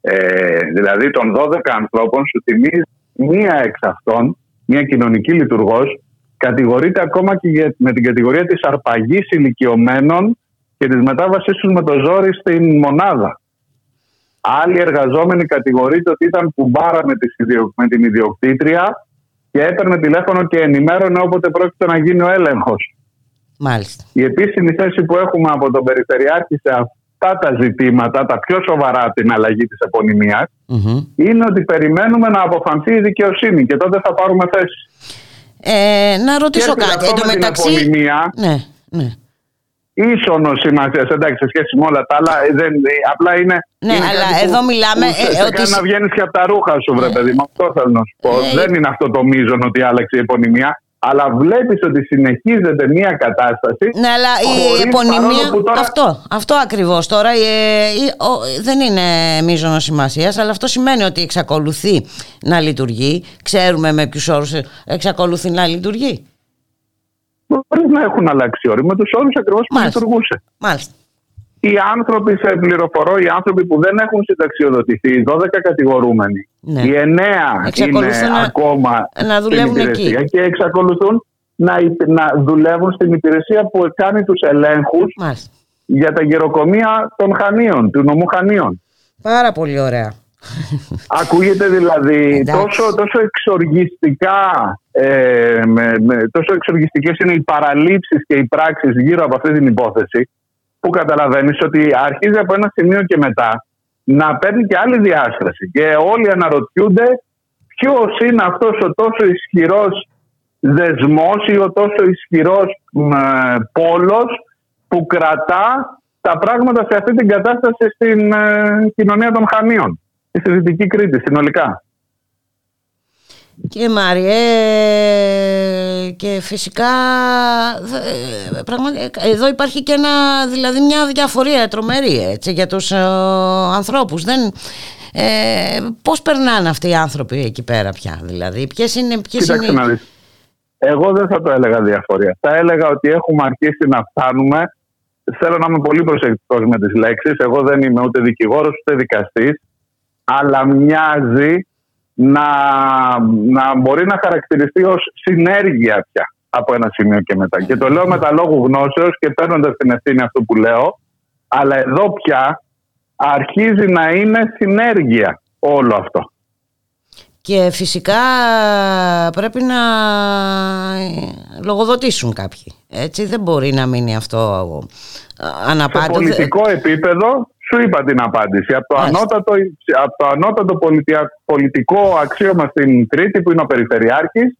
Ε, δηλαδή των 12 ανθρώπων σου θυμίζει μία εξ αυτών, μία κοινωνική λειτουργός, κατηγορείται ακόμα και με την κατηγορία της αρπαγής ηλικιωμένων και της μετάβασής τους με το ζόρι στην μονάδα. Άλλοι εργαζόμενοι κατηγορείται ότι ήταν κουμπάρα με, με την ιδιοκτήτρια και έπαιρνε τηλέφωνο και ενημέρωνε όποτε πρόκειται να γίνει ο έλεγχος. Μάλιστα. Η επίσημη θέση που έχουμε από τον Περιφερειάρχη σε αυτά τα ζητήματα, τα πιο σοβαρά την αλλαγή της επωνυμιας είναι ότι περιμένουμε να αποφανθεί η δικαιοσύνη και τότε θα πάρουμε θέση. Ε, να ρωτήσω κάτι. Εν τω μεταξύ. Ναι, ναι. Ίσονος σημασία, εντάξει, σε σχέση με όλα τα άλλα. Δεν, απλά είναι. Ναι, είναι αλλά εδώ που, μιλάμε. Που ε, ότι... να βγαίνεις και από τα ρούχα σου, βρε ναι. παιδί μου. Αυτό θέλω να σου πω. Ε, δεν είναι αυτό το μείζον ότι άλλαξε η επωνυμία αλλά βλέπεις ότι συνεχίζεται μια κατάσταση. Ναι, αλλά η επωνυμία. Τώρα... Αυτό, αυτό ακριβώς τώρα ε, δεν είναι μείζονος σημασίας, αλλά αυτό σημαίνει ότι εξακολουθεί να λειτουργεί. Ξέρουμε με ποιους όρους εξακολουθεί να λειτουργεί. Μπορεί να έχουν αλλάξει όροι με τους όρους ακριβώς που λειτουργούσε. Μάλιστα οι άνθρωποι, σε πληροφορώ, οι άνθρωποι που δεν έχουν συνταξιοδοτηθεί, οι 12 κατηγορούμενοι, ναι. οι 9 είναι να, ακόμα να δουλεύουν στην υπηρεσία εκεί. και εξακολουθούν να, να δουλεύουν στην υπηρεσία που κάνει τους ελέγχους για τα γεροκομεία των Χανίων, του νομού Χανίων. Πάρα πολύ ωραία. Ακούγεται δηλαδή τόσο, τόσο εξοργιστικά ε, με, με, τόσο εξοργιστικές είναι οι παραλήψεις και οι πράξεις γύρω από αυτή την υπόθεση που καταλαβαίνεις ότι αρχίζει από ένα σημείο και μετά να παίρνει και άλλη διάσταση. Και όλοι αναρωτιούνται ποιος είναι αυτός ο τόσο ισχυρός δεσμός ή ο τόσο ισχυρός πόλος που κρατά τα πράγματα σε αυτή την κατάσταση στην ε, κοινωνία των Χανίων, στη Δυτική Κρήτη συνολικά. Και Μάριε και φυσικά ε, εδώ υπάρχει και ένα, δηλαδή μια διαφορία τρομερή έτσι, για τους ε, ανθρώπους. Δεν, ε, πώς περνάνε αυτοί οι άνθρωποι εκεί πέρα πια δηλαδή, ποιες είναι... Ποιες Κοίταξε είναι... να δεις. Εγώ δεν θα το έλεγα διαφορία. Θα έλεγα ότι έχουμε αρχίσει να φτάνουμε Θέλω να είμαι πολύ προσεκτικός με τις λέξεις. Εγώ δεν είμαι ούτε δικηγόρος ούτε δικαστής. Αλλά μοιάζει να, να μπορεί να χαρακτηριστεί ως συνέργεια πια από ένα σημείο και μετά. Και το λέω με τα λόγου γνώσεως και παίρνοντας την ευθύνη αυτό που λέω, αλλά εδώ πια αρχίζει να είναι συνέργεια όλο αυτό. Και φυσικά πρέπει να λογοδοτήσουν κάποιοι. Έτσι δεν μπορεί να μείνει αυτό αναπάντητο. Σε πολιτικό επίπεδο σου είπα την απάντηση. Από το, ανώτατο, από το ανώτατο πολιτικό αξίωμα στην Κρήτη που είναι ο Περιφερειάρχης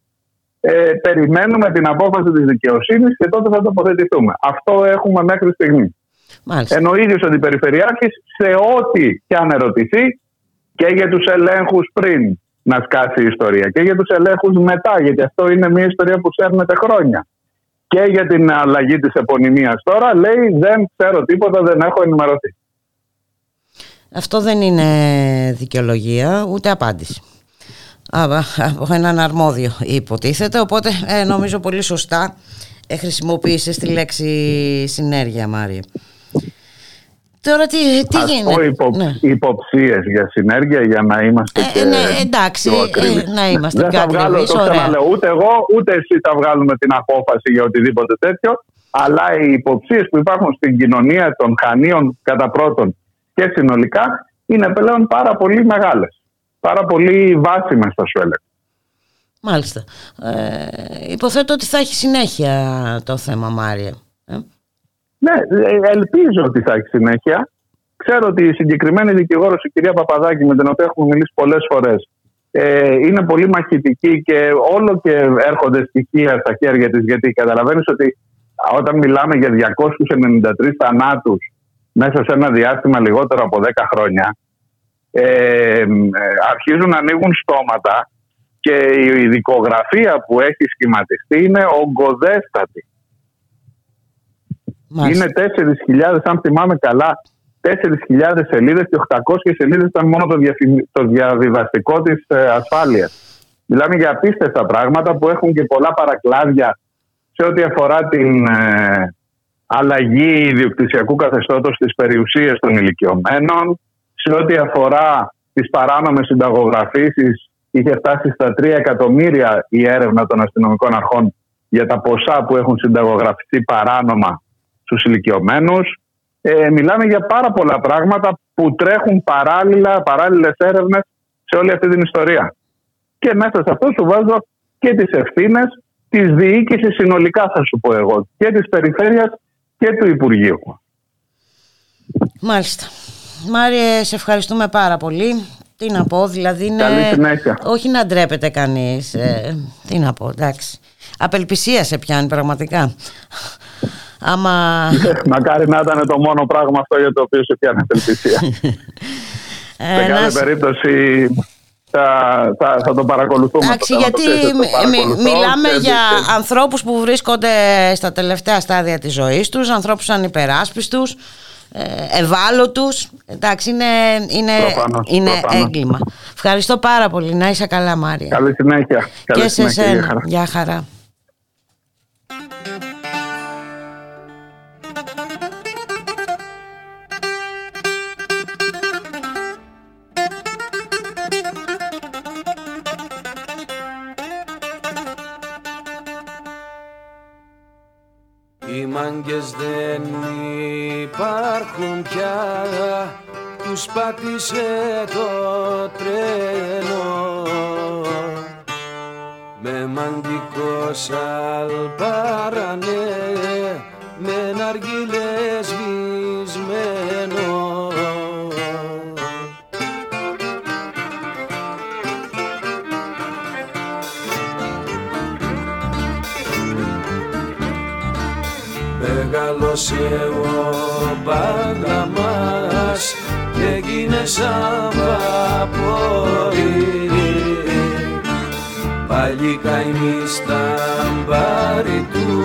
ε, περιμένουμε την απόφαση της δικαιοσύνης και τότε θα τοποθετηθούμε. Αυτό έχουμε μέχρι στιγμή. Μάλιστα. Ενώ ο ίδιος ο Αντιπεριφερειάρχης σε ό,τι και αν ερωτηθεί και για τους ελέγχους πριν να σκάσει η ιστορία και για τους ελέγχους μετά γιατί αυτό είναι μια ιστορία που σέρνεται χρόνια και για την αλλαγή της επωνυμίας τώρα λέει δεν ξέρω τίποτα, δεν έχω ενημερωθεί. Αυτό δεν είναι δικαιολογία ούτε απάντηση από έναν αρμόδιο υποτίθεται οπότε ε, νομίζω πολύ σωστά ε, χρησιμοποίησες τη λέξη συνέργεια Μάρια. Τώρα τι, τι Ας γίνεται; Πω υπο, ναι. υποψίες για συνέργεια για να είμαστε ε, ναι, εντάξει, ε, να είμαστε Δεν θα βγάλω, το ξαναλέω, ούτε εγώ ούτε εσύ θα βγάλουμε την απόφαση για οτιδήποτε τέτοιο αλλά οι υποψίες που υπάρχουν στην κοινωνία των χανίων κατά πρώτον και συνολικά είναι πλέον πάρα πολύ μεγάλες. Πάρα πολύ βάσιμες θα σου έλεγα. Μάλιστα. Ε, υποθέτω ότι θα έχει συνέχεια το θέμα Μάρια. Ε; Ναι, ε, ελπίζω ότι θα έχει συνέχεια. Ξέρω ότι η συγκεκριμένη δικηγόρος, η κυρία Παπαδάκη, με την οποία έχουμε μιλήσει πολλές φορές, ε, είναι πολύ μαχητική και όλο και έρχονται στοιχεία στα χέρια της. Γιατί καταλαβαίνεις ότι όταν μιλάμε για 293 θανάτους μέσα σε ένα διάστημα λιγότερο από 10 χρόνια, ε, ε, αρχίζουν να ανοίγουν στόματα και η δικογραφία που έχει σχηματιστεί είναι ογκοδέστατη. Είναι 4.000, αν θυμάμαι καλά, 4.000 σελίδες και 800 σελίδες ήταν μόνο το, το διαβιβαστικό της ε, ασφάλειας. Μιλάμε για απίστευτα πράγματα που έχουν και πολλά παρακλάδια σε ό,τι αφορά την ε, αλλαγή ιδιοκτησιακού καθεστώτος στις περιουσίες των ηλικιωμένων, σε ό,τι αφορά τις παράνομες συνταγογραφήσεις είχε φτάσει στα 3 εκατομμύρια η έρευνα των αστυνομικών αρχών για τα ποσά που έχουν συνταγογραφηθεί παράνομα στους ηλικιωμένους. Ε, μιλάμε για πάρα πολλά πράγματα που τρέχουν παράλληλα, παράλληλες έρευνες σε όλη αυτή την ιστορία. Και μέσα σε αυτό σου βάζω και τις ευθύνες της διοίκησης συνολικά θα σου πω εγώ και της περιφέρειας και του Υπουργείου. Μάλιστα. Μάριε, σε ευχαριστούμε πάρα πολύ. Τι να πω, δηλαδή είναι... Καλή συνέχεια. Όχι να ντρέπεται κανείς. Ε, τι να πω, εντάξει. Απελπισία σε πιάνει πραγματικά. Άμα... Μακάρι να ήταν το μόνο πράγμα αυτό για το οποίο σε πιάνει απελπισία. Ε, σε κάθε περίπτωση θα, θα, θα το παρακολουθούμε. Εντάξει, γιατί μιλάμε για ανθρώπους που βρίσκονται στα τελευταία στάδια της ζωής τους, ανθρώπους ανυπεράσπιστους, ε, ευάλωτους. Εντάξει, είναι, είναι, είναι έγκλημα. Ευχαριστώ πάρα πολύ. Να είσαι καλά, Μάρια. Καλή συνέχεια. Καλή και σε εσένα. Γεια χαρά. Οι μάγκες δεν υπάρχουν πια. Τους πάτησε το τρένο. Με μαντικό σαλπάρανε Με ναργίλες σβησμένο Μεγάλωσε ο μπάγα μας και έγινε σαν βαπόρι. Πάλι καημί στα μπάρι του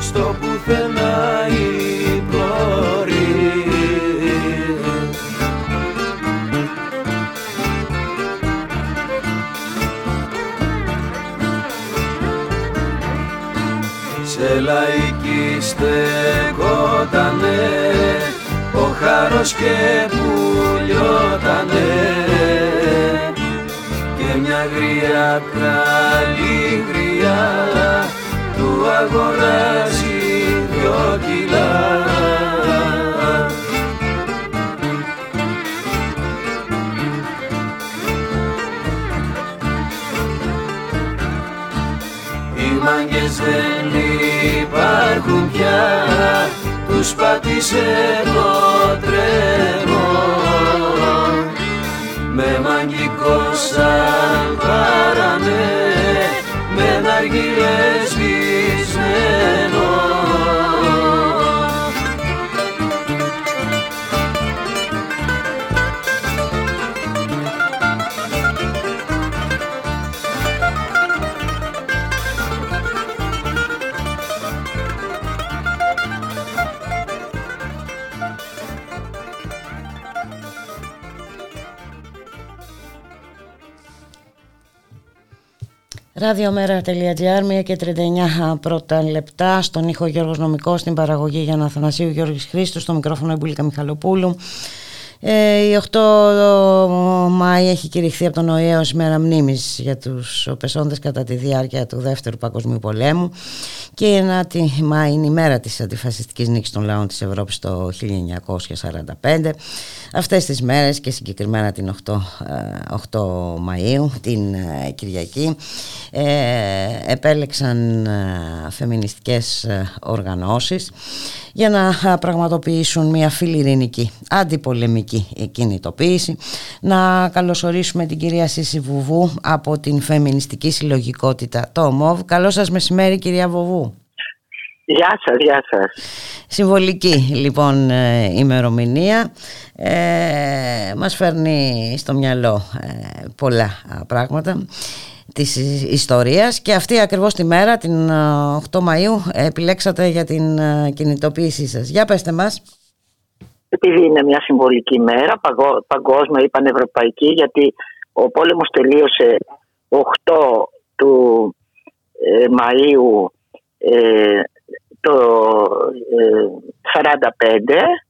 στο πουθενά η πλώρη Σε λαϊκή στεκότανε ο χάρος και πουλιότανε και μια γριά καλή γριά του αγοράζει δυο κιλά. Οι μάγκες δεν υπάρχουν πια. Τους πάτησε το τρένο με μαγικό σαν παραμέ με ναργιλές σβησμένο Ραδιομέρα.gr, 1 και 39 πρώτα λεπτά. Στον ήχο Γιώργος Νομικός, στην παραγωγή για να Αθανασίου Γιώργης Χρήστος, στο μικρόφωνο Εμπούλικα Μιχαλοπούλου. Ε, η 8 Μάη έχει κηρυχθεί από τον ΟΗΕ ως ημέρα μνήμης για τους οπεσόντες κατά τη διάρκεια του Δεύτερου Παγκοσμίου Πολέμου και η 9η Μάη είναι η μέρα της αντιφασιστικής νίκης των λαών της Ευρώπης το 1945. Αυτές τις μέρες και συγκεκριμένα την 8, 8 ε, Μαΐου, την ε, Κυριακή, ε, επέλεξαν φεμινιστικές οργανώσεις για να πραγματοποιήσουν μια φιλιρινική αντιπολεμική κινητοποίηση. Να καλωσορίσουμε την κυρία Σύση Βουβού από την Φεμινιστική Συλλογικότητα το ΟΜΟΒ. Καλό σας μεσημέρι κυρία Βουβού. Γεια σας, γεια σας. Συμβολική λοιπόν ε, ημερομηνία ε, μας φέρνει στο μυαλό ε, πολλά πράγματα της ιστορίας και αυτή ακριβώς τη μέρα την 8 Μαΐου επιλέξατε για την κινητοποίησή σας. Για πέστε μας. Επειδή είναι μια συμβολική μέρα, παγκόσμια ή πανευρωπαϊκή, γιατί ο πόλεμος τελείωσε 8 του Μαΐου το 1945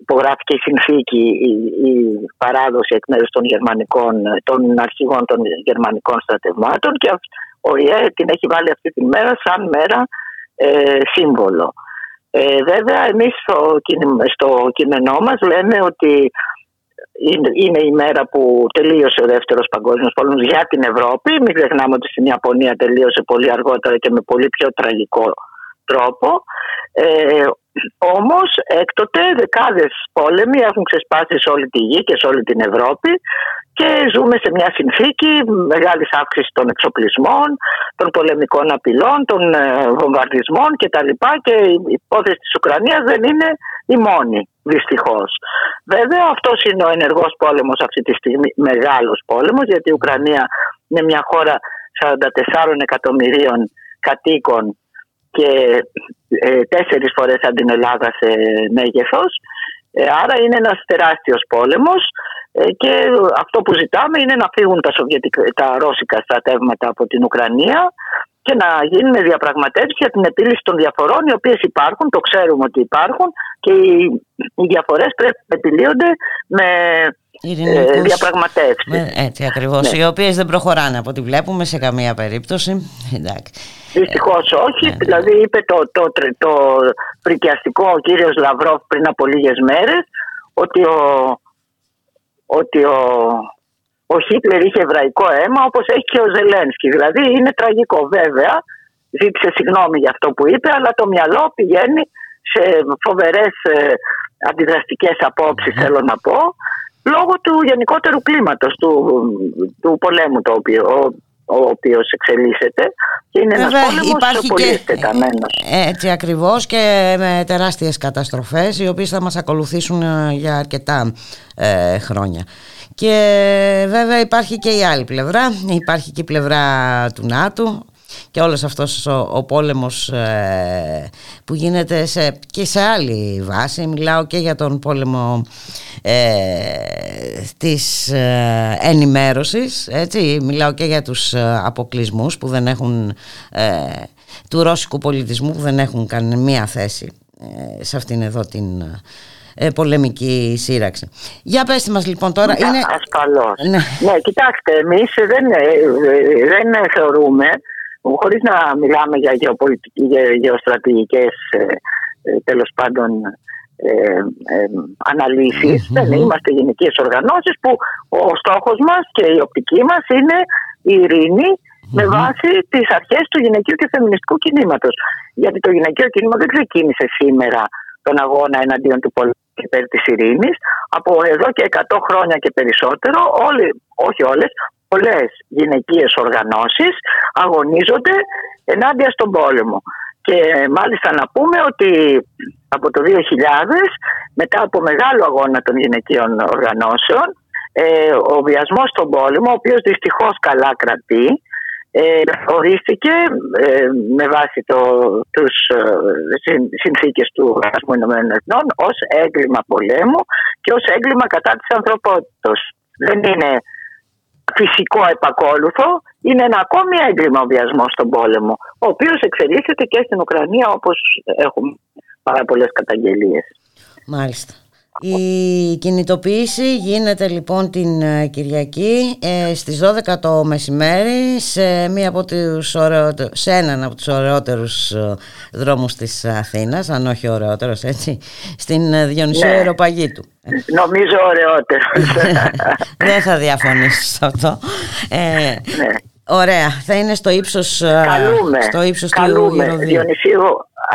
υπογράφηκε η συνθήκη, η, η παράδοση εκ μέρους των, γερμανικών, των αρχηγών των γερμανικών στρατευμάτων και ο ΙΕ την έχει βάλει αυτή τη μέρα σαν μέρα ε, σύμβολο. Ε, βέβαια εμείς στο, στο κείμενό μας λέμε ότι είναι η μέρα που τελείωσε ο δεύτερος παγκόσμιος πόλεμος για την Ευρώπη. Μην ξεχνάμε ότι στην Ιαπωνία τελείωσε πολύ αργότερα και με πολύ πιο τραγικό τρόπο. Ε, όμως έκτοτε δεκάδες πόλεμοι έχουν ξεσπάσει σε όλη τη γη και σε όλη την Ευρώπη και ζούμε σε μια συνθήκη μεγάλης αύξησης των εξοπλισμών, των πολεμικών απειλών, των ε, βομβαρδισμών κτλ. Και η υπόθεση της Ουκρανίας δεν είναι η μόνη δυστυχώς. Βέβαια αυτός είναι ο ενεργός πόλεμος αυτή τη στιγμή, μεγάλος πόλεμος γιατί η Ουκρανία είναι μια χώρα 44 εκατομμυρίων κατοίκων και ε, τέσσερις φορές από την Ελλάδα σε μέγεθος. Ε, άρα είναι ένας τεράστιος πόλεμος ε, και αυτό που ζητάμε είναι να φύγουν τα, σοβιετικά, τα ρώσικα στρατεύματα από την Ουκρανία και να γίνουν διαπραγματεύσεις για την επίλυση των διαφορών οι οποίες υπάρχουν, το ξέρουμε ότι υπάρχουν και οι, οι διαφορές πρέπει να επιλύονται με ε, διαπραγματεύσεις. Έτσι ακριβώς. Ναι. Οι οποίες δεν προχωράνε από ό,τι βλέπουμε σε καμία περίπτωση. Δυστυχώς όχι. Ναι, ναι. Δηλαδή είπε το, το, το, το φρικιαστικό ο κύριος Λαυρόφ πριν από λίγες μέρες ότι ο, ότι ο, ο Χίτλερ είχε εβραϊκό αίμα όπως έχει και ο Ζελένσκι. Δηλαδή είναι τραγικό βέβαια. Ζήτησε συγγνώμη για αυτό που είπε αλλά το μυαλό πηγαίνει σε φοβερές ε, αντιδραστικές απόψεις θέλω να πω λόγω του γενικότερου κλίματος του, του πολέμου το οποίο, ο, ο οποίος εξελίσσεται και είναι Βέβαια, ένας πόλεμος υπάρχει πολύ εκτεταμένος. Έτσι ακριβώς και με τεράστιες καταστροφές οι οποίες θα μας ακολουθήσουν ε, για αρκετά ε, χρόνια. Και βέβαια υπάρχει και η άλλη πλευρά, υπάρχει και η πλευρά του ΝΑΤΟ και όλος αυτός ο, ο πόλεμος ε, που γίνεται σε, και σε άλλη βάση μιλάω και για τον πόλεμο ε, της ε, ενημέρωσης έτσι, μιλάω και για τους ε, αποκλεισμούς που δεν έχουν του ρώσικου πολιτισμού που δεν έχουν καμία θέση σε αυτήν εδώ την πολεμική σύραξη. Για πέστε μας λοιπόν τώρα. Είναι... Ασφαλώς. Ναι. ναι, κοιτάξτε, εμείς δεν, δεν θεωρούμε χωρίς να μιλάμε για γεωπολιτική, για γεωστρατηγικές ε, ε, τέλος πάντων ε, ε, αναλυσεις δεν είμαστε γενικές οργανώσεις που ο στόχος μας και η οπτική μας είναι η ειρηνη με βάση τις αρχές του γυναικείου και φεμινιστικού κινήματος. Γιατί το γυναικείο κίνημα δεν ξεκίνησε σήμερα τον αγώνα εναντίον του πολέμου και υπέρ της ειρήνης. Από εδώ και 100 χρόνια και περισσότερο, όλοι, όχι όλες, πολλές γυναικείες οργανώσεις αγωνίζονται ενάντια στον πόλεμο. Και μάλιστα να πούμε ότι από το 2000 μετά από μεγάλο αγώνα των γυναικείων οργανώσεων ε, ο βιασμός στον πόλεμο, ο οποίος δυστυχώς καλά κρατεί, ε, ορίστηκε ε, με βάση το, τους ε, συνθήκες του Οργανισμού Ηνωμένων Εθνών ως έγκλημα πολέμου και ως έγκλημα κατά της ανθρωπότητας. Δεν είναι φυσικό επακόλουθο είναι ένα ακόμη έγκλημα ο βιασμός στον πόλεμο, ο οποίος εξελίσσεται και στην Ουκρανία όπως έχουμε πάρα πολλές καταγγελίες. Μάλιστα. Η κινητοποίηση γίνεται λοιπόν την ε, Κυριακή ε, στις 12 το μεσημέρι σε, μία από τους σε έναν από τους ωραιότερους ε, δρόμους της Αθήνας, αν όχι ωραιότερος έτσι, στην ε, Διονυσίου ναι. Αεροπαγίτου. Νομίζω ωραιότερος. Δεν θα διαφωνήσω σε αυτό. ναι. Ωραία, θα είναι στο ύψος, καλούμε, στο ύψος καλούμε. του Ηρωδίου. Διονυσίου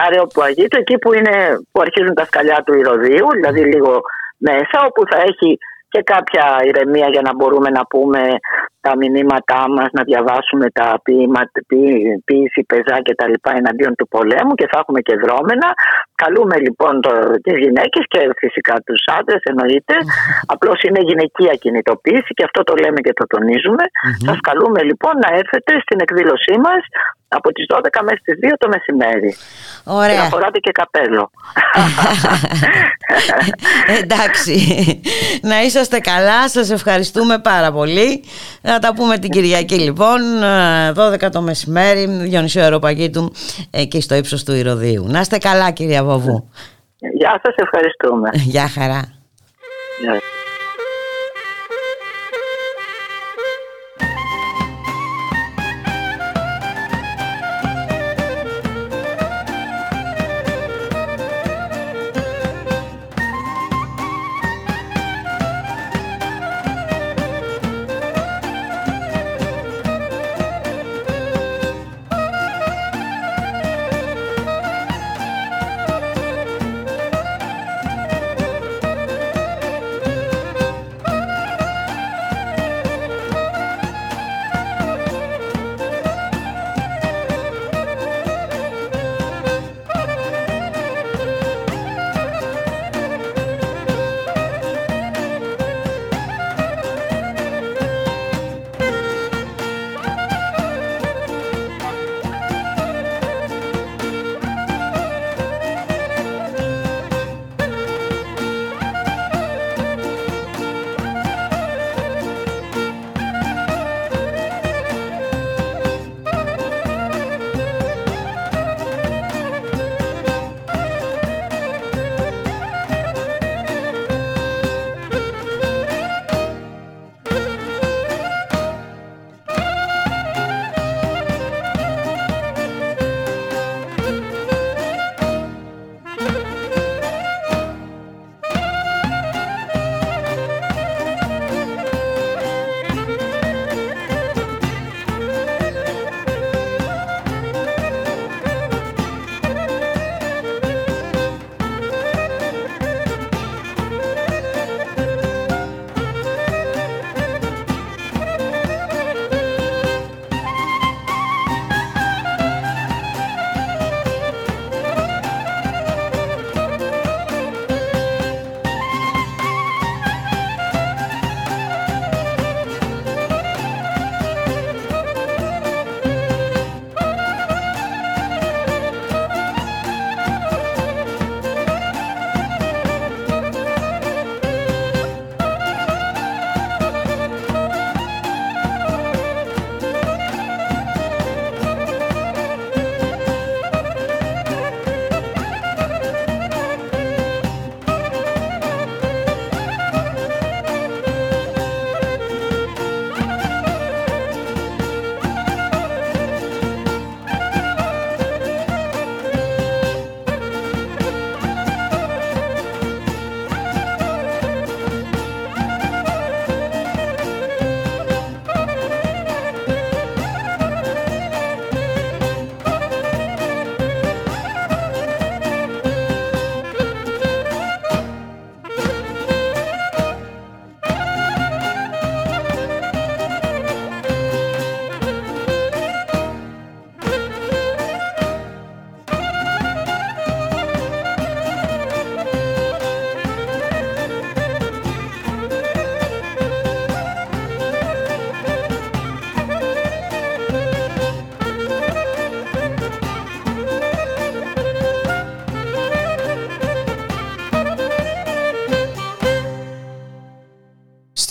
Αρεοπαγίτου, εκεί που, είναι, που αρχίζουν τα σκαλιά του Ηρωδίου, δηλαδή λίγο μέσα, όπου θα έχει και κάποια ηρεμία για να μπορούμε να πούμε τα μηνύματά μας, να διαβάσουμε τα ποίηση, πεζά και τα λοιπά εναντίον του πολέμου και θα έχουμε και δρόμενα. Καλούμε λοιπόν το, τις γυναίκες και φυσικά τους άντρες εννοείται. Απλώς είναι γυναικεία κινητοποίηση και αυτό το λέμε και το τονίζουμε. Mm-hmm. Σας καλούμε λοιπόν να έρθετε στην εκδήλωσή μας από τις 12 μέχρι τις 2 το μεσημέρι. Ωραία. Και να φοράτε και καπέλο. Εντάξει. Να είσαστε καλά. Σας ευχαριστούμε πάρα πολύ. Να τα πούμε την Κυριακή λοιπόν. 12 το μεσημέρι. Διονυσίου Αεροπαγίτου εκεί στο ύψος του Ηρωδίου. Να είστε καλά κυρία Βοβού. Γεια σας. Ευχαριστούμε. Γεια χαρά. Γεια.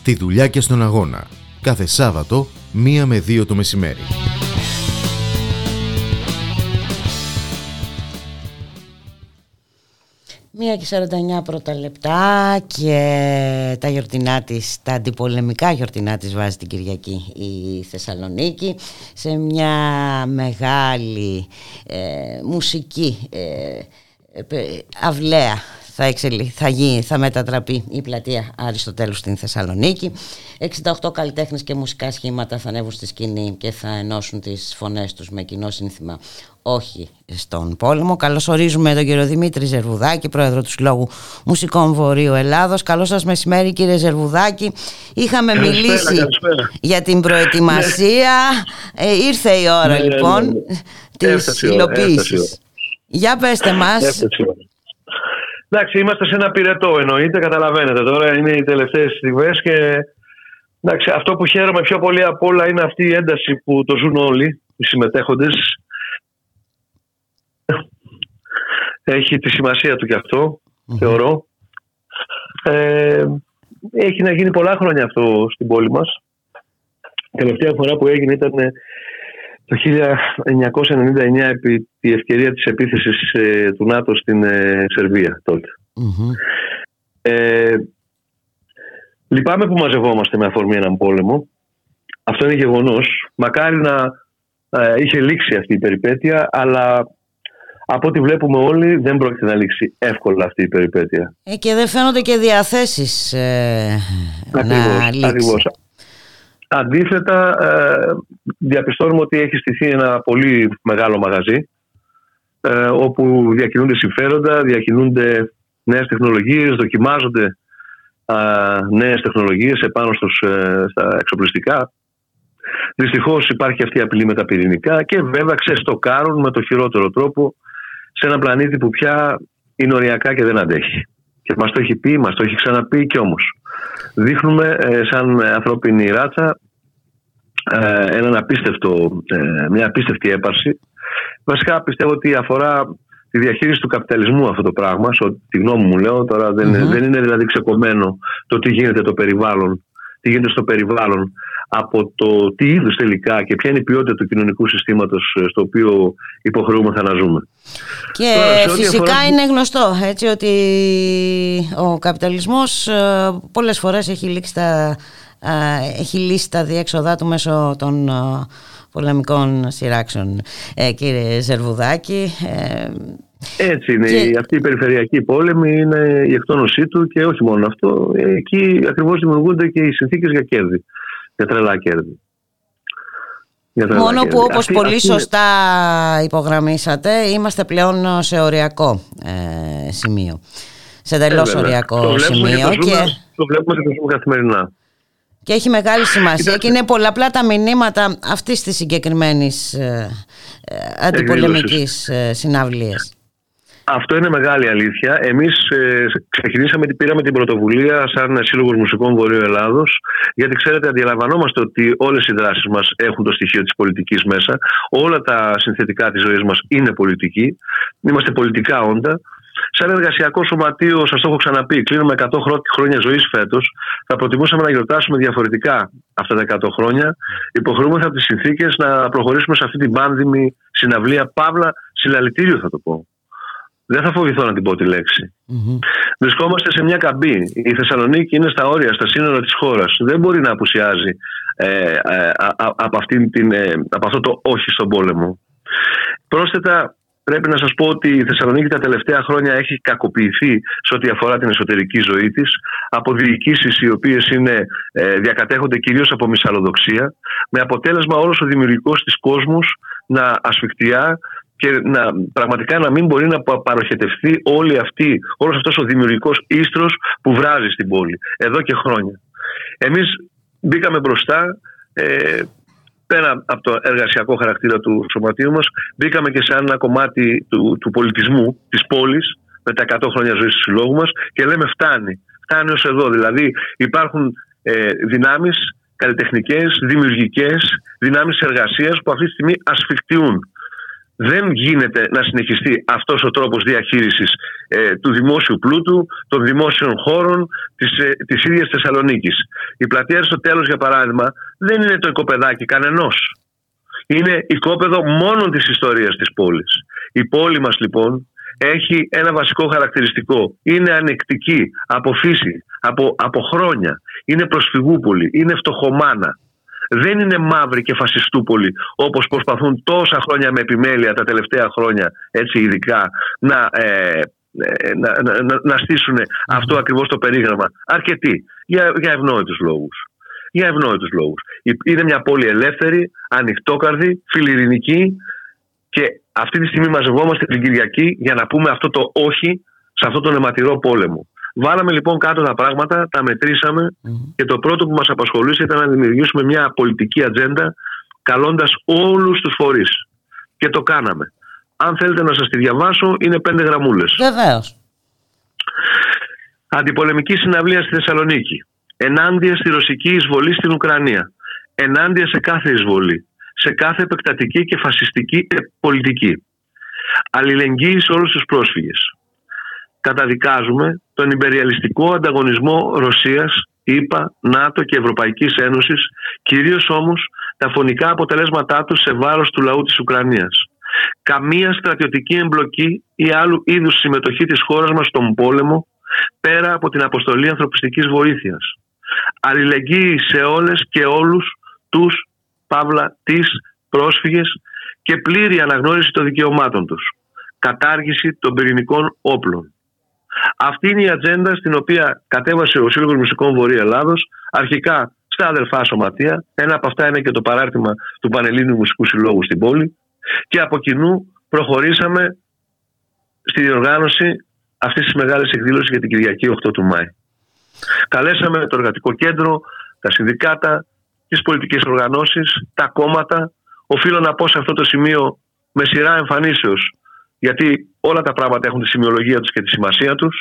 Στη δουλειά και στον αγώνα. Κάθε Σάββατο, μία με δύο το μεσημέρι. Μία και 49 πρώτα λεπτά και τα γιορτινά της, τα αντιπολεμικά γιορτινά της βάζει την Κυριακή η Θεσσαλονίκη σε μια μεγάλη ε, μουσική ε, ε αυλαία θα, εξελι... θα, γίνει, θα μετατραπεί η πλατεία Αριστοτέλου στην Θεσσαλονίκη. 68 καλλιτέχνες και μουσικά σχήματα θα ανέβουν στη σκηνή και θα ενώσουν τις φωνές τους με κοινό σύνθημα όχι στον πόλεμο. Καλώς ορίζουμε τον κύριο Δημήτρη Ζερβουδάκη, πρόεδρο του Συλλόγου Μουσικών Βορείου Ελλάδος. Καλό σας μεσημέρι κύριε Ζερβουδάκη. Είχαμε μιλήσει για την προετοιμασία. Ε, ήρθε η ώρα ναι, ναι, λοιπόν ναι, της υλοποίησης. Για πέστε μας. Εντάξει, είμαστε σε ένα πυρετό εννοείται, καταλαβαίνετε. Τώρα είναι οι τελευταίες στιγμές και εντάξει, αυτό που χαίρομαι πιο πολύ από όλα είναι αυτή η ένταση που το ζουν όλοι οι συμμετέχοντες. Έχει τη σημασία του κι αυτο θεωρώ. Ε, έχει να γίνει πολλά χρόνια αυτό στην πόλη μας. Η τελευταία φορά που έγινε ήταν το 1999 επί τη ευκαιρία της επίθεσης ε, του ΝΑΤΟ στην ε, Σερβία Ε, λυπάμαι που μαζευόμαστε με αφορμή έναν πόλεμο. Αυτό είναι γεγονός. Μακάρι να ε, είχε λήξει αυτή η περιπέτεια, αλλά από ό,τι βλέπουμε όλοι δεν πρόκειται να λήξει εύκολα αυτή η περιπέτεια. Ε, και δεν φαίνονται και διαθέσεις ε, να λήξει. Αντίθετα, ε, διαπιστώνουμε ότι έχει στηθεί ένα πολύ μεγάλο μαγαζί ε, όπου διακινούνται συμφέροντα, διακινούνται νέες τεχνολογίες, δοκιμάζονται ε, νέες τεχνολογίες επάνω στους, ε, στα εξοπλιστικά. Δυστυχώς υπάρχει αυτή η απειλή με τα πυρηνικά και βέβαια ξεστοκάρουν με το χειρότερο τρόπο σε ένα πλανήτη που πια είναι οριακά και δεν αντέχει. Και μας το έχει πει, μας το έχει ξαναπεί και όμως δείχνουμε ε, σαν ανθρώπινη ράτσα ε, έναν απίστευτο, ε, μια απίστευτη έπαρση. Βασικά πιστεύω ότι αφορά τη διαχείριση του καπιταλισμού αυτό το πράγμα, τη γνώμη μου λέω, τώρα δεν, δεν είναι δηλαδή ξεκομμένο το τι γίνεται το περιβάλλον, τι γίνεται στο περιβάλλον από το τι είδους τελικά και ποια είναι η ποιότητα του κοινωνικού συστήματος στο οποίο υποχρεούμεθα να ζούμε. Και φυσικά είναι γνωστό έτσι, ότι ο καπιταλισμός ε, πολλές φορές έχει λήξει τα, ε, έχει λύσει τα διέξοδά του μέσω των ε, πολεμικών σειράξεων κύριε Ζερβουδάκη έτσι είναι. Και... Αυτή η περιφερειακή πόλεμη είναι η εκτόνωσή του και όχι μόνο αυτό. Εκεί ακριβώς δημιουργούνται και οι συνθήκες για κέρδη, για τρελά κέρδη. Μόνο που όπως πολύ σωστά υπογραμμίσατε είμαστε πλέον σε οριακό ε, σημείο. Σε εντελώς ε, οριακό σημείο. Και, και... Το βλέπουμε και το ζούμε καθημερινά. Και έχει μεγάλη σημασία και είναι πολλαπλά τα μηνύματα αυτής της συγκεκριμένης ε, ε, αντιπολεμικής ε, συναυλίας. Αυτό είναι μεγάλη αλήθεια. Εμείς ε, ξεκινήσαμε, πήραμε την πρωτοβουλία σαν Σύλλογος Μουσικών Βορείου Ελλάδος, γιατί ξέρετε, αντιλαμβανόμαστε ότι όλες οι δράσεις μας έχουν το στοιχείο της πολιτικής μέσα. Όλα τα συνθετικά της ζωής μας είναι πολιτική. Είμαστε πολιτικά όντα. Σαν εργασιακό σωματείο, σας το έχω ξαναπεί, κλείνουμε 100 χρόνια ζωής φέτος. Θα προτιμούσαμε να γιορτάσουμε διαφορετικά αυτά τα 100 χρόνια. Υποχρεούμεθα από τις συνθήκες να προχωρήσουμε σε αυτή την πάνδημη συναυλία, παύλα συλλαλητήριο θα το πω δεν θα φοβηθώ να την πω τη λέξη. Βρισκόμαστε σε μια καμπή. Η Θεσσαλονίκη είναι στα όρια, στα σύνορα της χώρας. Δεν μπορεί να απουσιάζει ε, ε, από, αυτήν την, ε, από αυτό το όχι στον πόλεμο. Πρόσθετα, πρέπει να σας πω ότι η Θεσσαλονίκη τα τελευταία χρόνια έχει κακοποιηθεί σε ό,τι αφορά την εσωτερική ζωή της από διοικήσεις οι οποίες είναι, ε, διακατέχονται κυρίως από μυσαλλοδοξία με αποτέλεσμα όλος ο δημιουργικός της κόσμος να ασφικτιά και να, πραγματικά να μην μπορεί να παροχετευτεί όλη αυτή, όλος αυτός ο δημιουργικός ίστρος που βράζει στην πόλη εδώ και χρόνια. Εμείς μπήκαμε μπροστά ε, πέρα από το εργασιακό χαρακτήρα του σωματείου μας μπήκαμε και σε ένα κομμάτι του, του πολιτισμού της πόλης με τα 100 χρόνια ζωής του συλλόγου μας και λέμε φτάνει, φτάνει ως εδώ. Δηλαδή υπάρχουν ε, δυνάμεις καλλιτεχνικές, δημιουργικές δυνάμεις εργασίας που αυτή τη στιγμή ασφιχτιούν δεν γίνεται να συνεχιστεί αυτός ο τρόπος διαχείρισης ε, του δημόσιου πλούτου, των δημόσιων χώρων της, ε, της ίδιας Θεσσαλονίκης. Η πλατεία στο τέλος, για παράδειγμα, δεν είναι το οικοπεδάκι κανενός. Είναι οικόπεδο μόνο της ιστορίας της πόλης. Η πόλη μας λοιπόν έχει ένα βασικό χαρακτηριστικό. Είναι ανεκτική από φύση, από, από χρόνια. Είναι προσφυγούπολη, είναι φτωχομάνα δεν είναι μαύρη και φασιστούπολη όπως προσπαθούν τόσα χρόνια με επιμέλεια τα τελευταία χρόνια έτσι ειδικά να, ε, ε να, να, να, στήσουν αυτό ακριβώς το περίγραμμα. Αρκετοί για, για ευνόητους λόγους. Για ευνόητους λόγους. Είναι μια πόλη ελεύθερη, ανοιχτόκαρδη, φιλιρινική και αυτή τη στιγμή μαζευόμαστε την Κυριακή για να πούμε αυτό το όχι σε αυτό τον αιματηρό πόλεμο. Βάλαμε λοιπόν κάτω τα πράγματα, τα μετρησαμε και το πρώτο που μας απασχολούσε ήταν να δημιουργήσουμε μια πολιτική ατζέντα καλώντας όλους τους φορείς. Και το κάναμε. Αν θέλετε να σας τη διαβάσω, είναι πέντε γραμμούλες. Βεβαίως. Αντιπολεμική συναυλία στη Θεσσαλονίκη. Ενάντια στη ρωσική εισβολή στην Ουκρανία. Ενάντια σε κάθε εισβολή. Σε κάθε επεκτατική και φασιστική πολιτική. Αλληλεγγύη σε όλους τους πρόσφυγες καταδικάζουμε τον υπεριαλιστικό ανταγωνισμό Ρωσίας, ΗΠΑ, ΝΑΤΟ και Ευρωπαϊκής Ένωσης, κυρίως όμως τα φωνικά αποτελέσματά τους σε βάρος του λαού της Ουκρανίας. Καμία στρατιωτική εμπλοκή ή άλλου είδους συμμετοχή της χώρας μας στον πόλεμο πέρα από την αποστολή ανθρωπιστικής βοήθειας. Αλληλεγγύη σε όλες και όλους τους, παύλα, τις πρόσφυγες και πλήρη αναγνώριση των δικαιωμάτων τους. Κατάργηση των πυρηνικών όπλων. Αυτή είναι η ατζέντα στην οποία κατέβασε ο Σύλλογος Μουσικών Βορείου Ελλάδος, αρχικά στα αδερφά σωματεία. Ένα από αυτά είναι και το παράρτημα του Πανελλήνιου Μουσικού Συλλόγου στην πόλη. Και από κοινού προχωρήσαμε στη διοργάνωση αυτής της μεγάλης εκδήλωσης για την Κυριακή 8 του Μάη. Καλέσαμε το Εργατικό Κέντρο, τα συνδικάτα, τις πολιτικές οργανώσεις, τα κόμματα. Οφείλω να πω σε αυτό το σημείο με σειρά εμφανίσεως γιατί όλα τα πράγματα έχουν τη σημειολογία τους και τη σημασία τους.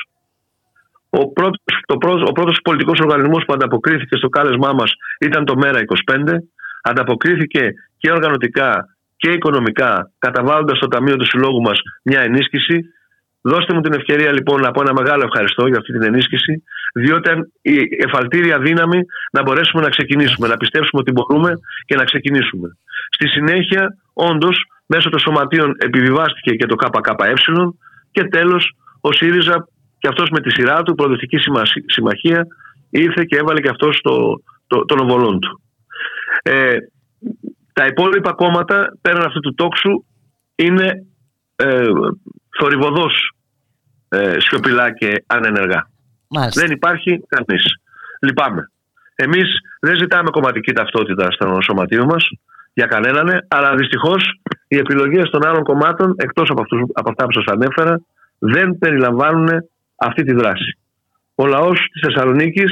Ο πρώτος, το πρώτος, ο πρώτος πολιτικός οργανισμός που ανταποκρίθηκε στο κάλεσμά μας ήταν το ΜΕΡΑ25. Ανταποκρίθηκε και οργανωτικά και οικονομικά, καταβάλλοντας στο Ταμείο του Συλλόγου μας μια ενίσχυση. Δώστε μου την ευκαιρία λοιπόν να πω ένα μεγάλο ευχαριστώ για αυτή την ενίσχυση, διότι η εφαλτήρια δύναμη να μπορέσουμε να ξεκινήσουμε, να πιστέψουμε ότι μπορούμε και να ξεκινήσουμε. Στη συνέχεια, όντως, Μέσω των σωματείων επιβιβάστηκε και το ΚΚΕ και τέλος ο ΣΥΡΙΖΑ και αυτός με τη σειρά του, προοδευτική συμμαχία, ήρθε και έβαλε και αυτός το, το, τον οβολόν του. Ε, τα υπόλοιπα κόμματα πέραν αυτού του τόξου είναι ε, θορυβοδός ε, σιωπηλά και ανενεργά. Δεν υπάρχει κανείς. Λυπάμαι. Εμείς δεν ζητάμε κομματική ταυτότητα στο σωματείο μας για κανέναν, αλλά δυστυχώς οι επιλογές των άλλων κομμάτων, εκτός από, από αυτά που σας ανέφερα, δεν περιλαμβάνουν αυτή τη δράση. Ο λαός της Θεσσαλονίκης,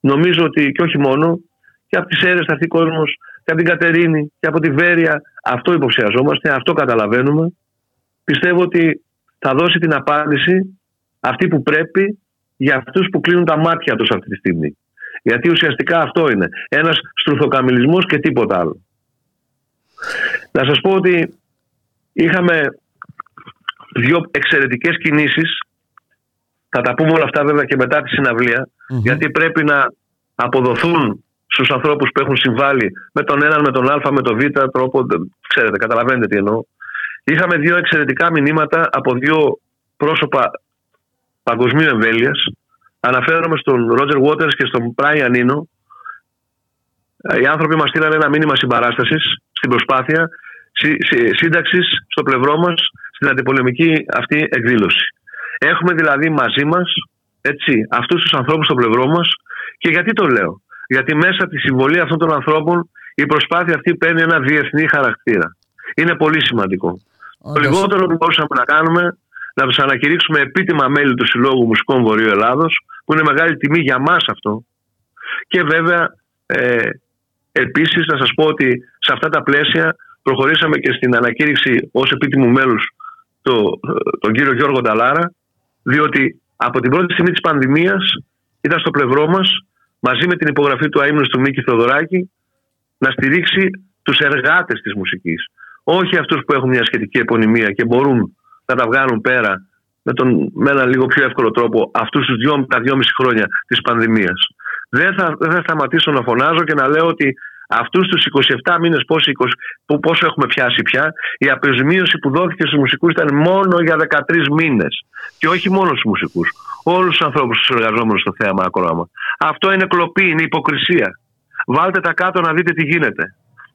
νομίζω ότι και όχι μόνο, και από τις αίρε θα έρθει κόσμος, και από την Κατερίνη, και από τη Βέρεια, αυτό υποψιαζόμαστε, αυτό καταλαβαίνουμε. Πιστεύω ότι θα δώσει την απάντηση αυτή που πρέπει για αυτούς που κλείνουν τα μάτια τους αυτή τη στιγμή. Γιατί ουσιαστικά αυτό είναι. Ένας στρουθοκαμιλισμός και τίποτα άλλο. Να σας πω ότι είχαμε δύο εξαιρετικές κινήσεις. Θα τα πούμε όλα αυτά βέβαια και μετά τη συναυλια γιατί πρέπει να αποδοθούν στους ανθρώπους που έχουν συμβάλει με τον έναν, με τον α, με τον β τρόπο, ξέρετε, καταλαβαίνετε τι εννοώ. Είχαμε δύο εξαιρετικά μηνύματα από δύο πρόσωπα παγκοσμίου εμβέλειας. Αναφέρομαι στον Ρότζερ Waters και στον Brian Eno. Οι άνθρωποι μας στείλαν ένα μήνυμα συμπαράστασης στην προσπάθεια σύνταξης στο πλευρό μας στην αντιπολεμική αυτή εκδήλωση. Έχουμε δηλαδή μαζί μας αυτούς τους ανθρώπους στο πλευρό μας και γιατί το λέω; Γιατί μέσα από τη συμβολή αυτών των ανθρώπων η προσπάθεια αυτή παίρνει ένα διεθνή χαρακτήρα. Είναι πολύ σημαντικό. Το λιγότερο που μπορούσαμε να κάνουμε να τους ανακηρύξουμε επίτιμα μέλη του Συλλόγου Μουσικών Βορείου Ελλάδος, που είναι μεγάλη τιμή για μας αυτό. Και βέβαια Ε, επίσης να σας πω ότι σε αυτά τα πλαίσια προχωρήσαμε και στην ανακήρυξη ως επίτιμου μέλους το, τον κύριο Γιώργο Νταλάρα διότι από την πρώτη στιγμή της πανδημίας ήταν στο πλευρό μας μαζί με την υπογραφή του αείμνου του Μίκη Θοδωράκη να στηρίξει τους εργάτες της μουσικής. Όχι αυτούς που έχουν μια σχετική επωνυμία και μπορούν να τα βγάλουν πέρα με, τον, με ένα λίγο πιο εύκολο τρόπο αυτούς τους δυο, τα δυόμιση χρόνια της πανδημίας. Δεν θα, δεν θα σταματήσω να φωνάζω και να λέω ότι αυτούς τους 27 μήνες πόσο, πόσο έχουμε πιάσει πια, η αποζημίωση που δόθηκε στους μουσικούς ήταν μόνο για 13 μήνες. Και όχι μόνο στους μουσικούς. Όλους τους ανθρώπους, τους εργαζόμενους στο θέαμα ακρόαμα. Αυτό είναι κλοπή, είναι υποκρισία. Βάλτε τα κάτω να δείτε τι γίνεται.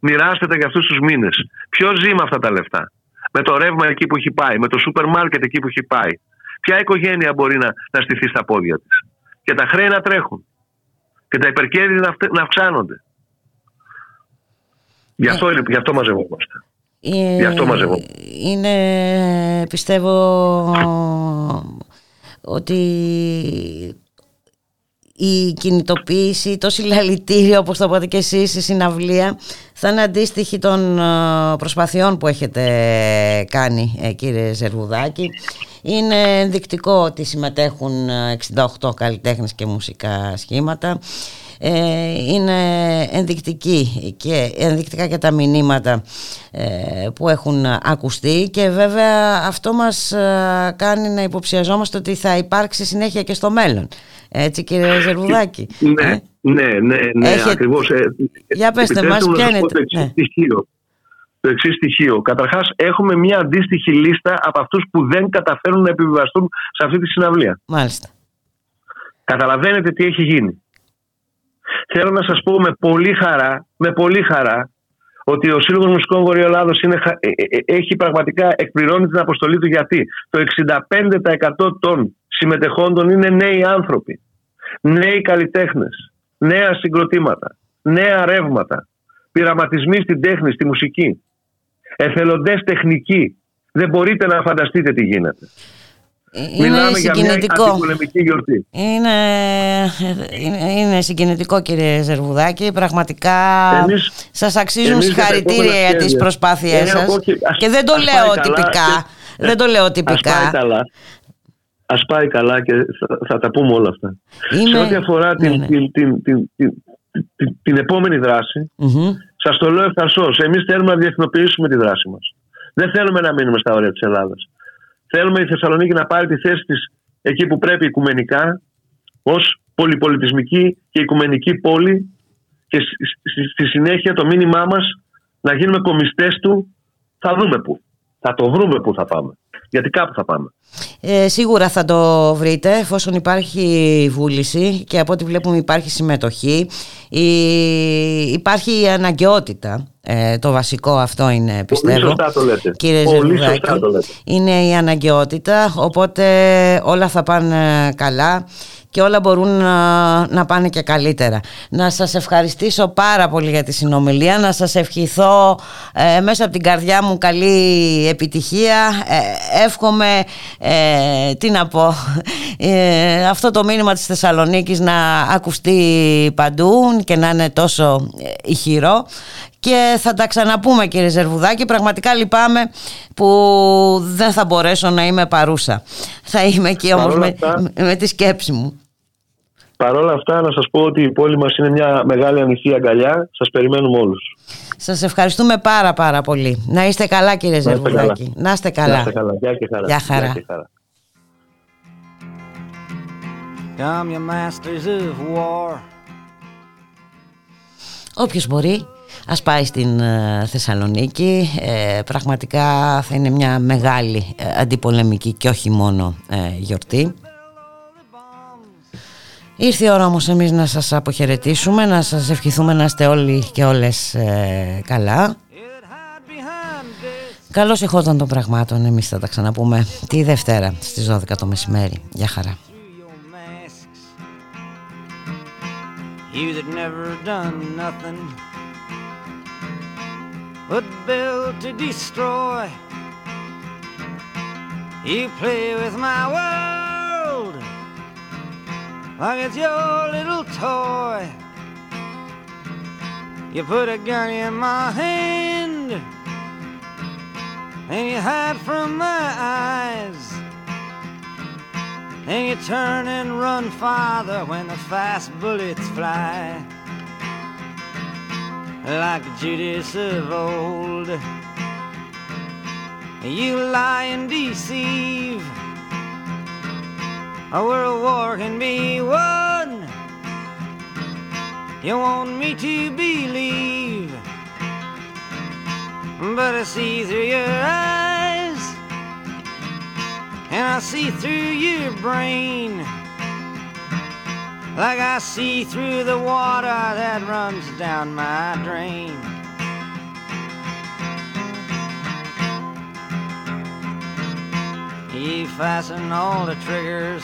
Μοιράστε τα για αυτούς τους μήνες. Ποιος ζει με αυτά τα λεφτά; Με το ρεύμα εκεί που έχει πάει, με το σούπερ μάρκετ εκεί που έχει πάει. Ποια οικογένεια μπορεί να, να στηθεί στα πόδια της; Και τα χρέη να τρέχουν. Και τα υπερκέρδη να, να αυξάνονται. Γι' αυτό, γι αυτό μαζευόμαστε. Ε, Γι' αυτό μαζευόμαστε. Είναι, πιστεύω, ότι η κινητοποίηση, το συλλαλητήριο, όπως το είπατε και εσείς, η συναυλία, θα είναι αντίστοιχη των ε, προσπαθειών που έχετε κάνει, ε, κύριε Ζερβουδάκη. Είναι ενδεικτικό ότι συμμετέχουν 68 καλλιτέχνες και μουσικά σχήματα. Ε, είναι ενδεικτική και ενδεικτικά και τα μηνύματα ε, που έχουν ακουστεί και βέβαια αυτό μας ε, κάνει να υποψιαζόμαστε ότι θα υπάρξει συνέχεια και στο μέλλον. Έτσι κύριε Ζερβουδάκη; Ναι, ναι, ναι, ναι Έχετε... ακριβώς. Για πέστε μας, ποια είναι... Το εξής ναι. στοιχείο. Το εξή στοιχείο. Καταρχάς, έχουμε μια αντίστοιχη λίστα από αυτούς που δεν καταφέρουν να επιβιβαστούν σε αυτή τη συναυλία. Μάλιστα. Καταλαβαίνετε τι έχει γίνει. Θέλω να σας πω με πολύ χαρά, με πολύ χαρά ότι ο Σύλλογος Μουσικών Βορειοελλάδος είναι, ε, ε, ε, έχει πραγματικά εκπληρώνει την αποστολή του γιατί; Το 65% των συμμετεχόντων είναι νέοι άνθρωποι, νέοι καλλιτέχνες, νέα συγκροτήματα, νέα ρεύματα, πειραματισμοί στην τέχνη, στη μουσική, εθελοντές τεχνικοί. Δεν μπορείτε να φανταστείτε τι γίνεται. Είναι Μιλάμε συγκινητικό. για μια γιορτή. Είναι, είναι, είναι συγκινητικό κύριε Ζερβουδάκη. Πραγματικά εμείς, σας αξίζουν συγχαρητήρια για τις προσπάθειές σας. Και, και δεν το λέω τυπικά. δεν το λέω τυπικά. Ας πάει καλά. Ας πάει καλά και θα, θα τα πούμε όλα αυτά. Σε ό,τι αφορά την, ναι, ναι. την, την, την, την, επόμενη δράση, mm-hmm. Σας το λέω ευθαρσώς. Εμείς θέλουμε να διεθνοποιήσουμε τη δράση μας. Δεν θέλουμε να μείνουμε στα όρια της Ελλάδας. Θέλουμε η Θεσσαλονίκη να πάρει τη θέση της εκεί που πρέπει οικουμενικά ως πολυπολιτισμική και οικουμενική πόλη και στη συνέχεια το μήνυμά μας να γίνουμε κομιστές του θα δούμε πού. Θα το βρούμε πού θα πάμε. Γιατί κάπου θα πάμε. Ε, σίγουρα θα το βρείτε εφόσον υπάρχει βούληση και από ό,τι βλέπουμε υπάρχει συμμετοχή. Η, υπάρχει η αναγκαιότητα. Ε, το βασικό αυτό είναι πιστεύω. Πολύ σωστά το λέτε. Κύριε Πολύ σωστά το λέτε. Είναι η αναγκαιότητα οπότε όλα θα πάνε καλά και όλα μπορούν να, να πάνε και καλύτερα. Να σας ευχαριστήσω πάρα πολύ για τη συνομιλία, να σας ευχηθώ ε, μέσα από την καρδιά μου καλή επιτυχία. Ε, εύχομαι, ε, τι να πω, ε, αυτό το μήνυμα της Θεσσαλονίκης να ακουστεί παντού και να είναι τόσο ηχηρό και θα τα ξαναπούμε κύριε Ζερβουδάκη πραγματικά λυπάμαι που δεν θα μπορέσω να είμαι παρούσα θα είμαι εκεί όμως με, με τη σκέψη μου Παρ' όλα αυτά να σας πω ότι η πόλη μας είναι μια μεγάλη ανοιχτή αγκαλιά. Σας περιμένουμε όλους. Σας ευχαριστούμε πάρα πάρα πολύ. Να είστε καλά κύριε Ζερβουδάκη να είστε καλά, να είστε καλά. Γεια και χαρά, Γεια χαρά. και χαρά. Όποιος μπορεί Ας πάει στην ε, Θεσσαλονίκη, ε, πραγματικά θα είναι μια μεγάλη ε, αντιπολεμική και όχι μόνο γιορτή. Ήρθε η ώρα όμως εμείς να σας αποχαιρετήσουμε, να σας ευχηθούμε να είστε όλοι και όλες καλά. Καλώς εχόταν των πραγμάτων, εμείς θα τα ξαναπούμε τη Δευτέρα στις 12 το μεσημέρι. Γεια χαρά. but built to destroy. You play with my world like it's your little toy. You put a gun in my hand and you hide from my eyes. And you turn and run farther when the fast bullets fly. Like Judas of old, you lie and deceive. A world war can be won. You want me to believe, but I see through your eyes, and I see through your brain, like I see through the water that runs down my drain. You fasten all the triggers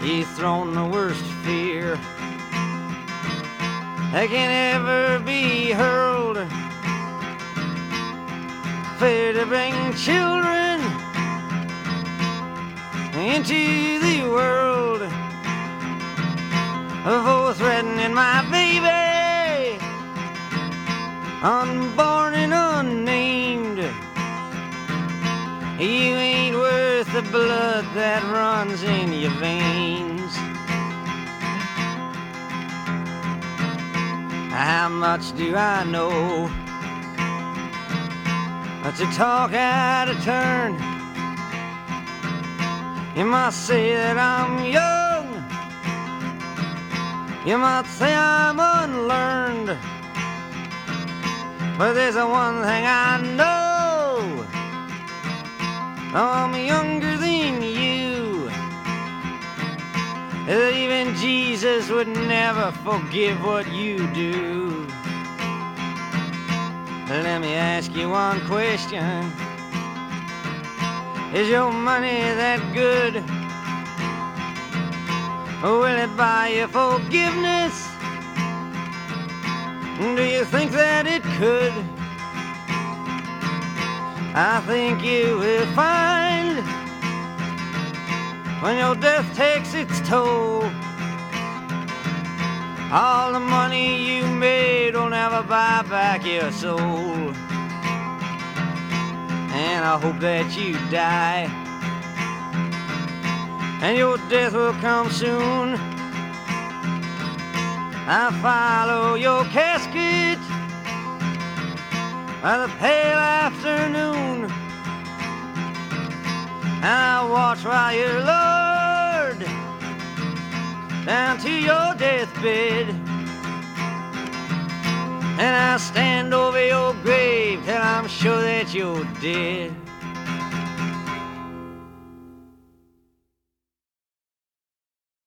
He's thrown the worst fear that can ever be hurled. Fear to bring children into the world for threatening my baby, unborn and unnamed. You ain't worth the blood that runs in your veins. How much do I know? But to talk out of turn. You might say that I'm young. You might say I'm unlearned. But there's a one thing I know. I'm younger than you. Even Jesus would never forgive what you do. Let me ask you one question. Is your money that good? Will it buy you forgiveness? Do you think that it could? I think you will find when your death takes its toll. All the money you made will never buy back your soul. And I hope that you die. And your death will come soon. I follow your casket by the pale afternoon. I watch while you're lowered down to your deathbed. And I stand over your grave till I'm sure that you're dead.